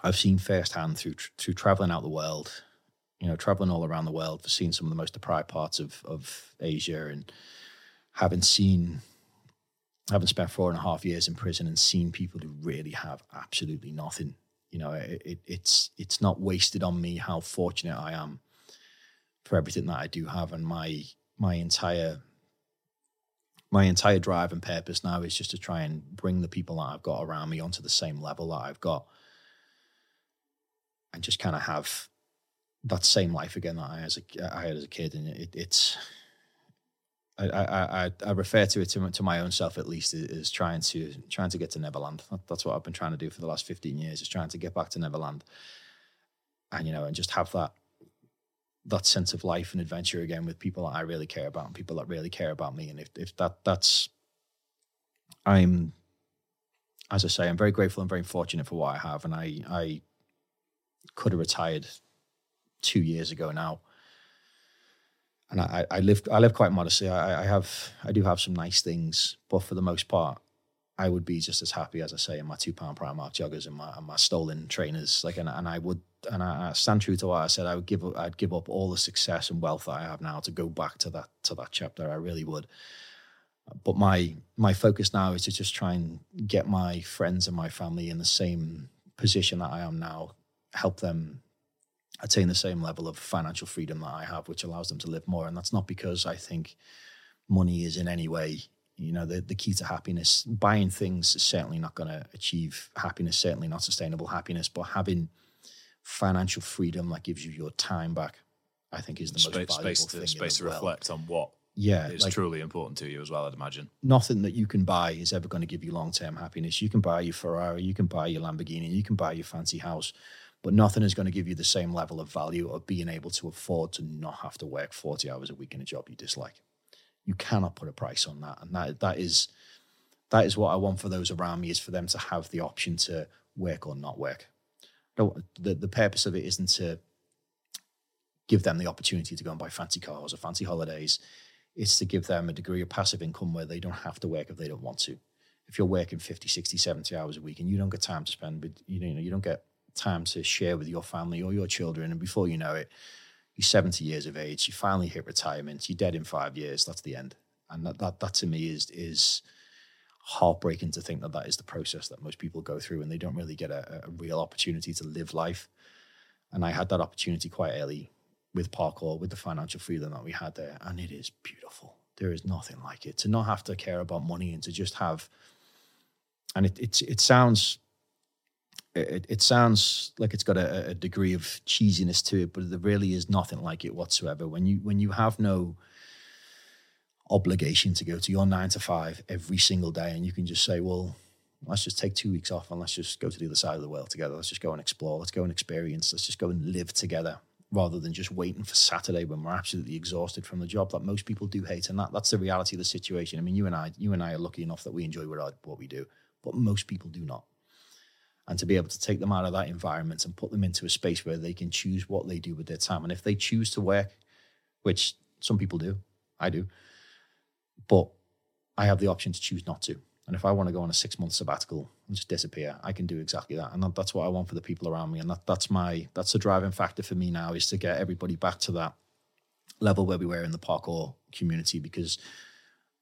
[SPEAKER 1] I've seen firsthand through through traveling out the world, you know, traveling all around the world for seeing some of the most deprived parts of of Asia, and having seen having spent four and a half years in prison and seen people who really have absolutely nothing, you know, it, it, it's it's not wasted on me how fortunate I am for everything that I do have, and my my entire my entire drive and purpose now is just to try and bring the people that I've got around me onto the same level that I've got, and just kind of have that same life again that I as a I had as a kid, and it, it's I, I, I refer to it to, to my own self at least is trying to trying to get to Neverland. That's what I've been trying to do for the last fifteen years. Is trying to get back to Neverland, and you know, and just have that that sense of life and adventure again with people that I really care about and people that really care about me. And if if that that's, I'm, as I say, I'm very grateful and very fortunate for what I have, and I I could have retired two years ago now and I, I live I live quite modestly. I, I have I do have some nice things, but for the most part, I would be just as happy as I say in my two pound Primark joggers and my and my Stolin trainers. Like and, and I would and I, I stand true to what I said. I would give up I'd give up all the success and wealth that I have now to go back to that to that chapter. I really would. But my my focus now is to just try and get my friends and my family in the same position that I am now, help them attain the same level of financial freedom that I have, which allows them to live more. And that's not because I think money is in any way, you know, the, the key to happiness. Buying things is certainly not going to achieve happiness, certainly not sustainable happiness, but having financial freedom that gives you your time back, I think is the
[SPEAKER 3] space,
[SPEAKER 1] most valuable
[SPEAKER 3] space
[SPEAKER 1] thing.
[SPEAKER 3] To, space to reflect on what
[SPEAKER 1] yeah,
[SPEAKER 3] is like, truly important to you as well, I'd imagine.
[SPEAKER 1] Nothing that you can buy is ever going to give you long term happiness. You can buy your Ferrari, you can buy your Lamborghini, you can buy your fancy house, but nothing is going to give you the same level of value of being able to afford to not have to work 40 hours a week in a job you dislike. You cannot put a price on that. And that that is that is what I want for those around me is for them to have the option to work or not work. The, the purpose of it isn't to give them the opportunity to go and buy fancy cars or fancy holidays. It's to give them a degree of passive income where they don't have to work if they don't want to. If you're working 50, 60, 70 hours a week and you don't get time to spend, you know, you don't get time to share with your family or your children. And before you know it, you're 70 years of age, you finally hit retirement, you're dead in five years, that's the end. And that, that, that to me is, is heartbreaking to think that that is the process that most people go through and they don't really get a, a real opportunity to live life. And I had that opportunity quite early with parkour, with the financial freedom that we had there. And it is beautiful. There is nothing like it. To not have to care about money and to just have, and it, it, it sounds it, it sounds like it's got a, a, degree of cheesiness to it, but there really is nothing like it whatsoever. When you when you have no obligation to go to your nine to five every single day, and you can just say, well, let's just take two weeks off and let's just go to the other side of the world together. Let's just go and explore. Let's go and experience. Let's just go and live together rather than just waiting for Saturday when we're absolutely exhausted from the job that most people do hate. And that that's the reality of the situation. I mean, you and I, you and I are lucky enough that we enjoy what, what we do, but most people do not and to be able to take them out of that environment and put them into a space where they can choose what they do with their time. And if they choose to work, which some people do, I do, but I have the option to choose not to. And if I want to go on a six month sabbatical and just disappear, I can do exactly that. And that, that's what I want for the people around me. And that, that's my that's the driving factor for me now is to get everybody back to that level where we were in the parkour community because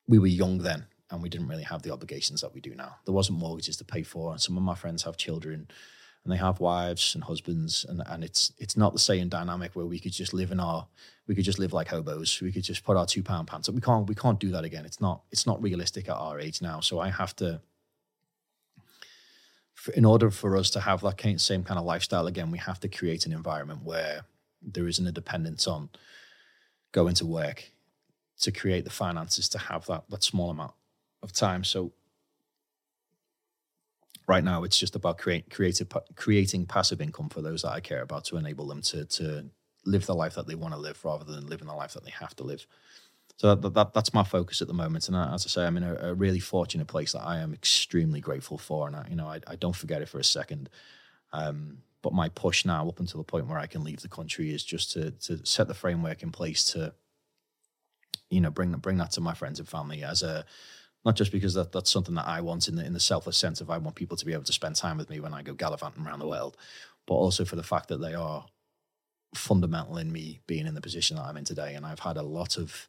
[SPEAKER 1] we were young then and we didn't really have the obligations that we do now. There wasn't mortgages to pay for, and some of my friends have children and they have wives and husbands and, and it's it's not the same dynamic where we could just live in our we could just live like hobos. We could just put our two pound pants up. We can't we can't do that again. It's not it's not realistic at our age now. So i have to in order for us to have that same kind of lifestyle again we have to create an environment where there isn't a dependence on going to work to create the finances to have that that small amount of time so right now it's just about create, creative, creating passive income for those that I care about to enable them to, to live the life that they want to live rather than living the life that they have to live. So that, that, that's my focus at the moment. And as I say, I'm in a, a, really fortunate place that I am extremely grateful for. And I, you know, I, I don't forget it for a second. Um, but my push now up until the point where I can leave the country is just to, to set the framework in place to, you know, bring, bring that to my friends and family as a, not just because that, that's something that I want in the in the selfless sense of I want people to be able to spend time with me when I go gallivanting around the world, but also for the fact that they are fundamental in me being in the position that I'm in today. And I've had a lot of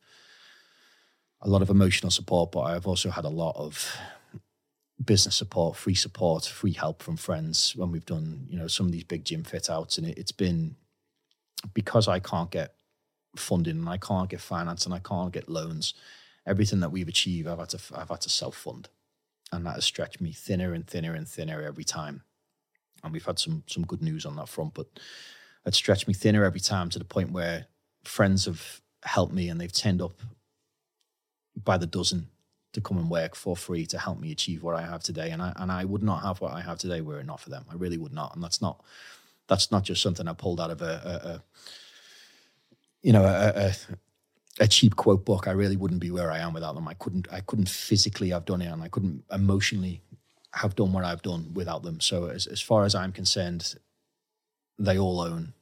[SPEAKER 1] a lot of emotional support, but I've also had a lot of business support, free support, free help from friends when we've done, you know, some of these big gym fit outs. And it, it's been because I can't get funding and I can't get finance and I can't get loans everything that we've achieved, I've had to I've had to self fund, and that has stretched me thinner and thinner and thinner every time. And we've had some some good news on that front, but it stretched me thinner every time to the point where friends have helped me and they've turned up by the dozen to come and work for free to help me achieve what I have today. And I and I would not have what I have today were it not for them. I really would not. And that's not that's not just something I pulled out of a, a, a you know a, a, a cheap quote book, I really wouldn't be where I am without them. I couldn't I couldn't physically have done it and I couldn't emotionally have done what I've done without them. So as as far as I'm concerned, they all own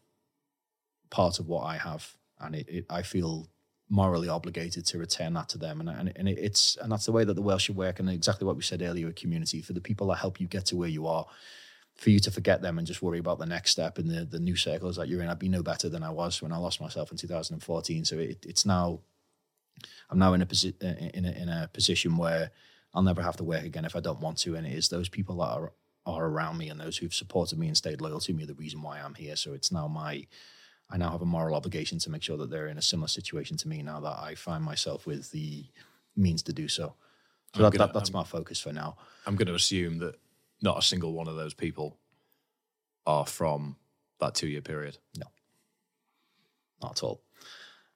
[SPEAKER 1] part of what I have. And it, it I feel morally obligated to return that to them. And, and, and it, it's and that's the way that the world should work. And exactly what we said earlier, a community for the people that help you get to where you are for you to forget them and just worry about the next step and the, the new circles that you're in. I'd be no better than I was when I lost myself in 2014. So it, it's now, I'm now in a, posi- uh, in, a, in a position where I'll never have to work again if I don't want to. And it is those people that are, are around me and those who've supported me and stayed loyal to me are the reason why I'm here. So it's now my, I now have a moral obligation to make sure that they're in a similar situation to me now that I find myself with the means to do so. So that, gonna, that, that's I'm, my focus for now.
[SPEAKER 3] I'm going to assume that not a single one of those people are from that two year period.
[SPEAKER 1] No, not at all.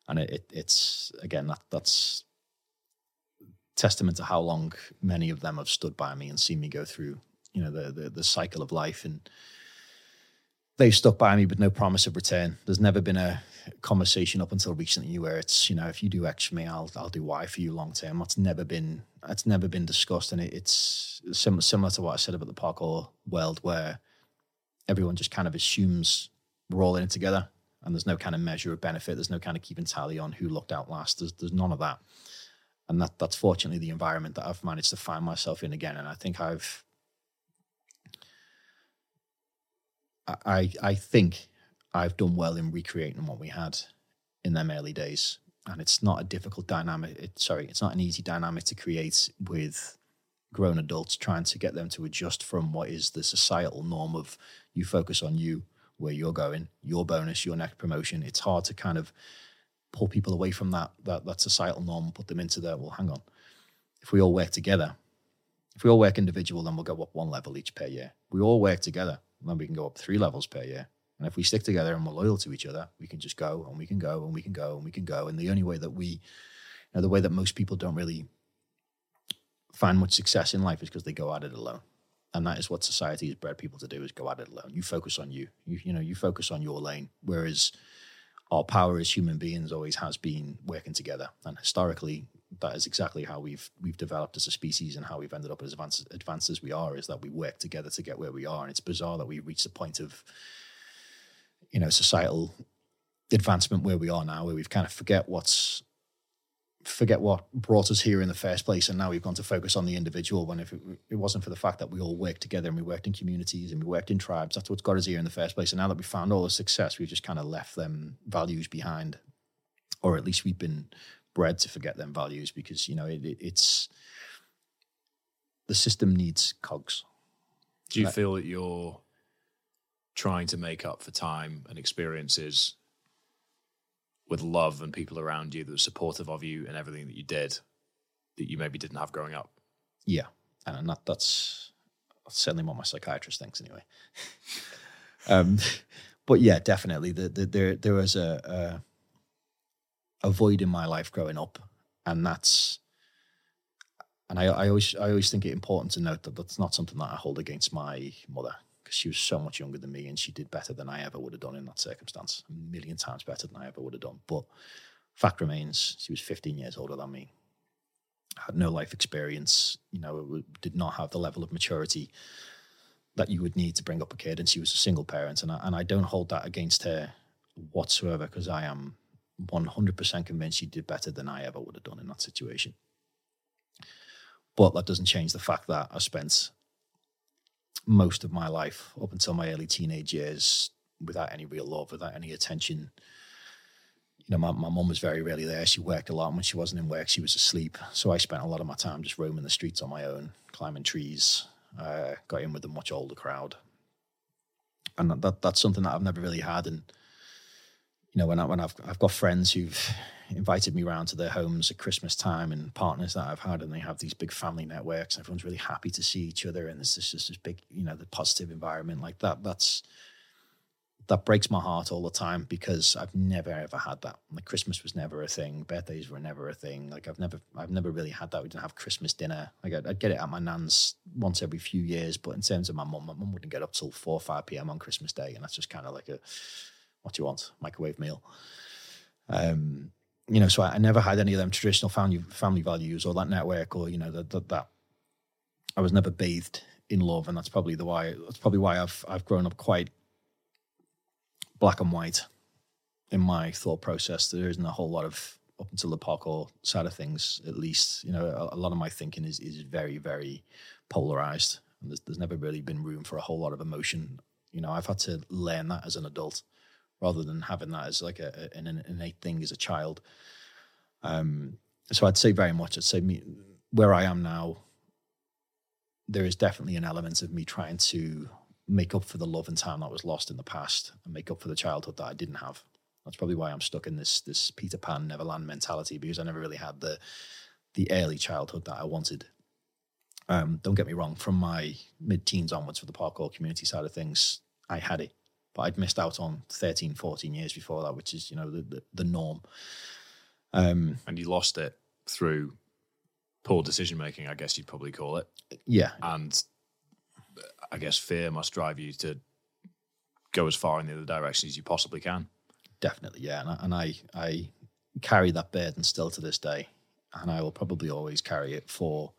[SPEAKER 1] And it, it, it's again that that's testament to how long many of them have stood by me and seen me go through, you know, the the, the cycle of life and they've stuck by me with no promise of return. There's never been a conversation up until recently where it's you know if you do X for me, I'll I'll do Y for you long term. That's never been that's never been discussed, and it, it's similar similar to what I said about the parkour world, where everyone just kind of assumes we're all in it together, and there's no kind of measure of benefit. There's no kind of keeping tally on who looked out last. There's there's none of that, and that that's fortunately the environment that I've managed to find myself in again, and I think I've I I think I've done well in recreating what we had in them early days. And it's not a difficult dynamic. It, sorry, it's not an easy dynamic to create with grown adults trying to get them to adjust from what is the societal norm of you focus on you, where you're going, your bonus, your next promotion. It's hard to kind of pull people away from that that, that societal norm, put them into that. Well, hang on. If we all work together, if we all work individual, then we'll go up one level each per year. We all work together, then we can go up three levels per year. And if we stick together and we're loyal to each other, we can just go and we can go and we can go and we can go. And the only way that we, you know, the way that most people don't really find much success in life is because they go at it alone. And that is what society has bred people to do is go at it alone. You focus on you. You, you know, you focus on your lane. Whereas our power as human beings always has been working together. And historically, that is exactly how we've we've developed as a species and how we've ended up as advanced, advanced as we are, is that we work together to get where we are. And it's bizarre that we reach the point of you know societal advancement where we are now, where we've kind of forget what's forget what brought us here in the first place, and now we've gone to focus on the individual. When if it, it wasn't for the fact that we all worked together and we worked in communities and we worked in tribes, that's what's got us here in the first place. And now that we found all the success, we've just kind of left them values behind, or at least we've been bred to forget them values because you know it, it, it's the system needs cogs.
[SPEAKER 3] Do you
[SPEAKER 1] Right.
[SPEAKER 3] feel that you're trying to make up for time and experiences with love and people around you that were supportive of you and everything that you did that you maybe didn't have growing up?
[SPEAKER 1] Yeah, and that, that's, that's certainly what my psychiatrist thinks anyway. um, but yeah, definitely, the, the, there there was a, a a void in my life growing up, and that's and I, I always I always think it important to note that that's not something that I hold against my mother because she was so much younger than me and she did better than I ever would have done in that circumstance, a million times better than I ever would have done. But fact remains, she was 15 years older than me had no life experience, you know, did not have the level of maturity that you would need to bring up a kid. And she was a single parent. And I, and I don't hold that against her whatsoever because I am 100% convinced she did better than I ever would have done in that situation. But that doesn't change the fact that I spent most of my life up until my early teenage years without any real love, without any attention, you know, my, my mum was very rarely there. She worked a lot. And when she wasn't in work, she was asleep. So I spent a lot of my time just roaming the streets on my own, climbing trees, uh, got in with a much older crowd. And that that's something that I've never really had. And, you know, when, I, when I've, I've got friends who've invited me around to their homes at Christmas time and partners that I've had, and they have these big family networks. And everyone's really happy to see each other. And there's just this big, you know, the positive environment like that. That's, that breaks my heart all the time because I've never ever had that. Like Christmas was never a thing, birthdays were never a thing. Like I've never, I've never really had that. We didn't have Christmas dinner. Like I'd, I'd get it at my nan's once every few years, but in terms of my mum, my mum wouldn't get up till four or five p.m. on Christmas Day, and that's just kind of like a, what do you want, microwave meal. Um, you know, so I, I never had any of them traditional family family values or that network or you know that that, that I was never bathed in love, and that's probably the why. That's probably why I've I've grown up quite black and white in my thought process. There isn't a whole lot of up until the parkour side of things, at least. You know, a, a lot of my thinking is is very very polarized. And there's, there's never really been room for a whole lot of emotion. You know, I've had to learn that as an adult rather than having that as like a, an innate thing as a child. Um, so I'd say very much. I'd say me where I am now. There is definitely an element of me trying to make up for the love and time that was lost in the past and make up for the childhood that I didn't have. That's probably why I'm stuck in this this Peter Pan Neverland mentality because I never really had the the early childhood that I wanted. Um, don't get me wrong, from my mid teens onwards for the parkour community side of things, I had it, but I'd missed out on 13, 14 years before that, which is, you know, the, the, the norm. Um,
[SPEAKER 3] And you lost it through poor decision making, I guess you'd probably call it.
[SPEAKER 1] yeah,
[SPEAKER 3] And I guess fear must drive you to go as far in the other direction as you possibly can.
[SPEAKER 1] definitely. Yeah. And I, and I, I carry that burden still to this day. And I will probably always carry it for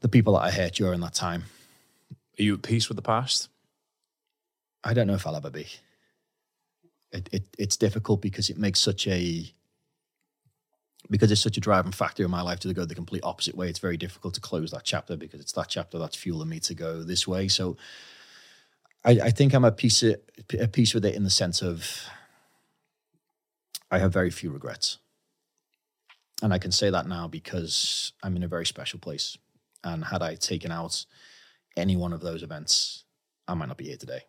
[SPEAKER 1] the people that I hurt during that time.
[SPEAKER 3] Are you at peace with the past?
[SPEAKER 1] I don't know if I'll ever be. It, it it's difficult because it makes such a because it's such a driving factor in my life to go the complete opposite way. It's very difficult to close that chapter because it's that chapter that's fueling me to go this way. So I, I think I'm a piece of, a piece with it in the sense of I have very few regrets, and I can say that now because I'm in a very special place. And had I taken out any one of those events, I might not be here today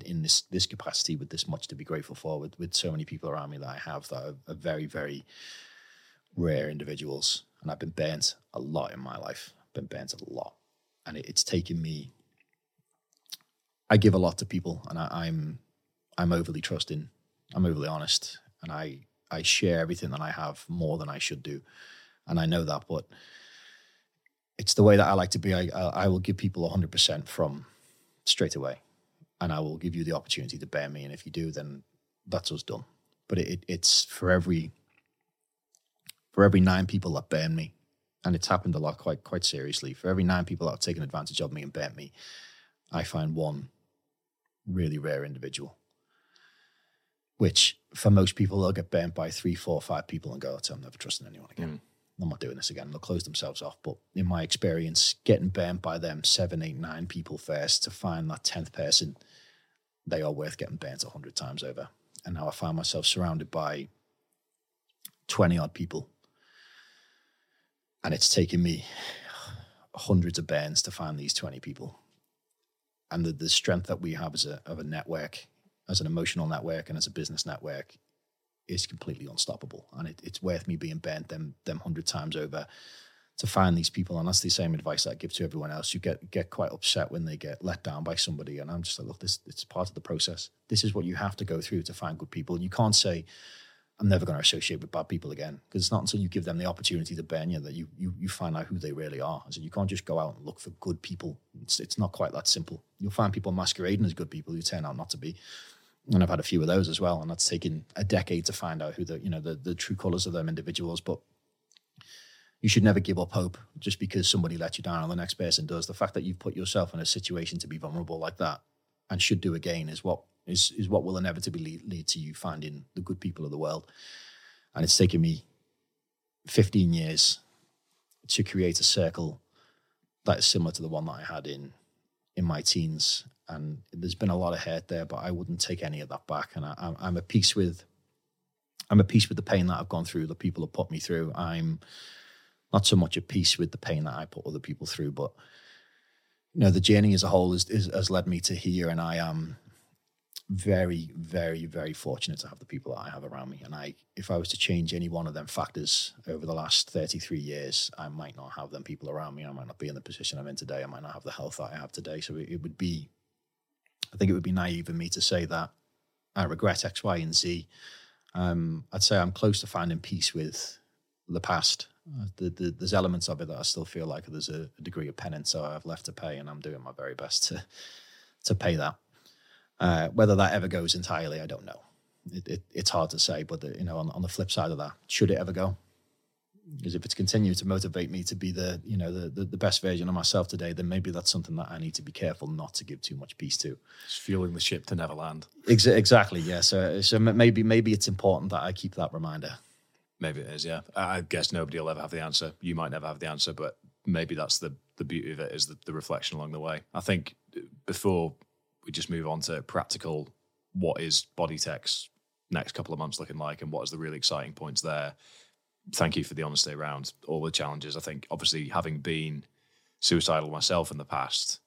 [SPEAKER 1] in, this this capacity with this much to be grateful for with with so many people around me that I have that are, are very very rare individuals. And I've been burnt a lot in my life. Been burnt a lot. And it, it's taken me I give a lot to people and I, I'm I'm overly trusting. I'm overly honest. And I I share everything that I have more than I should do. And I know that but it's the way that I like to be. I I, I will give people 100% from straight away and I will give you the opportunity to bear me. And if you do, then that's us done. But it, it, it's for every for every nine people that burn me, and it's happened a lot, quite quite seriously. For every nine people that have taken advantage of me and burnt me, I find one really rare individual, which for most people they'll get burnt by three, four, five people and go, I'm never trusting anyone again.
[SPEAKER 2] Mm.
[SPEAKER 1] I'm not doing this again. They'll close themselves off. But in my experience, getting burnt by them seven, eight, nine people first to find that tenth person, they are worth getting burnt a hundred times over. And now I find myself surrounded by twenty odd people, and it's taken me hundreds of burns to find these twenty people. And the, the strength that we have as a of a network, as an emotional network, and as a business network is completely unstoppable. And it, it's worth me being bent them them hundred times over to find these people. And that's the same advice that I give to everyone else. You get get quite upset when they get let down by somebody. And I'm just like, look, this it's part of the process. This is what you have to go through to find good people. And You can't say, I'm never going to associate with bad people again. Because it's not until you give them the opportunity to burn you that you you you find out who they really are. So you can't just go out and look for good people. It's it's not quite that simple. You'll find people masquerading as good people who turn out not to be and I've had a few of those as well, and that's taken a decade to find out who the you know the the true colors of them individuals. But you should never give up hope just because somebody let you down or the next person does. The fact that you've put yourself in a situation to be vulnerable like that and should do again is what is is what will inevitably lead, lead to you finding the good people of the world. And it's taken me 15 years to create a circle that is similar to the one that I had in in my teens and there's been a lot of hurt there, but I wouldn't take any of that back. And I, I'm at peace with, I'm at peace with the pain that I've gone through, the people have put me through. I'm not so much at peace with the pain that I put other people through, but you know, the journey as a whole is, is, has led me to here, and I am very, very, very fortunate to have the people that I have around me. And I, if I was to change any one of them factors over the last 33 years, I might not have them people around me. I might not be in the position I'm in today. I might not have the health that I have today. So it, it would be I think it would be naive of me to say that I regret X, Y, and Z. Um, I'd say I'm close to finding peace with the past. Uh, the, the, there's elements of it that I still feel like there's a, a, degree of penance I've left to pay, and I'm doing my very best to to pay that. Uh, whether that ever goes entirely, I don't know. It, it, it's hard to say, but the, you know, on, on the flip side of that, should it ever go? because if it's continued to motivate me to be the you know the, the, the best version of myself today then maybe that's something that i need to be careful not to give too much peace to
[SPEAKER 2] it's fueling the ship to never land
[SPEAKER 1] Ex- exactly yeah so so maybe maybe it's important that i keep that reminder
[SPEAKER 2] maybe it is yeah. I guess nobody will ever have the answer. You might never have the answer but maybe that's the the beauty of it is the, the reflection along the way. I think uh, before we just move on to practical what is Bodytech's next couple of months looking like and what is the really exciting points there? Thank you for the honesty around all the challenges. I think obviously having been suicidal myself in the past,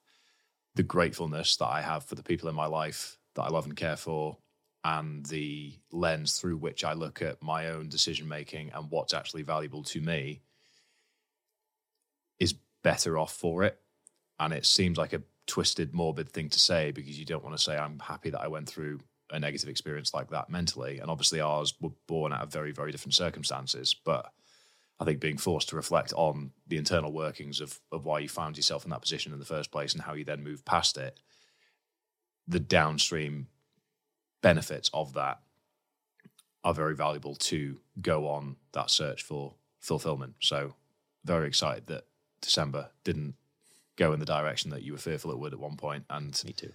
[SPEAKER 2] the gratefulness that I have for the people in my life that I love and care for, and the lens through which I look at my own decision making and what's actually valuable to me is better off for it. And it seems like a twisted, morbid thing to say because you don't want to say, I'm happy that I went through a negative experience like that mentally. And obviously, ours were born out of very, very different circumstances. But I think being forced to reflect on the internal workings of, of why you found yourself in that position in the first place and how you then moved past it, the downstream benefits of that are very valuable to go on that search for fulfillment. So, very excited that December didn't go in the direction that you were fearful it would at one point. And
[SPEAKER 1] me too.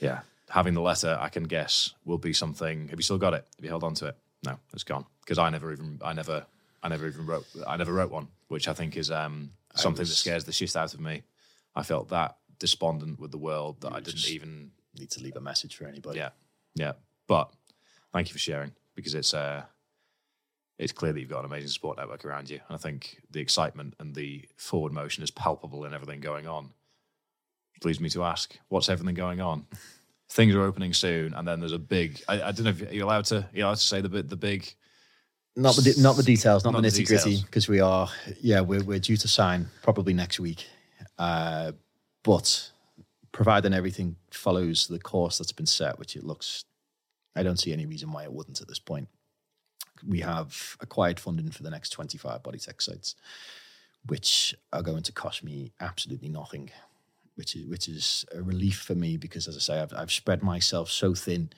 [SPEAKER 2] Yeah, having the letter, I can guess, will be something. Have you still got it? Have you held on to it? No, it's gone because I never even, I never, I never even wrote, I never wrote one, which I think is um, something was, that scares the shit out of me. I felt that despondent with the world that I didn't even
[SPEAKER 1] need to leave a message for anybody.
[SPEAKER 2] Yeah, yeah. But thank you for sharing because it's uh, it's clear that you've got an amazing support network around you, and I think the excitement and the forward motion is palpable in everything going on. It leads me to ask, what's everything going on? things are opening soon, and then there's a big. I, I don't know if you're allowed to. You're allowed to say the bit the big.
[SPEAKER 1] Not the not the details, not, not the nitty gritty, because we are yeah we're we're due to sign probably next week, uh, but providing everything follows the course that's been set, which it looks, I don't see any reason why it wouldn't at this point. We have acquired funding for the next 25 Bodytech sites, which are going to cost me absolutely nothing which is which is a relief for me because, as I say, I've, I've spread myself so thin,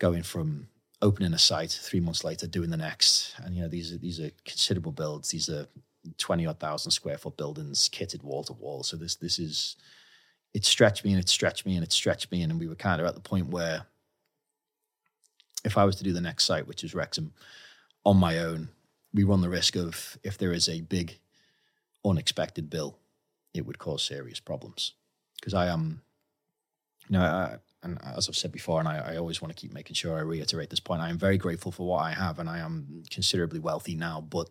[SPEAKER 1] going from opening a site three months later, doing the next, and you know these are these are considerable builds. These are twenty odd thousand square foot buildings, kitted wall to wall. So this this is it stretched me and it stretched me and it stretched me, and we were kind of at the point where if I was to do the next site, which is Wrexham, on my own, we run the risk of if there is a big unexpected bill, it would cause serious problems. Because I am, you know, I, and as I've said before, and I, I always want to keep making sure I reiterate this point, I am very grateful for what I have, and I am considerably wealthy now. But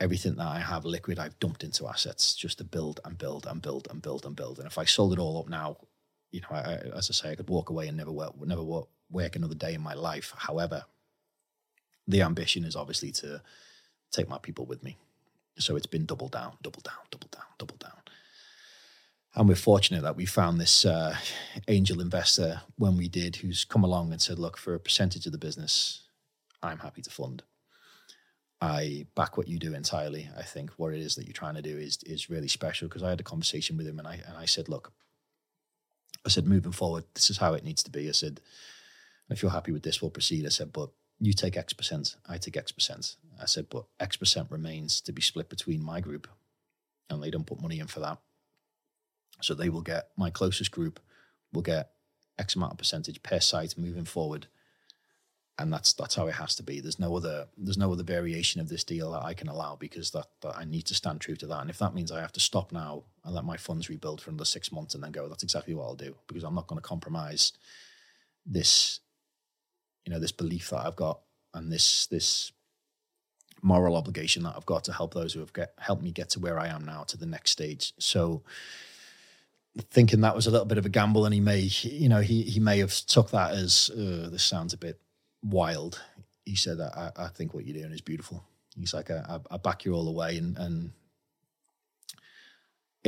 [SPEAKER 1] everything that I have liquid, I've dumped into assets just to build and build and build and build and build. And if I sold it all up now, you know, I, as I say, I could walk away and never work, never work, another day in my life. However, the ambition is obviously to take my people with me. So it's been double down, double down, double down, double down. And we're fortunate that we found this uh, angel investor when we did, who's come along and said, look, for a percentage of the business, I'm happy to fund. I back what you do entirely. I think what it is that you're trying to do is is really special because I had a conversation with him and I and I said, look, I said, moving forward, this is how it needs to be. I said, if you're happy with this, we'll proceed. I said, but you take X percent, I take X percent. I said, but X percent remains to be split between my group, and they don't put money in for that. So they will get my closest group will get X amount of percentage per site moving forward and that's that's how it has to be. There's no other there's no other variation of this deal that I can allow because that, that I need to stand true to that. And if that means I have to stop now and let my funds rebuild for another six months and then go, that's exactly what I'll do because I'm not going to compromise this, you know, this belief that I've got and this this moral obligation that I've got to help those who have get helped me get to where I am now to the next stage. So thinking that was a little bit of a gamble and he may you know he he may have took that as uh, this sounds a bit wild. He said, I, I think what you're doing is beautiful. He's like, I, I back you all the way. And, and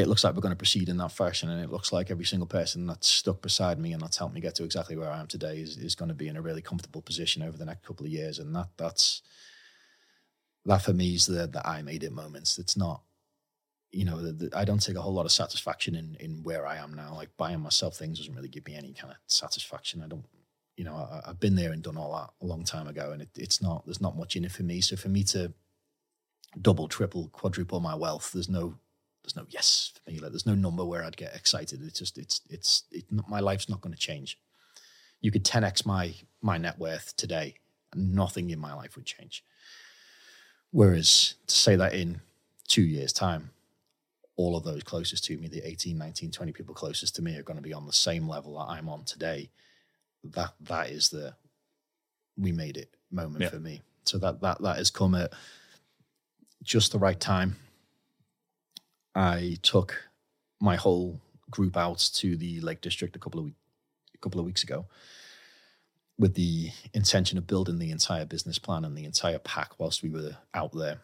[SPEAKER 1] it looks like we're going to proceed in that fashion. And it looks like every single person that's stuck beside me and that's helped me get to exactly where I am today is, is going to be in a really comfortable position over the next couple of years. And that that's, that for me is the, the I made it moments. It's not, you know, the, the, I don't take a whole lot of satisfaction in, in where I am now. Like buying myself things doesn't really give me any kind of satisfaction. I don't you know, I, have been there and done all that a long time ago, and it, it's not there's not much in it for me. So for me to double, triple, quadruple my wealth, there's no there's no yes for me. Like there's no number where I'd get excited. It's just it's it's it, my life's not going to change. You could 10x my my net worth today, and nothing in my life would change. Whereas to say that in two years' time, all of those closest to me, the 18, 19, 20 people closest to me, are going to be on the same level that I'm on today that that is the we made it moment yeah. for me. So that that that has come at just the right time. I took my whole group out to the Lake District a couple of week, a couple of weeks ago with the intention of building the entire business plan and the entire pack whilst we were out there.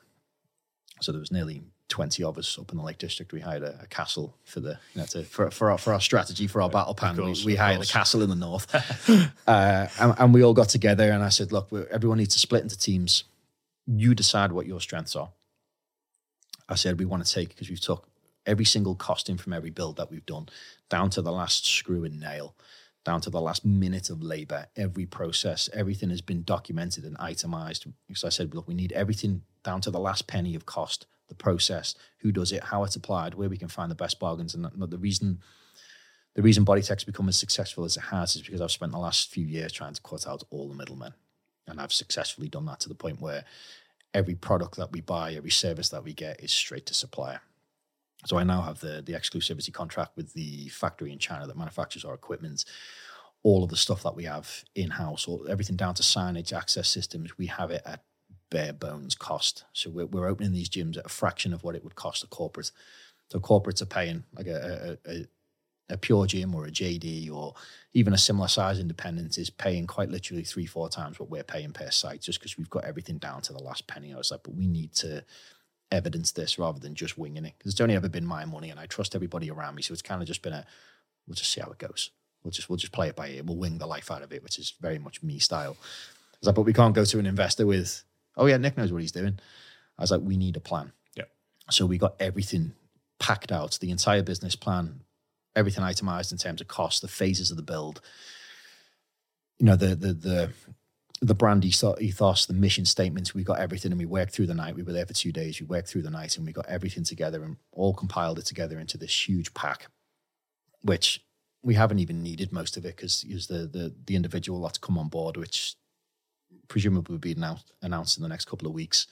[SPEAKER 1] So there was nearly 20 of us up in the Lake District. We hired a, a castle for the, you know, to, for, for, our, for our strategy, for our battle plan. Course, we, we hired a castle in the north. uh, and, and, we all got together and I said, look, everyone needs to split into teams. You decide what your strengths are. I said, we want to take, because we've took every single costing from every build that we've done down to the last screw and nail, down to the last minute of labor, every process, everything has been documented and itemized. Because I said, look, we need everything down to the last penny of cost the process, who does it, how it's applied, where we can find the best bargains. And the reason the reason Bodytech's become as successful as it has is because I've spent the last few years trying to cut out all the middlemen. And I've successfully done that to the point where every product that we buy, every service that we get is straight to supplier. So I now have the the exclusivity contract with the factory in China that manufactures our equipment. All of the stuff that we have in house, or everything down to signage, access systems, we have it at bare bones cost. So we're, we're opening these gyms at a fraction of what it would cost a corporate. So corporates are paying like a, a, a pure gym or a JD or even a similar size independent is paying quite literally three, four times what we're paying per site just because we've got everything down to the last penny. I was like, but we need to evidence this rather than just winging it because it's only ever been my money and I trust everybody around me. So it's kind of just been a, we'll just see how it goes. We'll just, we'll just play it by ear. We'll wing the life out of it, which is very much me style. I was like, but we can't go to an investor with oh yeah, Nick knows what he's doing. I was like, we need a plan.
[SPEAKER 3] Yeah.
[SPEAKER 1] So we got everything packed out, the entire business plan, everything itemized in terms of cost, the phases of the build. You know, the the the the brand ethos, the mission statements, we got everything and we worked through the night. We were there for two days. We worked through the night and we got everything together and all compiled it together into this huge pack, which we haven't even needed most of it because the, the the individual that's come on board, which presumably will be announced, announced in the next couple of weeks,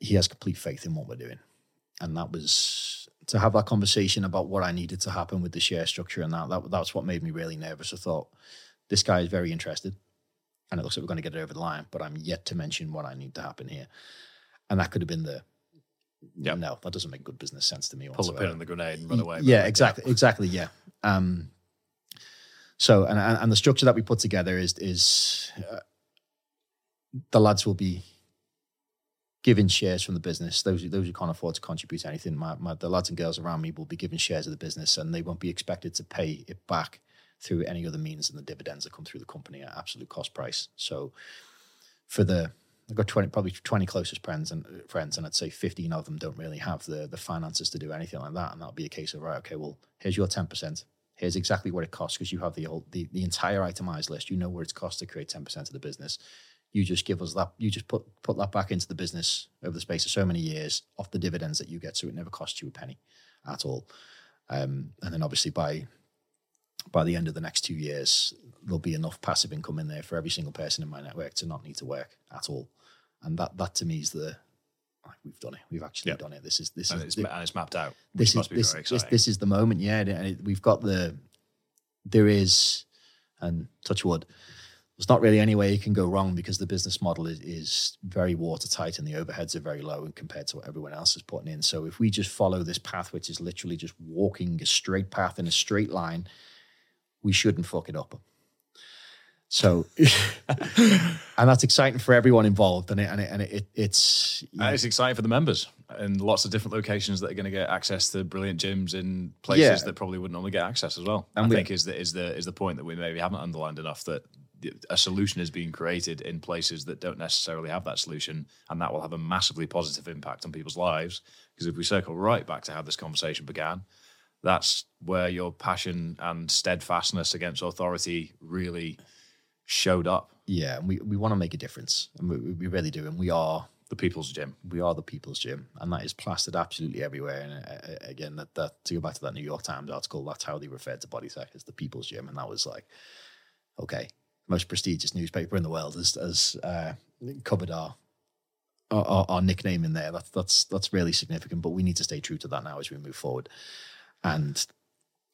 [SPEAKER 1] he has complete faith in what we're doing, and that was to have that conversation about what I needed to happen with the share structure and that. That that's what made me really nervous. I thought this guy is very interested, and it looks like we're going to get it over the line, but I'm yet to mention what I need to happen here, and that could have been the
[SPEAKER 3] Yep.
[SPEAKER 1] no, that doesn't make good business sense to me.
[SPEAKER 3] Pull the pin on the grenade and run away.
[SPEAKER 1] Yeah, exactly, exactly. Yeah. Um, so, and, and and the structure that we put together is is uh, the lads will be given shares from the business. Those those who can't afford to contribute anything, my, my the lads and girls around me will be given shares of the business, and they won't be expected to pay it back through any other means than the dividends that come through the company at absolute cost price. So, for the I've got twenty, probably twenty closest friends and friends, and I'd say fifteen of them don't really have the the finances to do anything like that, and that'll be a case of right, okay, well, here's your ten percent. Here's exactly what it costs because you have the whole the, the entire itemized list. You know what it's cost to create ten percent of the business. You just give us that. You just put put that back into the business over the space of so many years off the dividends that you get, so it never costs you a penny at all. Um, and then obviously by by the end of the next two years, there'll be enough passive income in there for every single person in my network to not need to work at all. And that that to me is the like, we've done it. We've actually
[SPEAKER 3] Yeah.
[SPEAKER 1] done it. This is this
[SPEAKER 3] and
[SPEAKER 1] is
[SPEAKER 3] it's,
[SPEAKER 1] the-
[SPEAKER 3] and it's mapped out.
[SPEAKER 1] this is this, this this is the moment. Yeah, and it- we've got the there is and touch wood. There's not really any way you can go wrong because the business model is, is very watertight and the overheads are very low and compared to what everyone else is putting in. So if we just follow this path, which is literally just walking a straight path in a straight line, we shouldn't fuck it up. So, and that's exciting for everyone involved, and it and it, and it, it it's
[SPEAKER 3] And it's exciting for the members and lots of different locations that are going to get access to brilliant gyms in places
[SPEAKER 1] Yeah.
[SPEAKER 3] that probably wouldn't normally get access as well.
[SPEAKER 1] And
[SPEAKER 3] I
[SPEAKER 1] we-
[SPEAKER 3] think is the is the is the point that we maybe haven't underlined enough that a solution is being created in places that don't necessarily have that solution, and that will have a massively positive impact on people's lives. Because if we circle right back to how this conversation began, that's where your passion and steadfastness against authority really showed up.
[SPEAKER 1] yeah, and we, we want to make a difference, and we, we really do, and we are
[SPEAKER 3] The people's gym.
[SPEAKER 1] we are the people's gym, and that is plastered absolutely everywhere. And uh, uh, again, that, that to go back to that New York Times article, that's how they referred to Bodytech as the people's gym, and that was like, okay, most prestigious newspaper in the world has, has uh, covered our, our our our nickname in there. That's that's that's really significant. But we need to stay true to that now as we move forward, and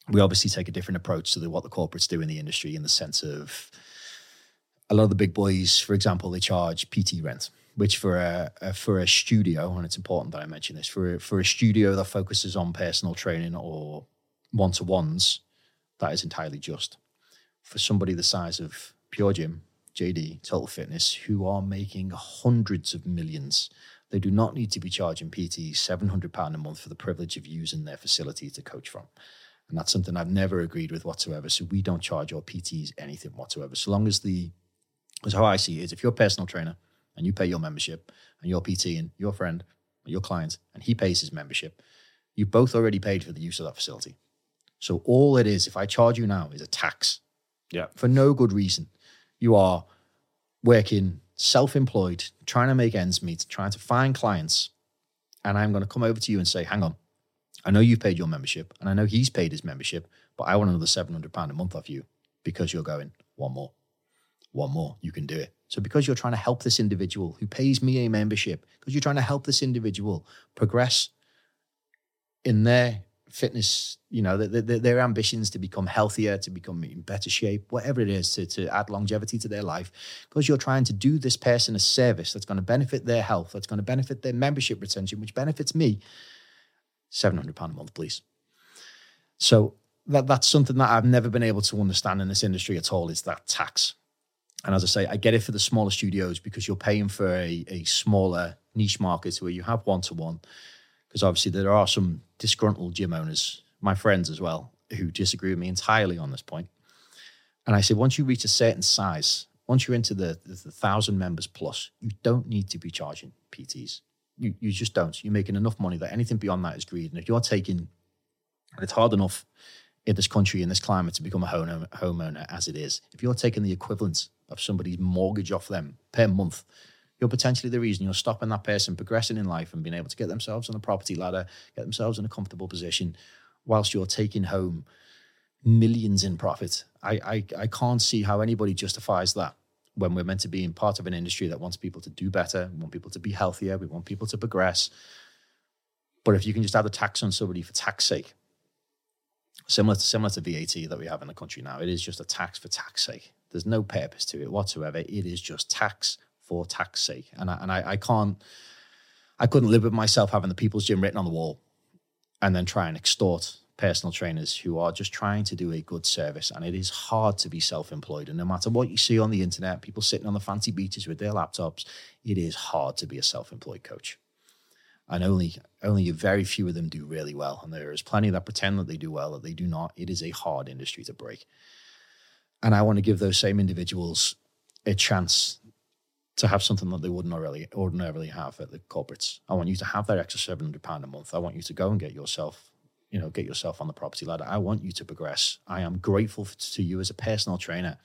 [SPEAKER 1] we obviously take a different approach to the, what the corporates do in the industry in the sense of a lot of the big boys, for example, they charge PT rent, which for a, a for a studio, and it's important that I mention this for a, for a studio that focuses on personal training or one to ones, that is entirely just. For somebody the size of Pure Gym, JD, Total Fitness, who are making hundreds of millions, they do not need to be charging PTs seven hundred pound a month for the privilege of using their facility to coach from. And that's something I've never agreed with whatsoever. So we don't charge our PTs anything whatsoever. So long as the because how I see it is if you're a personal trainer and you pay your membership and you're PT and your friend your client and he pays his membership, you both already paid for the use of that facility. So all it is, if I charge you now, is a tax
[SPEAKER 3] Yeah.
[SPEAKER 1] for no good reason. You are working self-employed, trying to make ends meet, trying to find clients, and I'm going to come over to you and say, "Hang on, I know you've paid your membership, and I know he's paid his membership, but I want another seven hundred pound a month off you because you're going one more, one more. You can do it. So because you're trying to help this individual who pays me a membership, because you're trying to help this individual progress in their fitness, you know, their, their, their ambitions to become healthier, to become in better shape, whatever it is, to, to add longevity to their life, because you're trying to do this person a service that's going to benefit their health, that's going to benefit their membership retention, which benefits me, £700 a month, please. So that, that's something that I've never been able to understand in this industry at all is that tax. And as I say, I get it for the smaller studios because you're paying for a, a smaller niche market where you have one to one. Because obviously there are some disgruntled gym owners, my friends as well, who disagree with me entirely on this point. And I say, once you reach a certain size, once you're into the, the, the thousand members plus, you don't need to be charging PTs. You, you just don't. You're making enough money that anything beyond that is greed. And if you're taking, and it's hard enough in this country, in this climate, to become a home, homeowner as it is, if you're taking the equivalent of somebody's mortgage off them per month, you're potentially the reason you're stopping that person progressing in life and being able to get themselves on the property ladder, get themselves in a comfortable position, whilst you're taking home millions in profit. I, I I can't see how anybody justifies that when we're meant to be in part of an industry that wants people to do better, we want people to be healthier, we want people to progress. But if you can just add a tax on somebody for tax sake, similar to similar to VAT that we have in the country now, it is just a tax for tax sake. There's no purpose to it whatsoever. It is just tax for tax sake, and I, and I, I can't, I couldn't live with myself having the People's Gym written on the wall, and then try and extort personal trainers who are just trying to do a good service. And it is hard to be self employed. And no matter what you see on the internet, people sitting on the fancy beaches with their laptops, it is hard to be a self employed coach. And only only very few of them do really well. And there is plenty that pretend that they do well, that they do not. It is a hard industry to break. And I want to give those same individuals a chance to have something that they wouldn't already ordinarily have at the corporates. I want you to have that extra seven hundred pound a month. I want you to go and get yourself you know, get yourself on the property ladder. I want you to progress. I am grateful to you as a personal trainer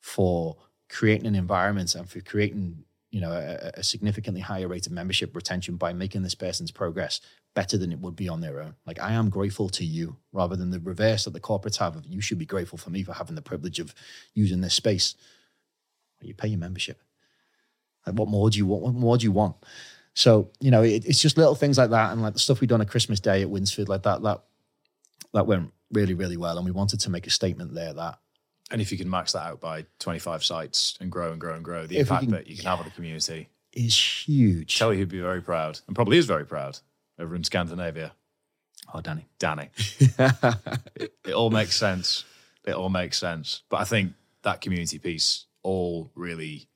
[SPEAKER 1] for creating an environment and for creating, you know, a, a, significantly higher rate of membership retention by making this person's progress better than it would be on their own. Like I am grateful to you rather than the reverse that the corporates have of you should be grateful for me for having the privilege of using this space. You pay your membership. Like what more do you want? What more do you want? So you know, it, it's just little things like that, and like the stuff we done at Christmas Day at Winsford, like that, that that went really, really well, and we wanted to make a statement there that.
[SPEAKER 2] And if you can max that out by 25 sites and grow and grow and grow, the impact can, that you can yeah, have on the community
[SPEAKER 1] is huge.
[SPEAKER 2] Kelly would be very proud, and probably is very proud over in Scandinavia.
[SPEAKER 1] Oh, Danny.
[SPEAKER 2] Danny. it, it all makes sense. It all makes sense. But I think that community piece all really,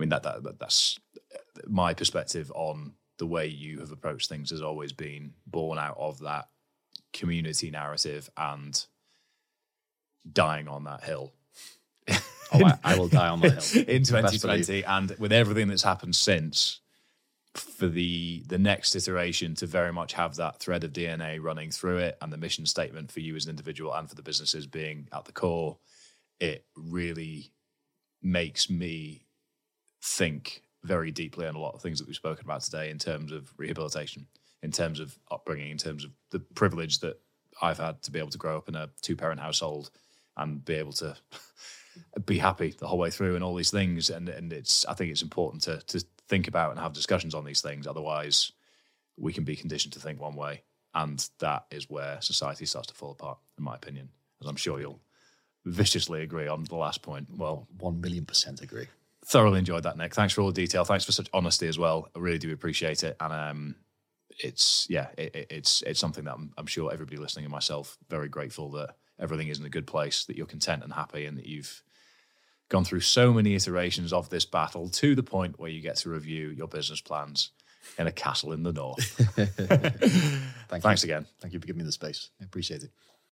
[SPEAKER 2] I mean, that, that that's uh, my perspective on the way you have approached things has always been born out of that community narrative and dying on that hill.
[SPEAKER 1] oh, I, I, will die on that hill
[SPEAKER 2] in 2020, and with everything that's happened since, for the the next iteration to very much have that thread of DNA running through it, and the mission statement for you as an individual and for the businesses being at the core, it really makes me think very deeply on a lot of things that we've spoken about today in terms of rehabilitation, in terms of upbringing, in terms of the privilege that I've had to be able to grow up in a two parent household and be able to be happy the whole way through and all these things. And and it's I think it's important to to think about and have discussions on these things. Otherwise, we can be conditioned to think one way, and that is where society starts to fall apart, in my opinion. As I'm sure you'll viciously agree on the last point. Well,
[SPEAKER 1] one million percent agree
[SPEAKER 2] thoroughly enjoyed that, Nick. Thanks for all the detail. Thanks for such honesty as well. I really do appreciate it. And um, it's yeah, it, it's it's something that I'm, I'm, sure everybody listening and myself very grateful that everything is in a good place, that you're content and happy, and that you've gone through so many iterations of this battle to the point where you get to review your business plans in a castle in the north.
[SPEAKER 1] Thank
[SPEAKER 2] Thanks
[SPEAKER 1] you.
[SPEAKER 2] again.
[SPEAKER 1] Thank you for giving me the space. I appreciate it.